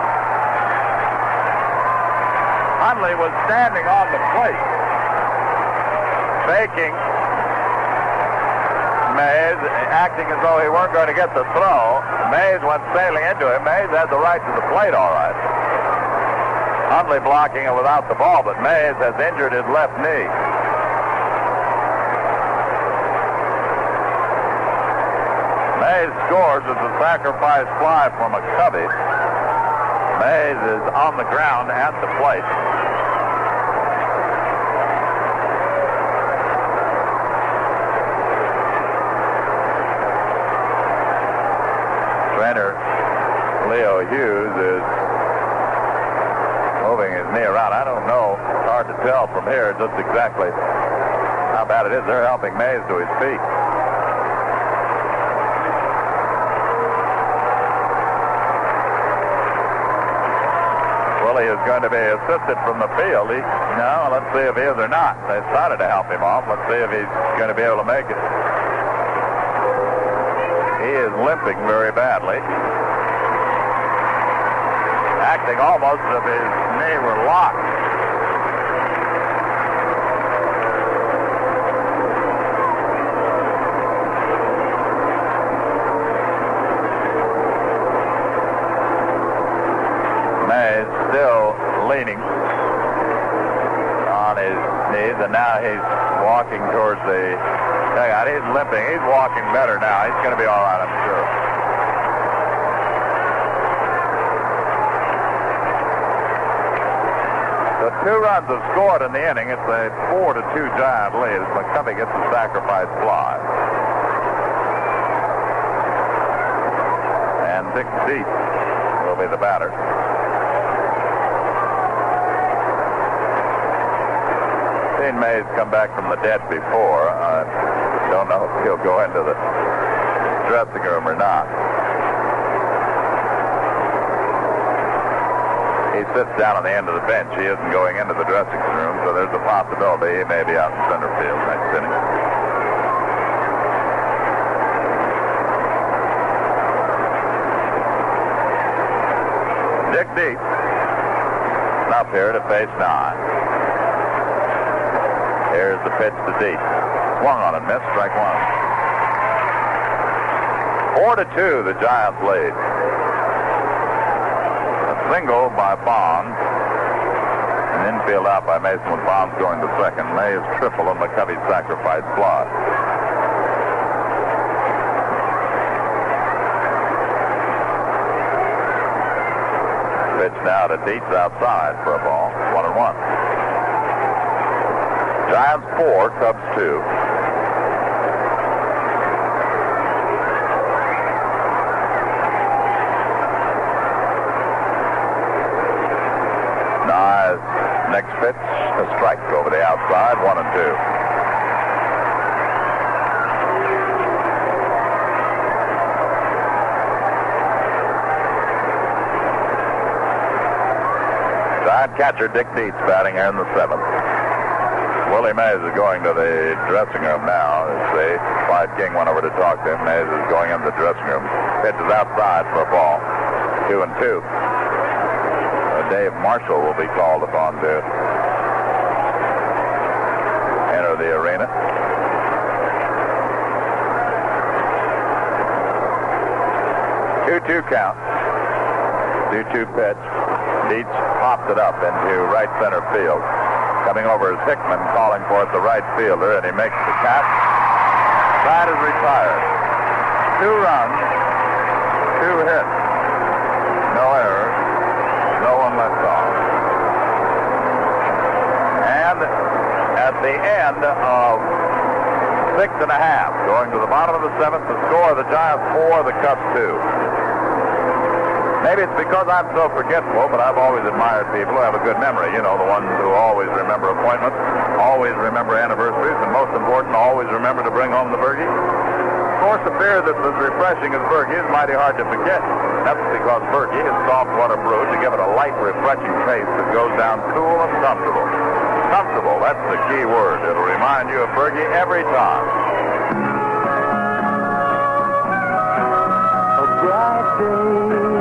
Hundley was standing on the plate faking Mays, acting as though he weren't going to get the throw. Mays went sailing into him. Mays had the right to the plate, all right. Hundley blocking it without the ball, but Mays has injured his left knee. Mays scores as a sacrifice fly for McCovey. Mays is on the ground at the plate. trainer Leo Hughes is moving his knee around. I don't know. It's hard to tell from here just exactly how bad it is. They're helping Mays to his feet. Willie is going to be assisted from the field. He, no, let's see if he is or not. They started to help him off. Let's see if he's going to be able to make it. He is limping very badly. Acting almost as if his knee were locked. Mays still leaning on his knees, and now he's walking towards the dugout. He's limping. He's walking better now. He's going to be all right, I'm sure. The two runs have scored in the inning. It's a four to two giant lead McCovey gets a sacrifice fly. And Dick Dietz will be the batter. Seen Mays come back from the dead before. I don't know if he'll go into the dressing room or not. He sits down on the end of the bench. He isn't going into the dressing room, so there's a possibility he may be out in center field next inning. Dick Dietz up here to face Nye. Here's the pitch to Dietz. Swung on and missed, strike one. Four to two, the Giants lead. A single by Bonds. An infield out by Mason with Bonds going to second. Mays triple and McCovey sacrifice fly. Pitch now to Dietz outside for a ball. One and one. Giants four, Cubs two. Nice. Next pitch, a strike over the outside, one and two. Giant catcher Dick Dietz batting in the seventh. Willie Mays is going to the dressing room now. As the Clyde King went over to talk to him, Mays is going into the dressing room. Pitch is outside for a ball. Two and two. Dave Marshall will be called upon to enter the arena. Two-two count. Two-two pitch. Dietz popped it up into right center field. Coming over is Hickman calling for it, the right fielder, and he makes the catch. That is retired. Two runs, two hits, no errors, no one left off. And at end of six and a half, going to the bottom of the seventh, the score the Giants four, the Cubs two. Maybe it's because I'm so forgetful, but I've always admired people who have a good memory. You know, the ones who always remember appointments, always remember anniversaries, and most important, always remember to bring home the Burgie. Of course, the beer that's as refreshing as Burgie is mighty hard to forget. That's because Burgie is soft water brewed to give it a light, refreshing taste that goes down cool and comfortable. Comfortable, that's the key word. It'll remind you of Burgie every time. A bright day,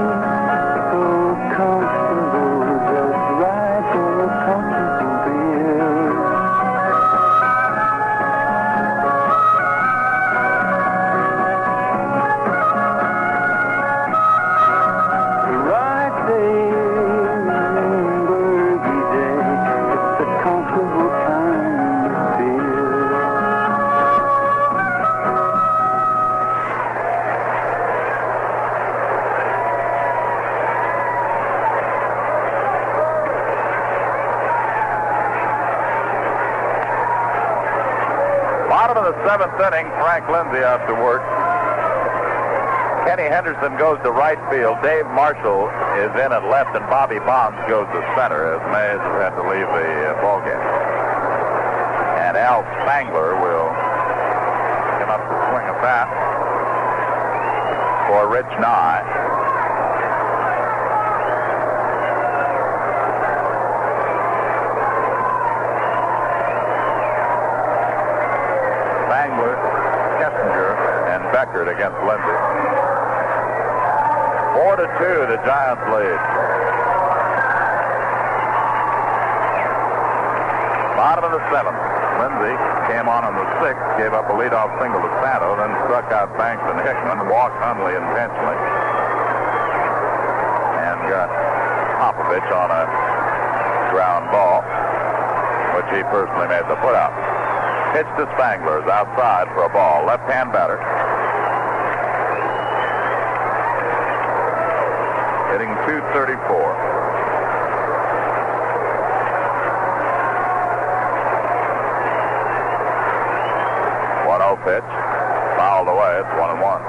the inning, Frank Linzy out to work. Kenny Henderson goes to right field. Dave Marshall is in at left, and Bobby Bonds goes to center as Mays has had to leave the uh, ball game. And Al Spangler will come up to swing a bat for Rich Nye. Spangler, Kessinger, and Beckert against Linzy. Four to two, the Giants lead. Bottom of the seventh. Linzy came on in the sixth, gave up a leadoff single to Santo, then struck out Banks and Hickman, walked Hundley intentionally, and got Popovich on a ground ball, which he personally made the put out. Pitch to Spangler is outside for a ball. Left-hand batter. Hitting 234. One zero pitch, fouled away. It's one and one.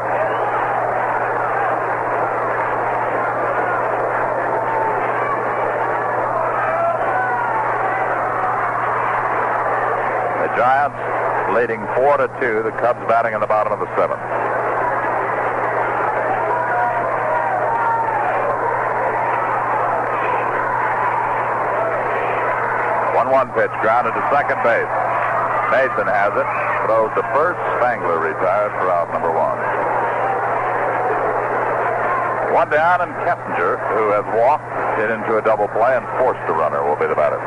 The Giants leading four to two. The Cubs batting in the bottom of the seventh. One-one pitch grounded to second base. Mason has it. Throws to first. Spangler retired for out number one. One down, and Kessinger, who has walked, hit into a double play and forced the runner, will be the batter.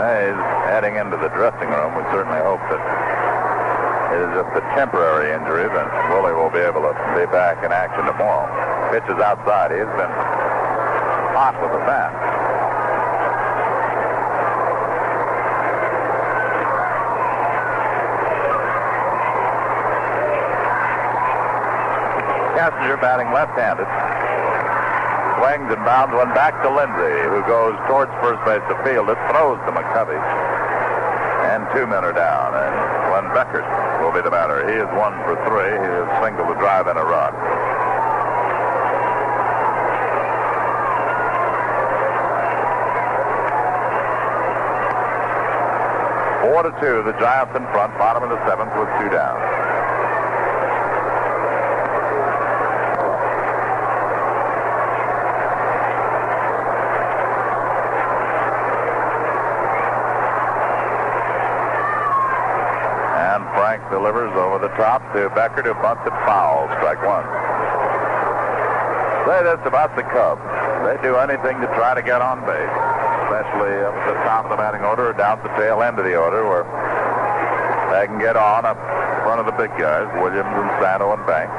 Mays heading into the dressing room. We certainly hope that it is just a temporary injury, then Willie will be able to be back in action tomorrow. Pitch is outside. He has been hot with the bat. Kessinger batting left-handed. Swings and bounds one back to Linzy, who goes towards first base to field it, throws to McCovey. And two men are down, and Glenn Beckert will be the batter. He is one for three. He is single to drive in a run. Four to two, the Giants in front, bottom of the seventh with two down. And Frank delivers over the top to who foul. Strike one. Say this about the Cubs. They do anything to try to get on base, especially up at the top of the batting order or down the tail end of the order where they can get on up front of the big guys, Williams and Santo and Banks.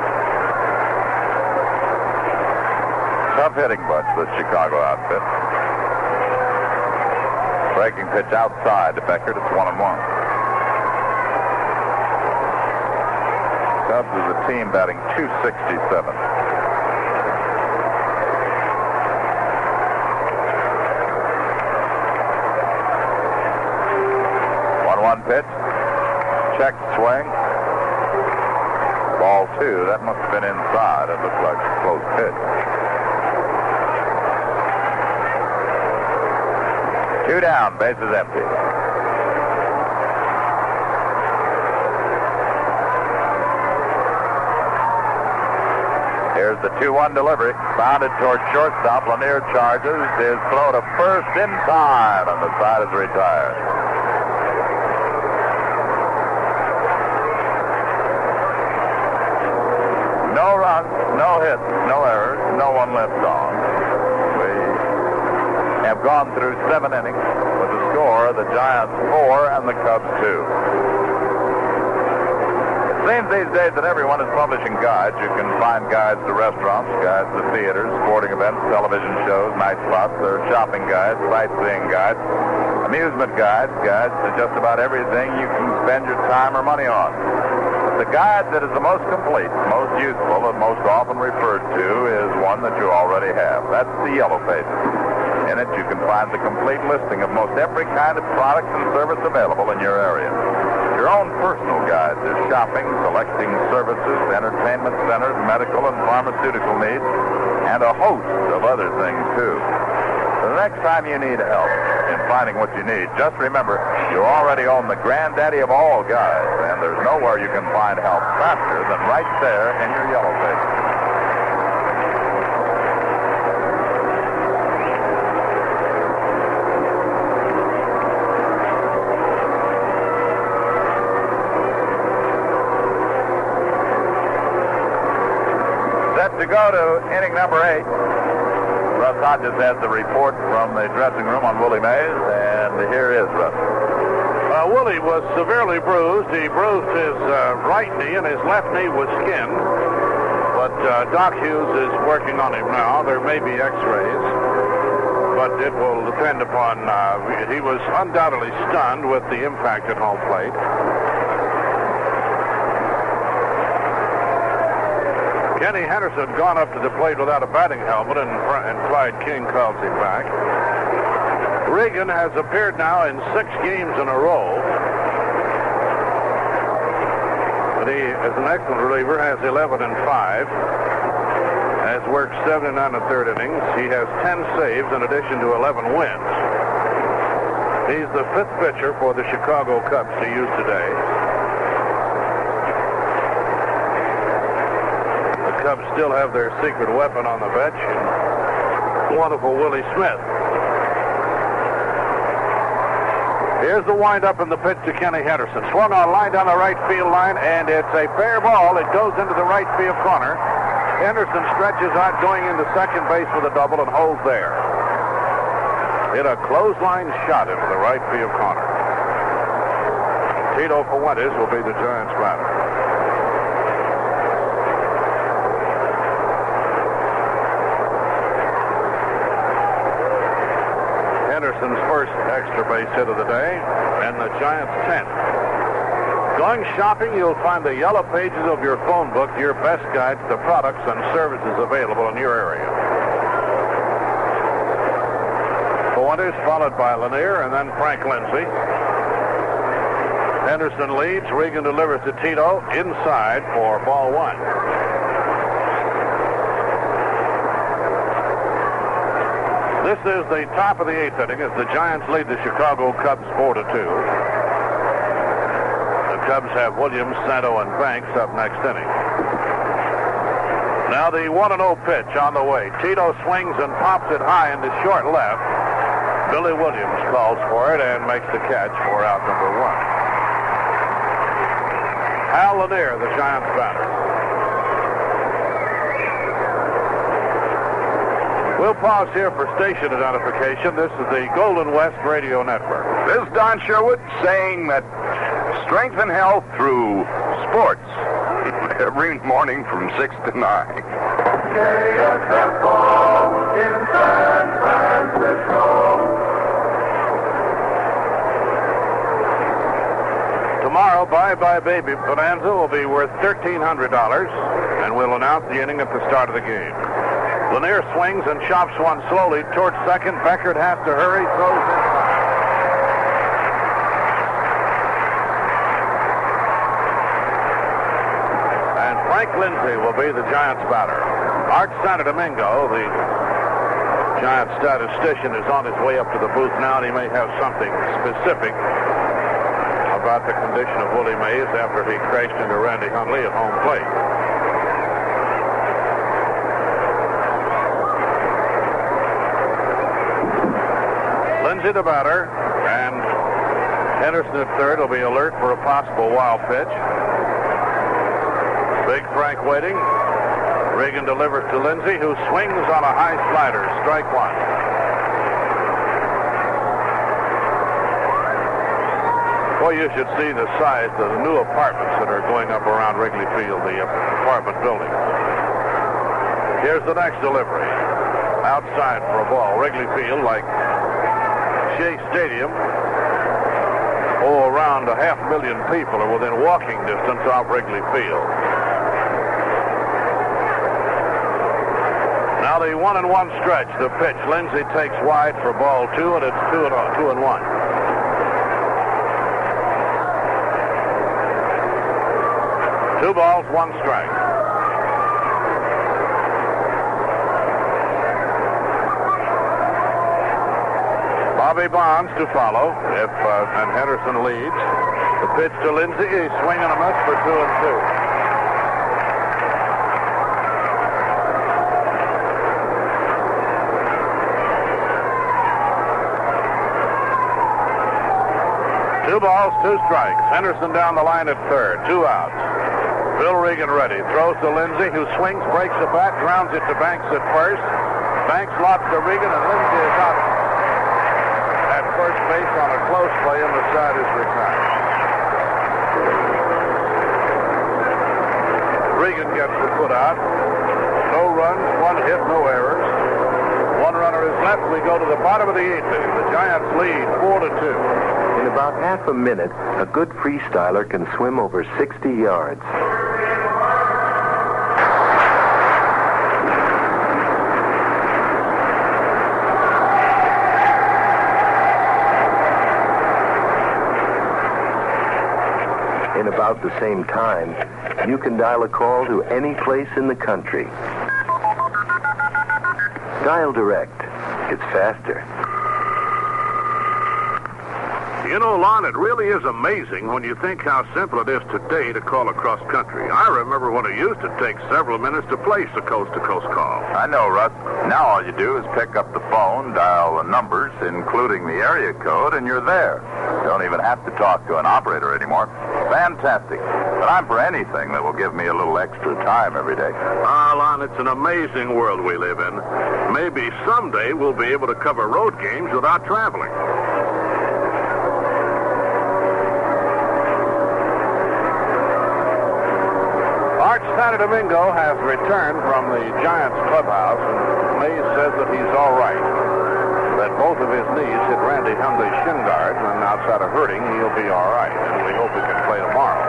Tough hitting bunch, the Chicago outfit. Breaking pitch outside to Beckert. It's one and one. Cubs is a team batting 267. One-one pitch. Check swing. Ball two. That must have been inside. It looked like a close pitch. Two down. Bases empty. Here's the 2-1 delivery. Bounded towards shortstop. Lanier charges. His throw to first in time, and the side is retired. No runs, no hits, no errors, no one left on. We have gone through seven innings with the score, the Giants four and the Cubs two. Seems these days that everyone is publishing guides. You can find guides to restaurants, guides to theaters, sporting events, television shows, night spots. There are shopping guides, sightseeing guides, amusement guides, guides to just about everything you can spend your time or money on. The guide that is the most complete, most useful, and most often referred to is one that you already have. That's the Yellow Pages. In it, you can find the complete listing of most every kind of product and service available in your area. Your own personal guide to shopping, selecting services, entertainment centers, medical and pharmaceutical needs, and a host of other things, too. The next time you need help in finding what you need, just remember you already own the granddaddy of all guides, and there's nowhere you can find help faster than right there in your yellow pages. Set to go to inning number eight. Russ Hodges has the report from the dressing room on Willie Mays, and here is Russ. Uh, Willie was severely bruised. He bruised his uh, right knee, and his left knee was skinned. But uh, Doc Hughes is working on him now. There may be X-rays, but it will depend upon. Uh, he was undoubtedly stunned with the impact at home plate. Kenny Henderson gone up to the plate without a batting helmet, and, and Clyde King calls him back. Regan has appeared now in six games in a row. But he is an excellent reliever, has 11 and 5. Has worked 79 and third innings. He has 10 saves in addition to 11 wins. He's the fifth pitcher for the Chicago Cubs to use today. Cubs still have their secret weapon on the bench, wonderful Willie Smith. Here's the windup and the pitch to Kenny Henderson. Swung on line down the right field line, and it's a fair ball. It goes into the right field corner. Henderson stretches out going into second base with a double and holds there. Hit a clothesline shot into the right field corner. Tito Fuentes will be the Giants batter. First extra base hit of the day, and the Giants' 10th. Going shopping, you'll find the yellow pages of your phone book, your best guide to the products and services available in your area. Fuentes followed by Lanier and then Frank Lindsay. Henderson leads. Regan delivers to Tito inside for ball one. This is the top of the eighth inning as the Giants lead the Chicago Cubs 4 to 2. The Cubs have Williams, Santo, and Banks up next inning. Now the 1 0 pitch on the way. Tito swings and pops it high into short left. Billy Williams calls for it and makes the catch for out number one. Hal Lanier, the Giants batter. We'll pause here for station identification. This is the Golden West Radio Network. This is Don Sherwood saying that strength and health through sports every morning from 6 to 9. Tomorrow, Bye Bye Baby Bonanza will be worth $1,300, and we'll announce the inning at the start of the game. Lanier swings and chops one slowly towards second. Beckert has to hurry, throws inside. And Frank Linzy will be the Giants batter. Art Santo Domingo, the Giants statistician, is on his way up to the booth now, and he may have something specific about the condition of Willie Mays after he crashed into Randy Hundley at home plate. Linzy the batter, and Henderson at third will be alert for a possible wild pitch. Big Frank waiting. Regan delivers to Linzy, who swings on a high slider. Strike one. Well, you should see the size of the new apartments that are going up around Wrigley Field, the apartment building. Here's the next delivery. Outside for a ball. Wrigley Field, like Shea Stadium, oh, around a half million people are within walking distance of Wrigley Field. Now the one and one stretch, the pitch. Linzy takes wide for ball two, and it's two and two and one. Two balls, one strike. Bonds to follow if uh, and Henderson leads. The pitch to Linzy, he's swinging a miss for two and two. Two balls, two strikes. Henderson down the line at third. Two outs. Bill Regan ready. Throws to Linzy, who swings, breaks the bat, grounds it to Banks at first. Banks lots to Regan, and Linzy is out on a close play, and the side is retired. Regan gets the put out. No runs, one hit, no errors. One runner is left. We go to the bottom of the eighth inning. The Giants lead four to two. In about half a minute, a good freestyler can swim over 60 yards. About the same time, you can dial a call to any place in the country. Dial direct. It's faster. You know, Lon, it really is amazing when you think how simple it is today to call across country. I remember when it used to take several minutes to place a coast-to-coast call. I know, Russ. Now all you do is pick up the phone, dial the numbers, including the area code, and you're there. You don't even have to talk to an operator anymore. Fantastic. But I'm for anything that will give me a little extra time every day. Ah, Lon, it's an amazing world we live in. Maybe someday we'll be able to cover road games without traveling. Art Santo Domingo has returned from the Giants clubhouse, and Mays says that he's all right. That both of his knees hit Randy Hundley's shin guard, and outside of hurting, he'll be all right, and we hope he can play tomorrow.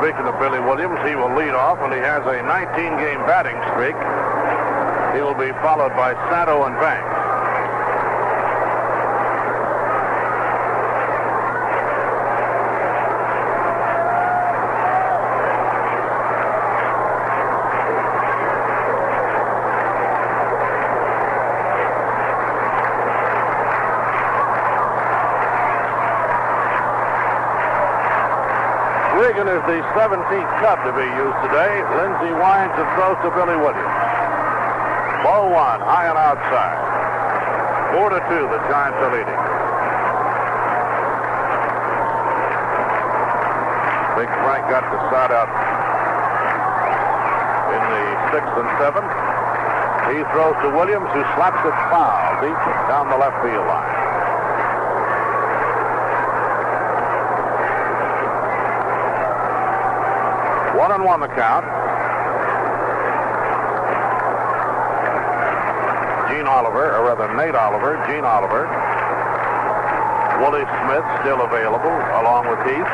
Speaking of Billy Williams, he will lead off, and he has a 19-game batting streak. He will be followed by Santo and Banks. Regan is the 17th Cub to be used today. Linzy winds and throws to Billy Williams. Ball one, high and outside. Four to two, the Giants are leading. Big Frank got the side out in the sixth and seventh. He throws to Williams, who slaps it foul deep down the left field line. One and one the count. Gene Oliver, or rather Nate Oliver, Gene Oliver. Willie Smith still available along with Heath.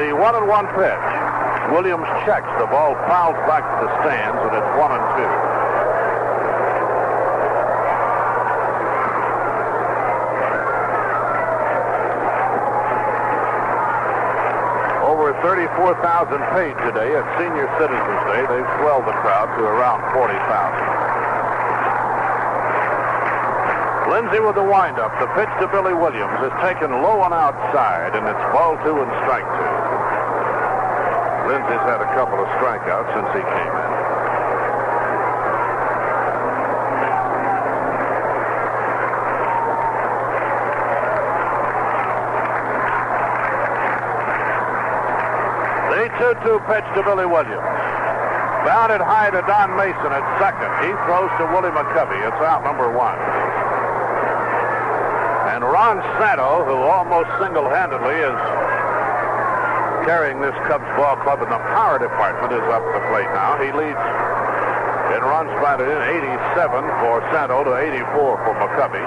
The one and one pitch. Williams checks. The ball fouls back to the stands, and it's one and two. Over 34,000 paid today at Senior Citizens Day. They've swelled the crowd to around 40,000. Linzy with the windup. The pitch to Billy Williams is taken low and outside, and it's ball two and strike two. Linzy's had a couple of strikeouts since he came in. The 2-2 pitch to Billy Williams. Bounded high to Don Mason at second. He throws to Willie McCovey. It's out number one. And Ron Santo, who almost single-handedly is carrying this Cubs ball club in the power department, is up the plate now. He leads in runs batted in 87 for Santo to 84 for McCovey.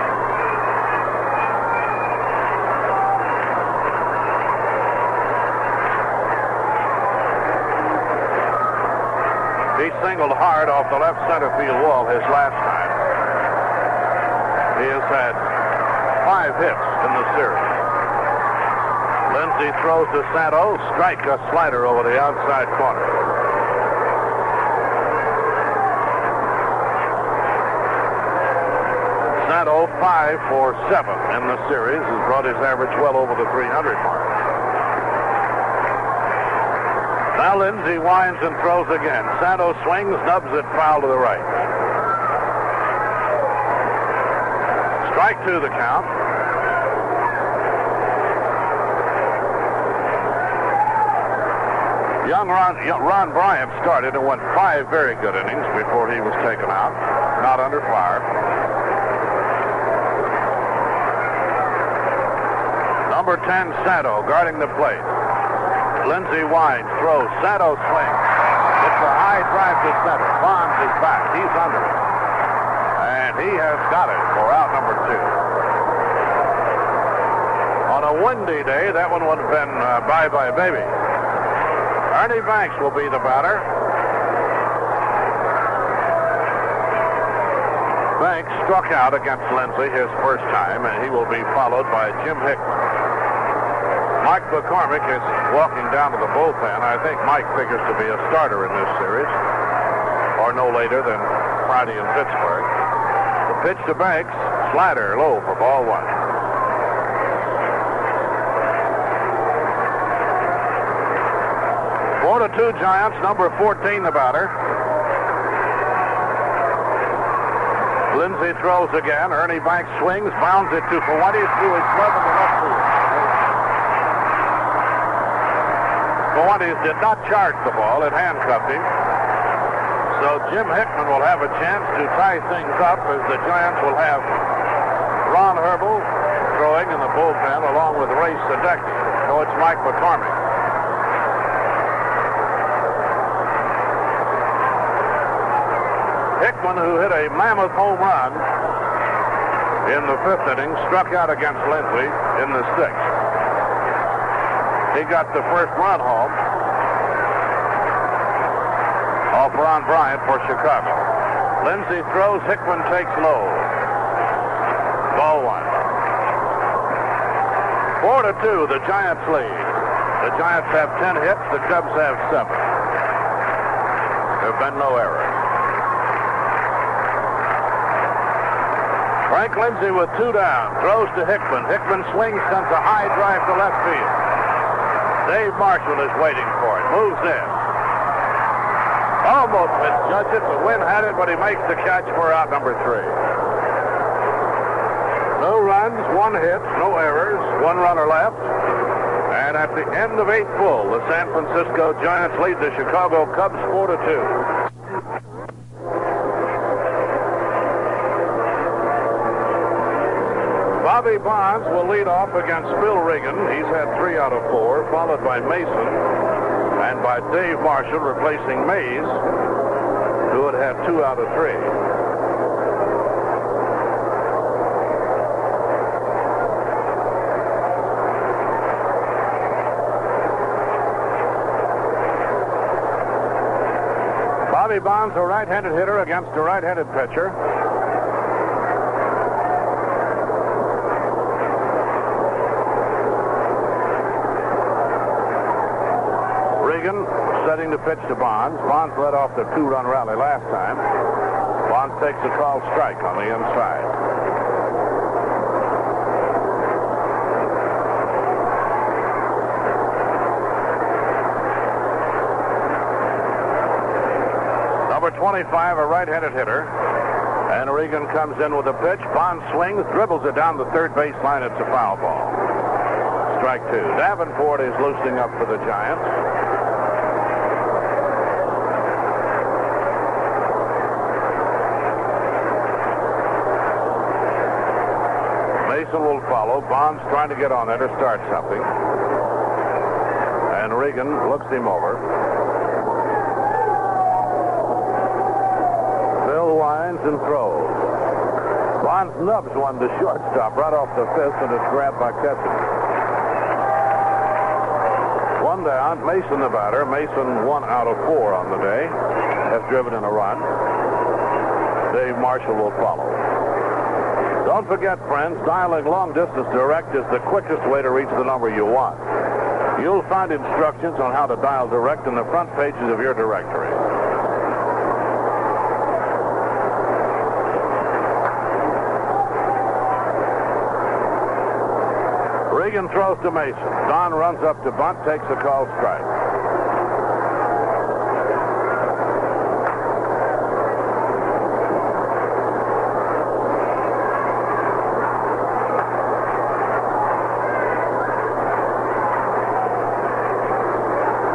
He singled hard off the left center field wall his last time. He has had five hits in the series. Linzy throws to Santo, strike a slider over the outside corner. Santo, five for seven in the series, has brought his average well over the 300 mark. Now Linzy winds and throws again. Santo swings, nubs it foul to the right. Strike two the count. Young Ron, Ron Bryant started and went five very good innings before he was taken out, not under fire. Number 10, Santo, guarding the plate. Linzy winds, throws. Santo swings. It's a high drive to center. Bonds is back. He's under it. And he has got it for out number two. On a windy day, that one would have been uh, bye-bye baby. Ernie Banks will be the batter. Banks struck out against Linzy his first time, and he will be followed by Jim Hickman. Mike McCormick is walking down to the bullpen. I think Mike figures to be a starter in this series, or no later than Friday in Pittsburgh. The pitch to Banks, slider low for ball one. Four to two Giants, number 14 the batter. Linzy throws again. Ernie Banks swings, bounds it to Fuentes through his glove in the left field. Did not charge the ball. It handcuffed him. So Jim Hickman will have a chance to tie things up as the Giants will have Ron Herbel throwing in the bullpen along with Ray Sadecki. So it's Mike McCormick. Hickman, who hit a mammoth home run in the fifth inning, struck out against Linzy in the sixth. He got the first run home off Ron Bryant for Chicago. Linzy throws, Hickman takes low. Ball one. Four to two, the Giants lead. The Giants have ten hits, the Cubs have seven. There have been no errors. Frank Linzy with two down, throws to Hickman. Hickman swings, sends a high drive to left field. Dave Marshall is waiting for it. Moves in. Almost misjudged it. The wind had it, but he makes the catch for out number three. No runs, one hit, no errors, one runner left. And at the end of eight full, the San Francisco Giants lead the Chicago Cubs 4 to 2. Bobby Bonds will lead off against Bill Regan. He's had three out of four, followed by Mason and by Dave Marshall replacing Mays, who had had two out of three. Bobby Bonds, a right-handed hitter against a right-handed pitcher. Regan setting to pitch to Bonds. Bonds led off the two-run rally last time. Bonds takes a called strike on the inside. Number 25, a right-handed hitter. And Regan comes in with a pitch. Bonds swings, dribbles it down the third baseline. It's a foul ball. Strike two. Davenport is loosening up for the Giants. Will follow. Bonds trying to get on there to start something. And Regan looks him over. Bill winds and throws. Bonds nubs one to shortstop right off the fifth, and it's grabbed by Keston. One down. Mason the batter. Mason one out of four on the day. Has driven in a run. Dave Marshall will follow. Don't forget, friends, dialing long distance direct is the quickest way to reach the number you want. You'll find instructions on how to dial direct in the front pages of your directory. Regan throws to Mason. Don runs up to bunt, takes a call strike.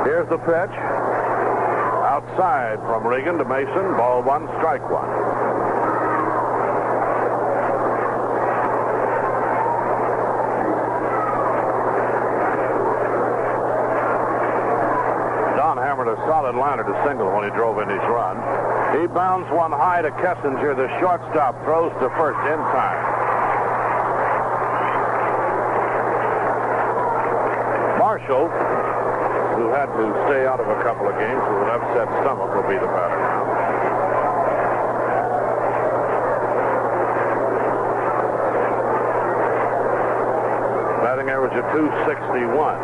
Here's the pitch. Outside from Regan to Mason. Ball one, strike one. Don hammered a solid liner to single when he drove in his run. He bounds one high to Kessinger. The shortstop throws to first in time. Marshall who had to stay out of a couple of games with an upset stomach, will be the batter now. Batting average of 261.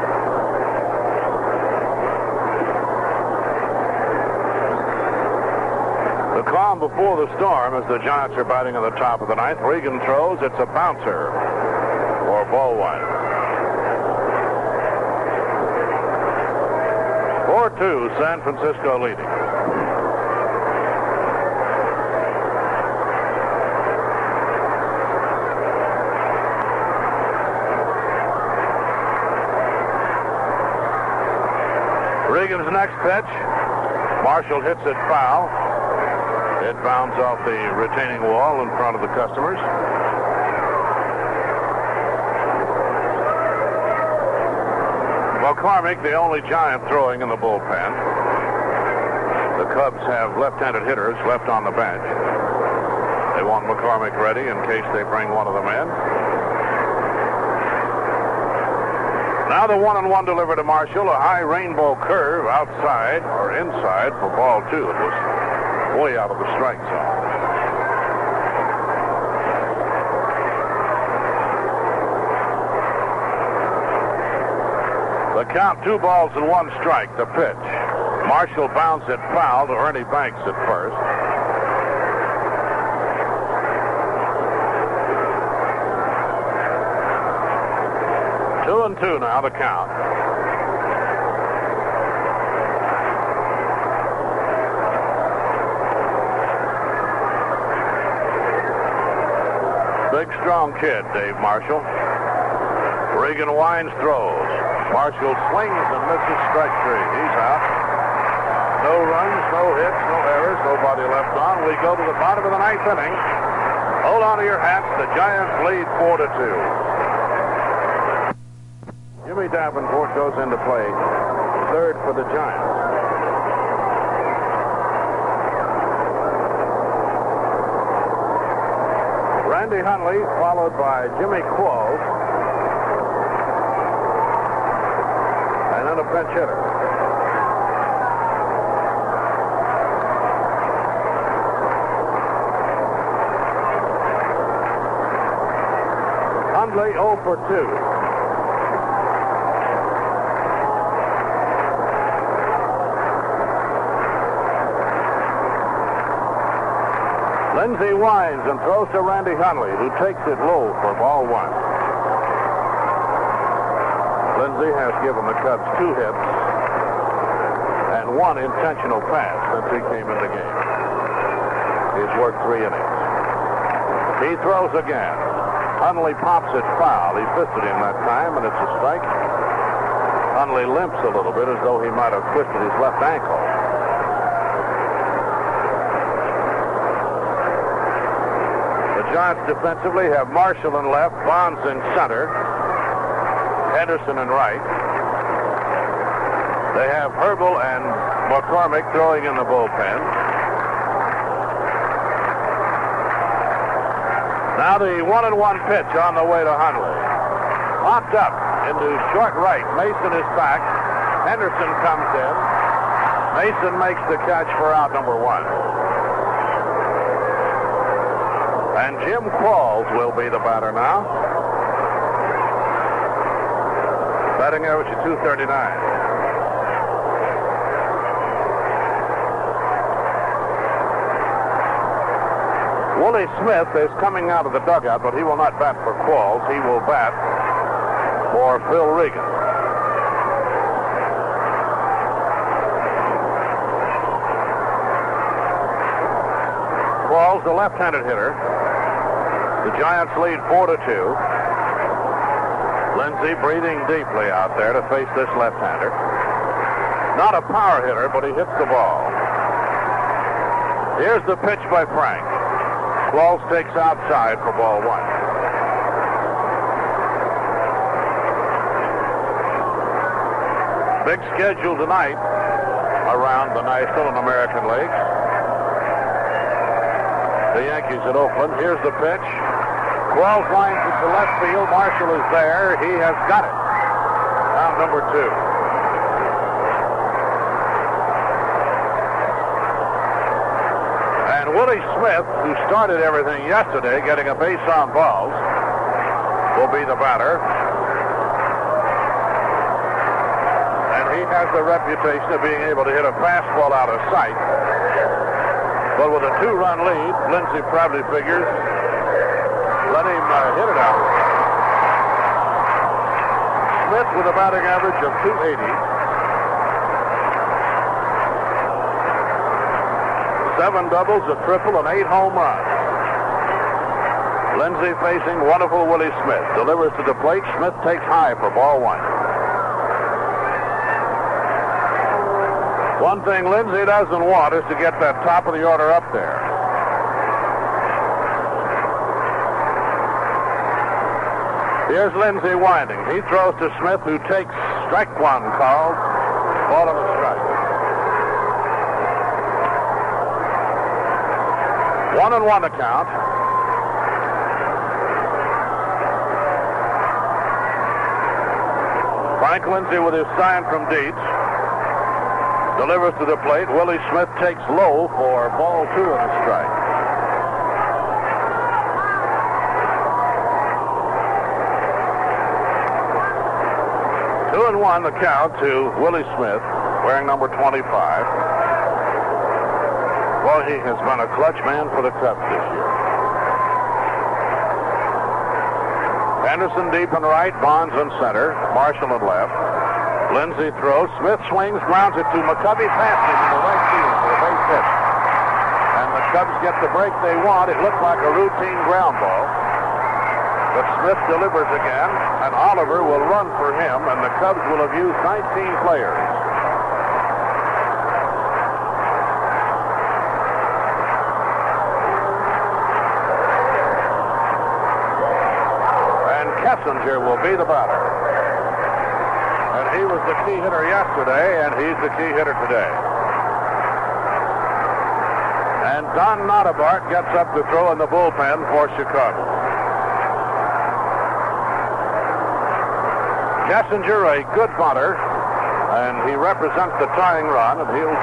The calm before the storm as the Giants are batting on the top of the ninth. Regan throws. It's a bouncer for ball one. 4-2, San Francisco leading. Regan's next pitch. Marshall hits it foul. It bounds off the retaining wall in front of the customers. McCormick, the only giant throwing in the bullpen. The Cubs have left-handed hitters left on the bench. They want McCormick ready in case they bring one of them in. Now the one and one delivered to Marshall, a high rainbow curve outside or inside for ball two. It was way out of the strike zone. Count two balls and one strike, the pitch. Marshall bounds it foul to Ernie Banks at first. Two and two now, the count. Big, strong kid, Dave Marshall. Regan winds throws. Marshall swings and misses strike three. He's out. No runs, no hits, no errors, nobody left on. We go to the bottom of the ninth inning. Hold on to your hats. The Giants lead four to two. Jimmy Davenport goes into play third for the Giants. Randy Hundley, followed by Jimmy Quo, then hitter. Hundley 0 for 2. Linzy winds and throws to Randy Hundley, who takes it low for ball one. Linzy has given the Cubs two hits and one intentional pass since he came in the game. He's worked three innings. He throws again. Hundley pops it foul. He fisted him that time, and it's a strike. Hundley limps a little bit as though he might have twisted his left ankle. The Giants defensively have Marshall in left, Bonds in center, Henderson in right. They have Herbel and McCormick throwing in the bullpen. Now the one and one pitch on the way to Hundley. Popped up into short right. Mason is back. Henderson comes in. Mason makes the catch for out number one. And Jim Qualls will be the batter now. Batting average at 239. Willie Smith is coming out of the dugout, but he will not bat for Qualls. He will bat for Phil Regan. Qualls, the left-handed hitter. The Giants lead four to two. Linzy breathing deeply out there to face this left-hander. Not a power hitter, but he hits the ball. Here's the pitch by Frank. Qualls takes outside for ball one. Big schedule tonight around the National and American Leagues. The Yankees at Oakland. Here's the pitch. Qualls lines it to left field. Marshall is there. He has got it. Round number two. And Willie Smith, who started everything yesterday, getting a base on balls, will be the batter. And he has the reputation of being able to hit a fastball out of sight. But with a two-run lead, Linzy probably figures let him uh, hit it out. Smith with a batting average of 280. Seven doubles, a triple, and eight home runs. Linzy facing wonderful Willie Smith. Delivers to the plate. Smith takes high for ball one. One thing Linzy doesn't want is to get that top of the order up there. Here's Linzy winding. He throws to Smith, who takes strike one called. Ball and a strike. One and one to count. Frank Linzy with his sign from Dietz. Delivers to the plate. Willie Smith takes low for ball two and a strike. Two and one the count to Willie Smith, wearing number 25. Well, he has been a clutch man for the Cubs this year. Anderson deep and right, Bonds in center, Marshall in left. Linzy throws, Smith swings, grounds it to McCovey, him in the right field for a base hit. And the Cubs get the break they want. It looked like a routine ground ball. But Smith delivers again, and Oliver will run for him, and the Cubs will have used 19 players. And Kessinger will be the batter. And he was the key hitter yesterday, and he's the key hitter today. And Don Nottebart gets up to throw in the bullpen for Chicago. Kessinger, a good bunter, and he represents the tying run, and he'll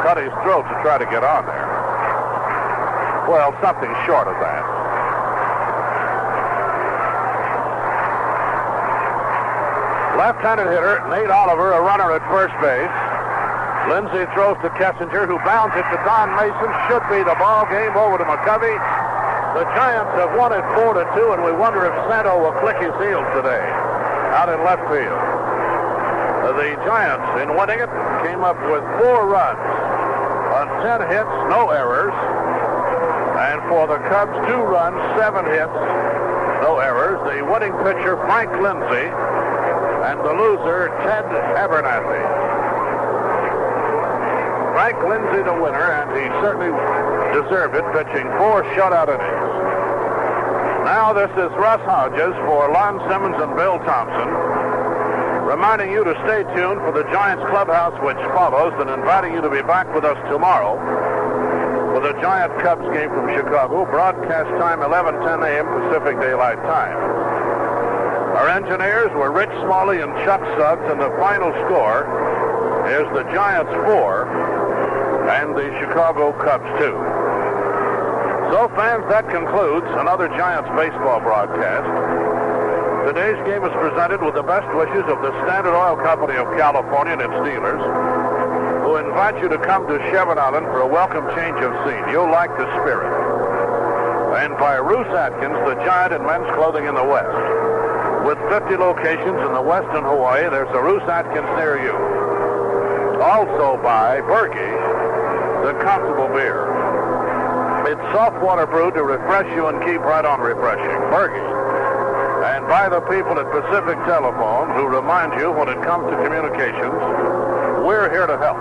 cut his throat to try to get on there. Well, something short of that. Left-handed hitter Nate Oliver, a runner at first base. Linzy throws to Kessinger, who bounds it to Don Mason. Should be the ball game over to McCovey. The Giants have won it four to two, and we wonder if Santo will click his heels today out in left field. The Giants, in winning it, came up with four runs on ten hits, no errors. And for the Cubs, two runs, seven hits, no errors. The winning pitcher, Frank Linzy, and the loser, Ted Abernathy. Frank Linzy, the winner, and he certainly deserved it, pitching four shutout innings. Now this is Russ Hodges for Lon Simmons and Bill Thompson, reminding you to stay tuned for the Giants clubhouse which follows, and inviting you to be back with us tomorrow for the Giant Cubs game from Chicago, broadcast time 11:10 a.m. Pacific Daylight Time. Our engineers were Rich Smalley and Chuck Suggs, and the final score is the Giants four and the Chicago Cubs two. So, fans, that concludes another Giants baseball broadcast. Today's game is presented with the best wishes of the Standard Oil Company of California and its dealers, who invite you to come to Chevron Island for a welcome change of scene. You'll like the spirit. And by Roos Atkins, the giant in men's clothing in the West. With 50 locations in the West and Hawaii, there's a Roos Atkins near you. Also by Burgie, the Constable Beer. Soft water brew to refresh you and keep right on refreshing. Burgie. And by the people at Pacific Telephone who remind you when it comes to communications, we're here to help.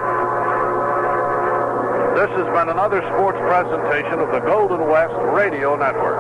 This has been another sports presentation of the Golden West Radio Network.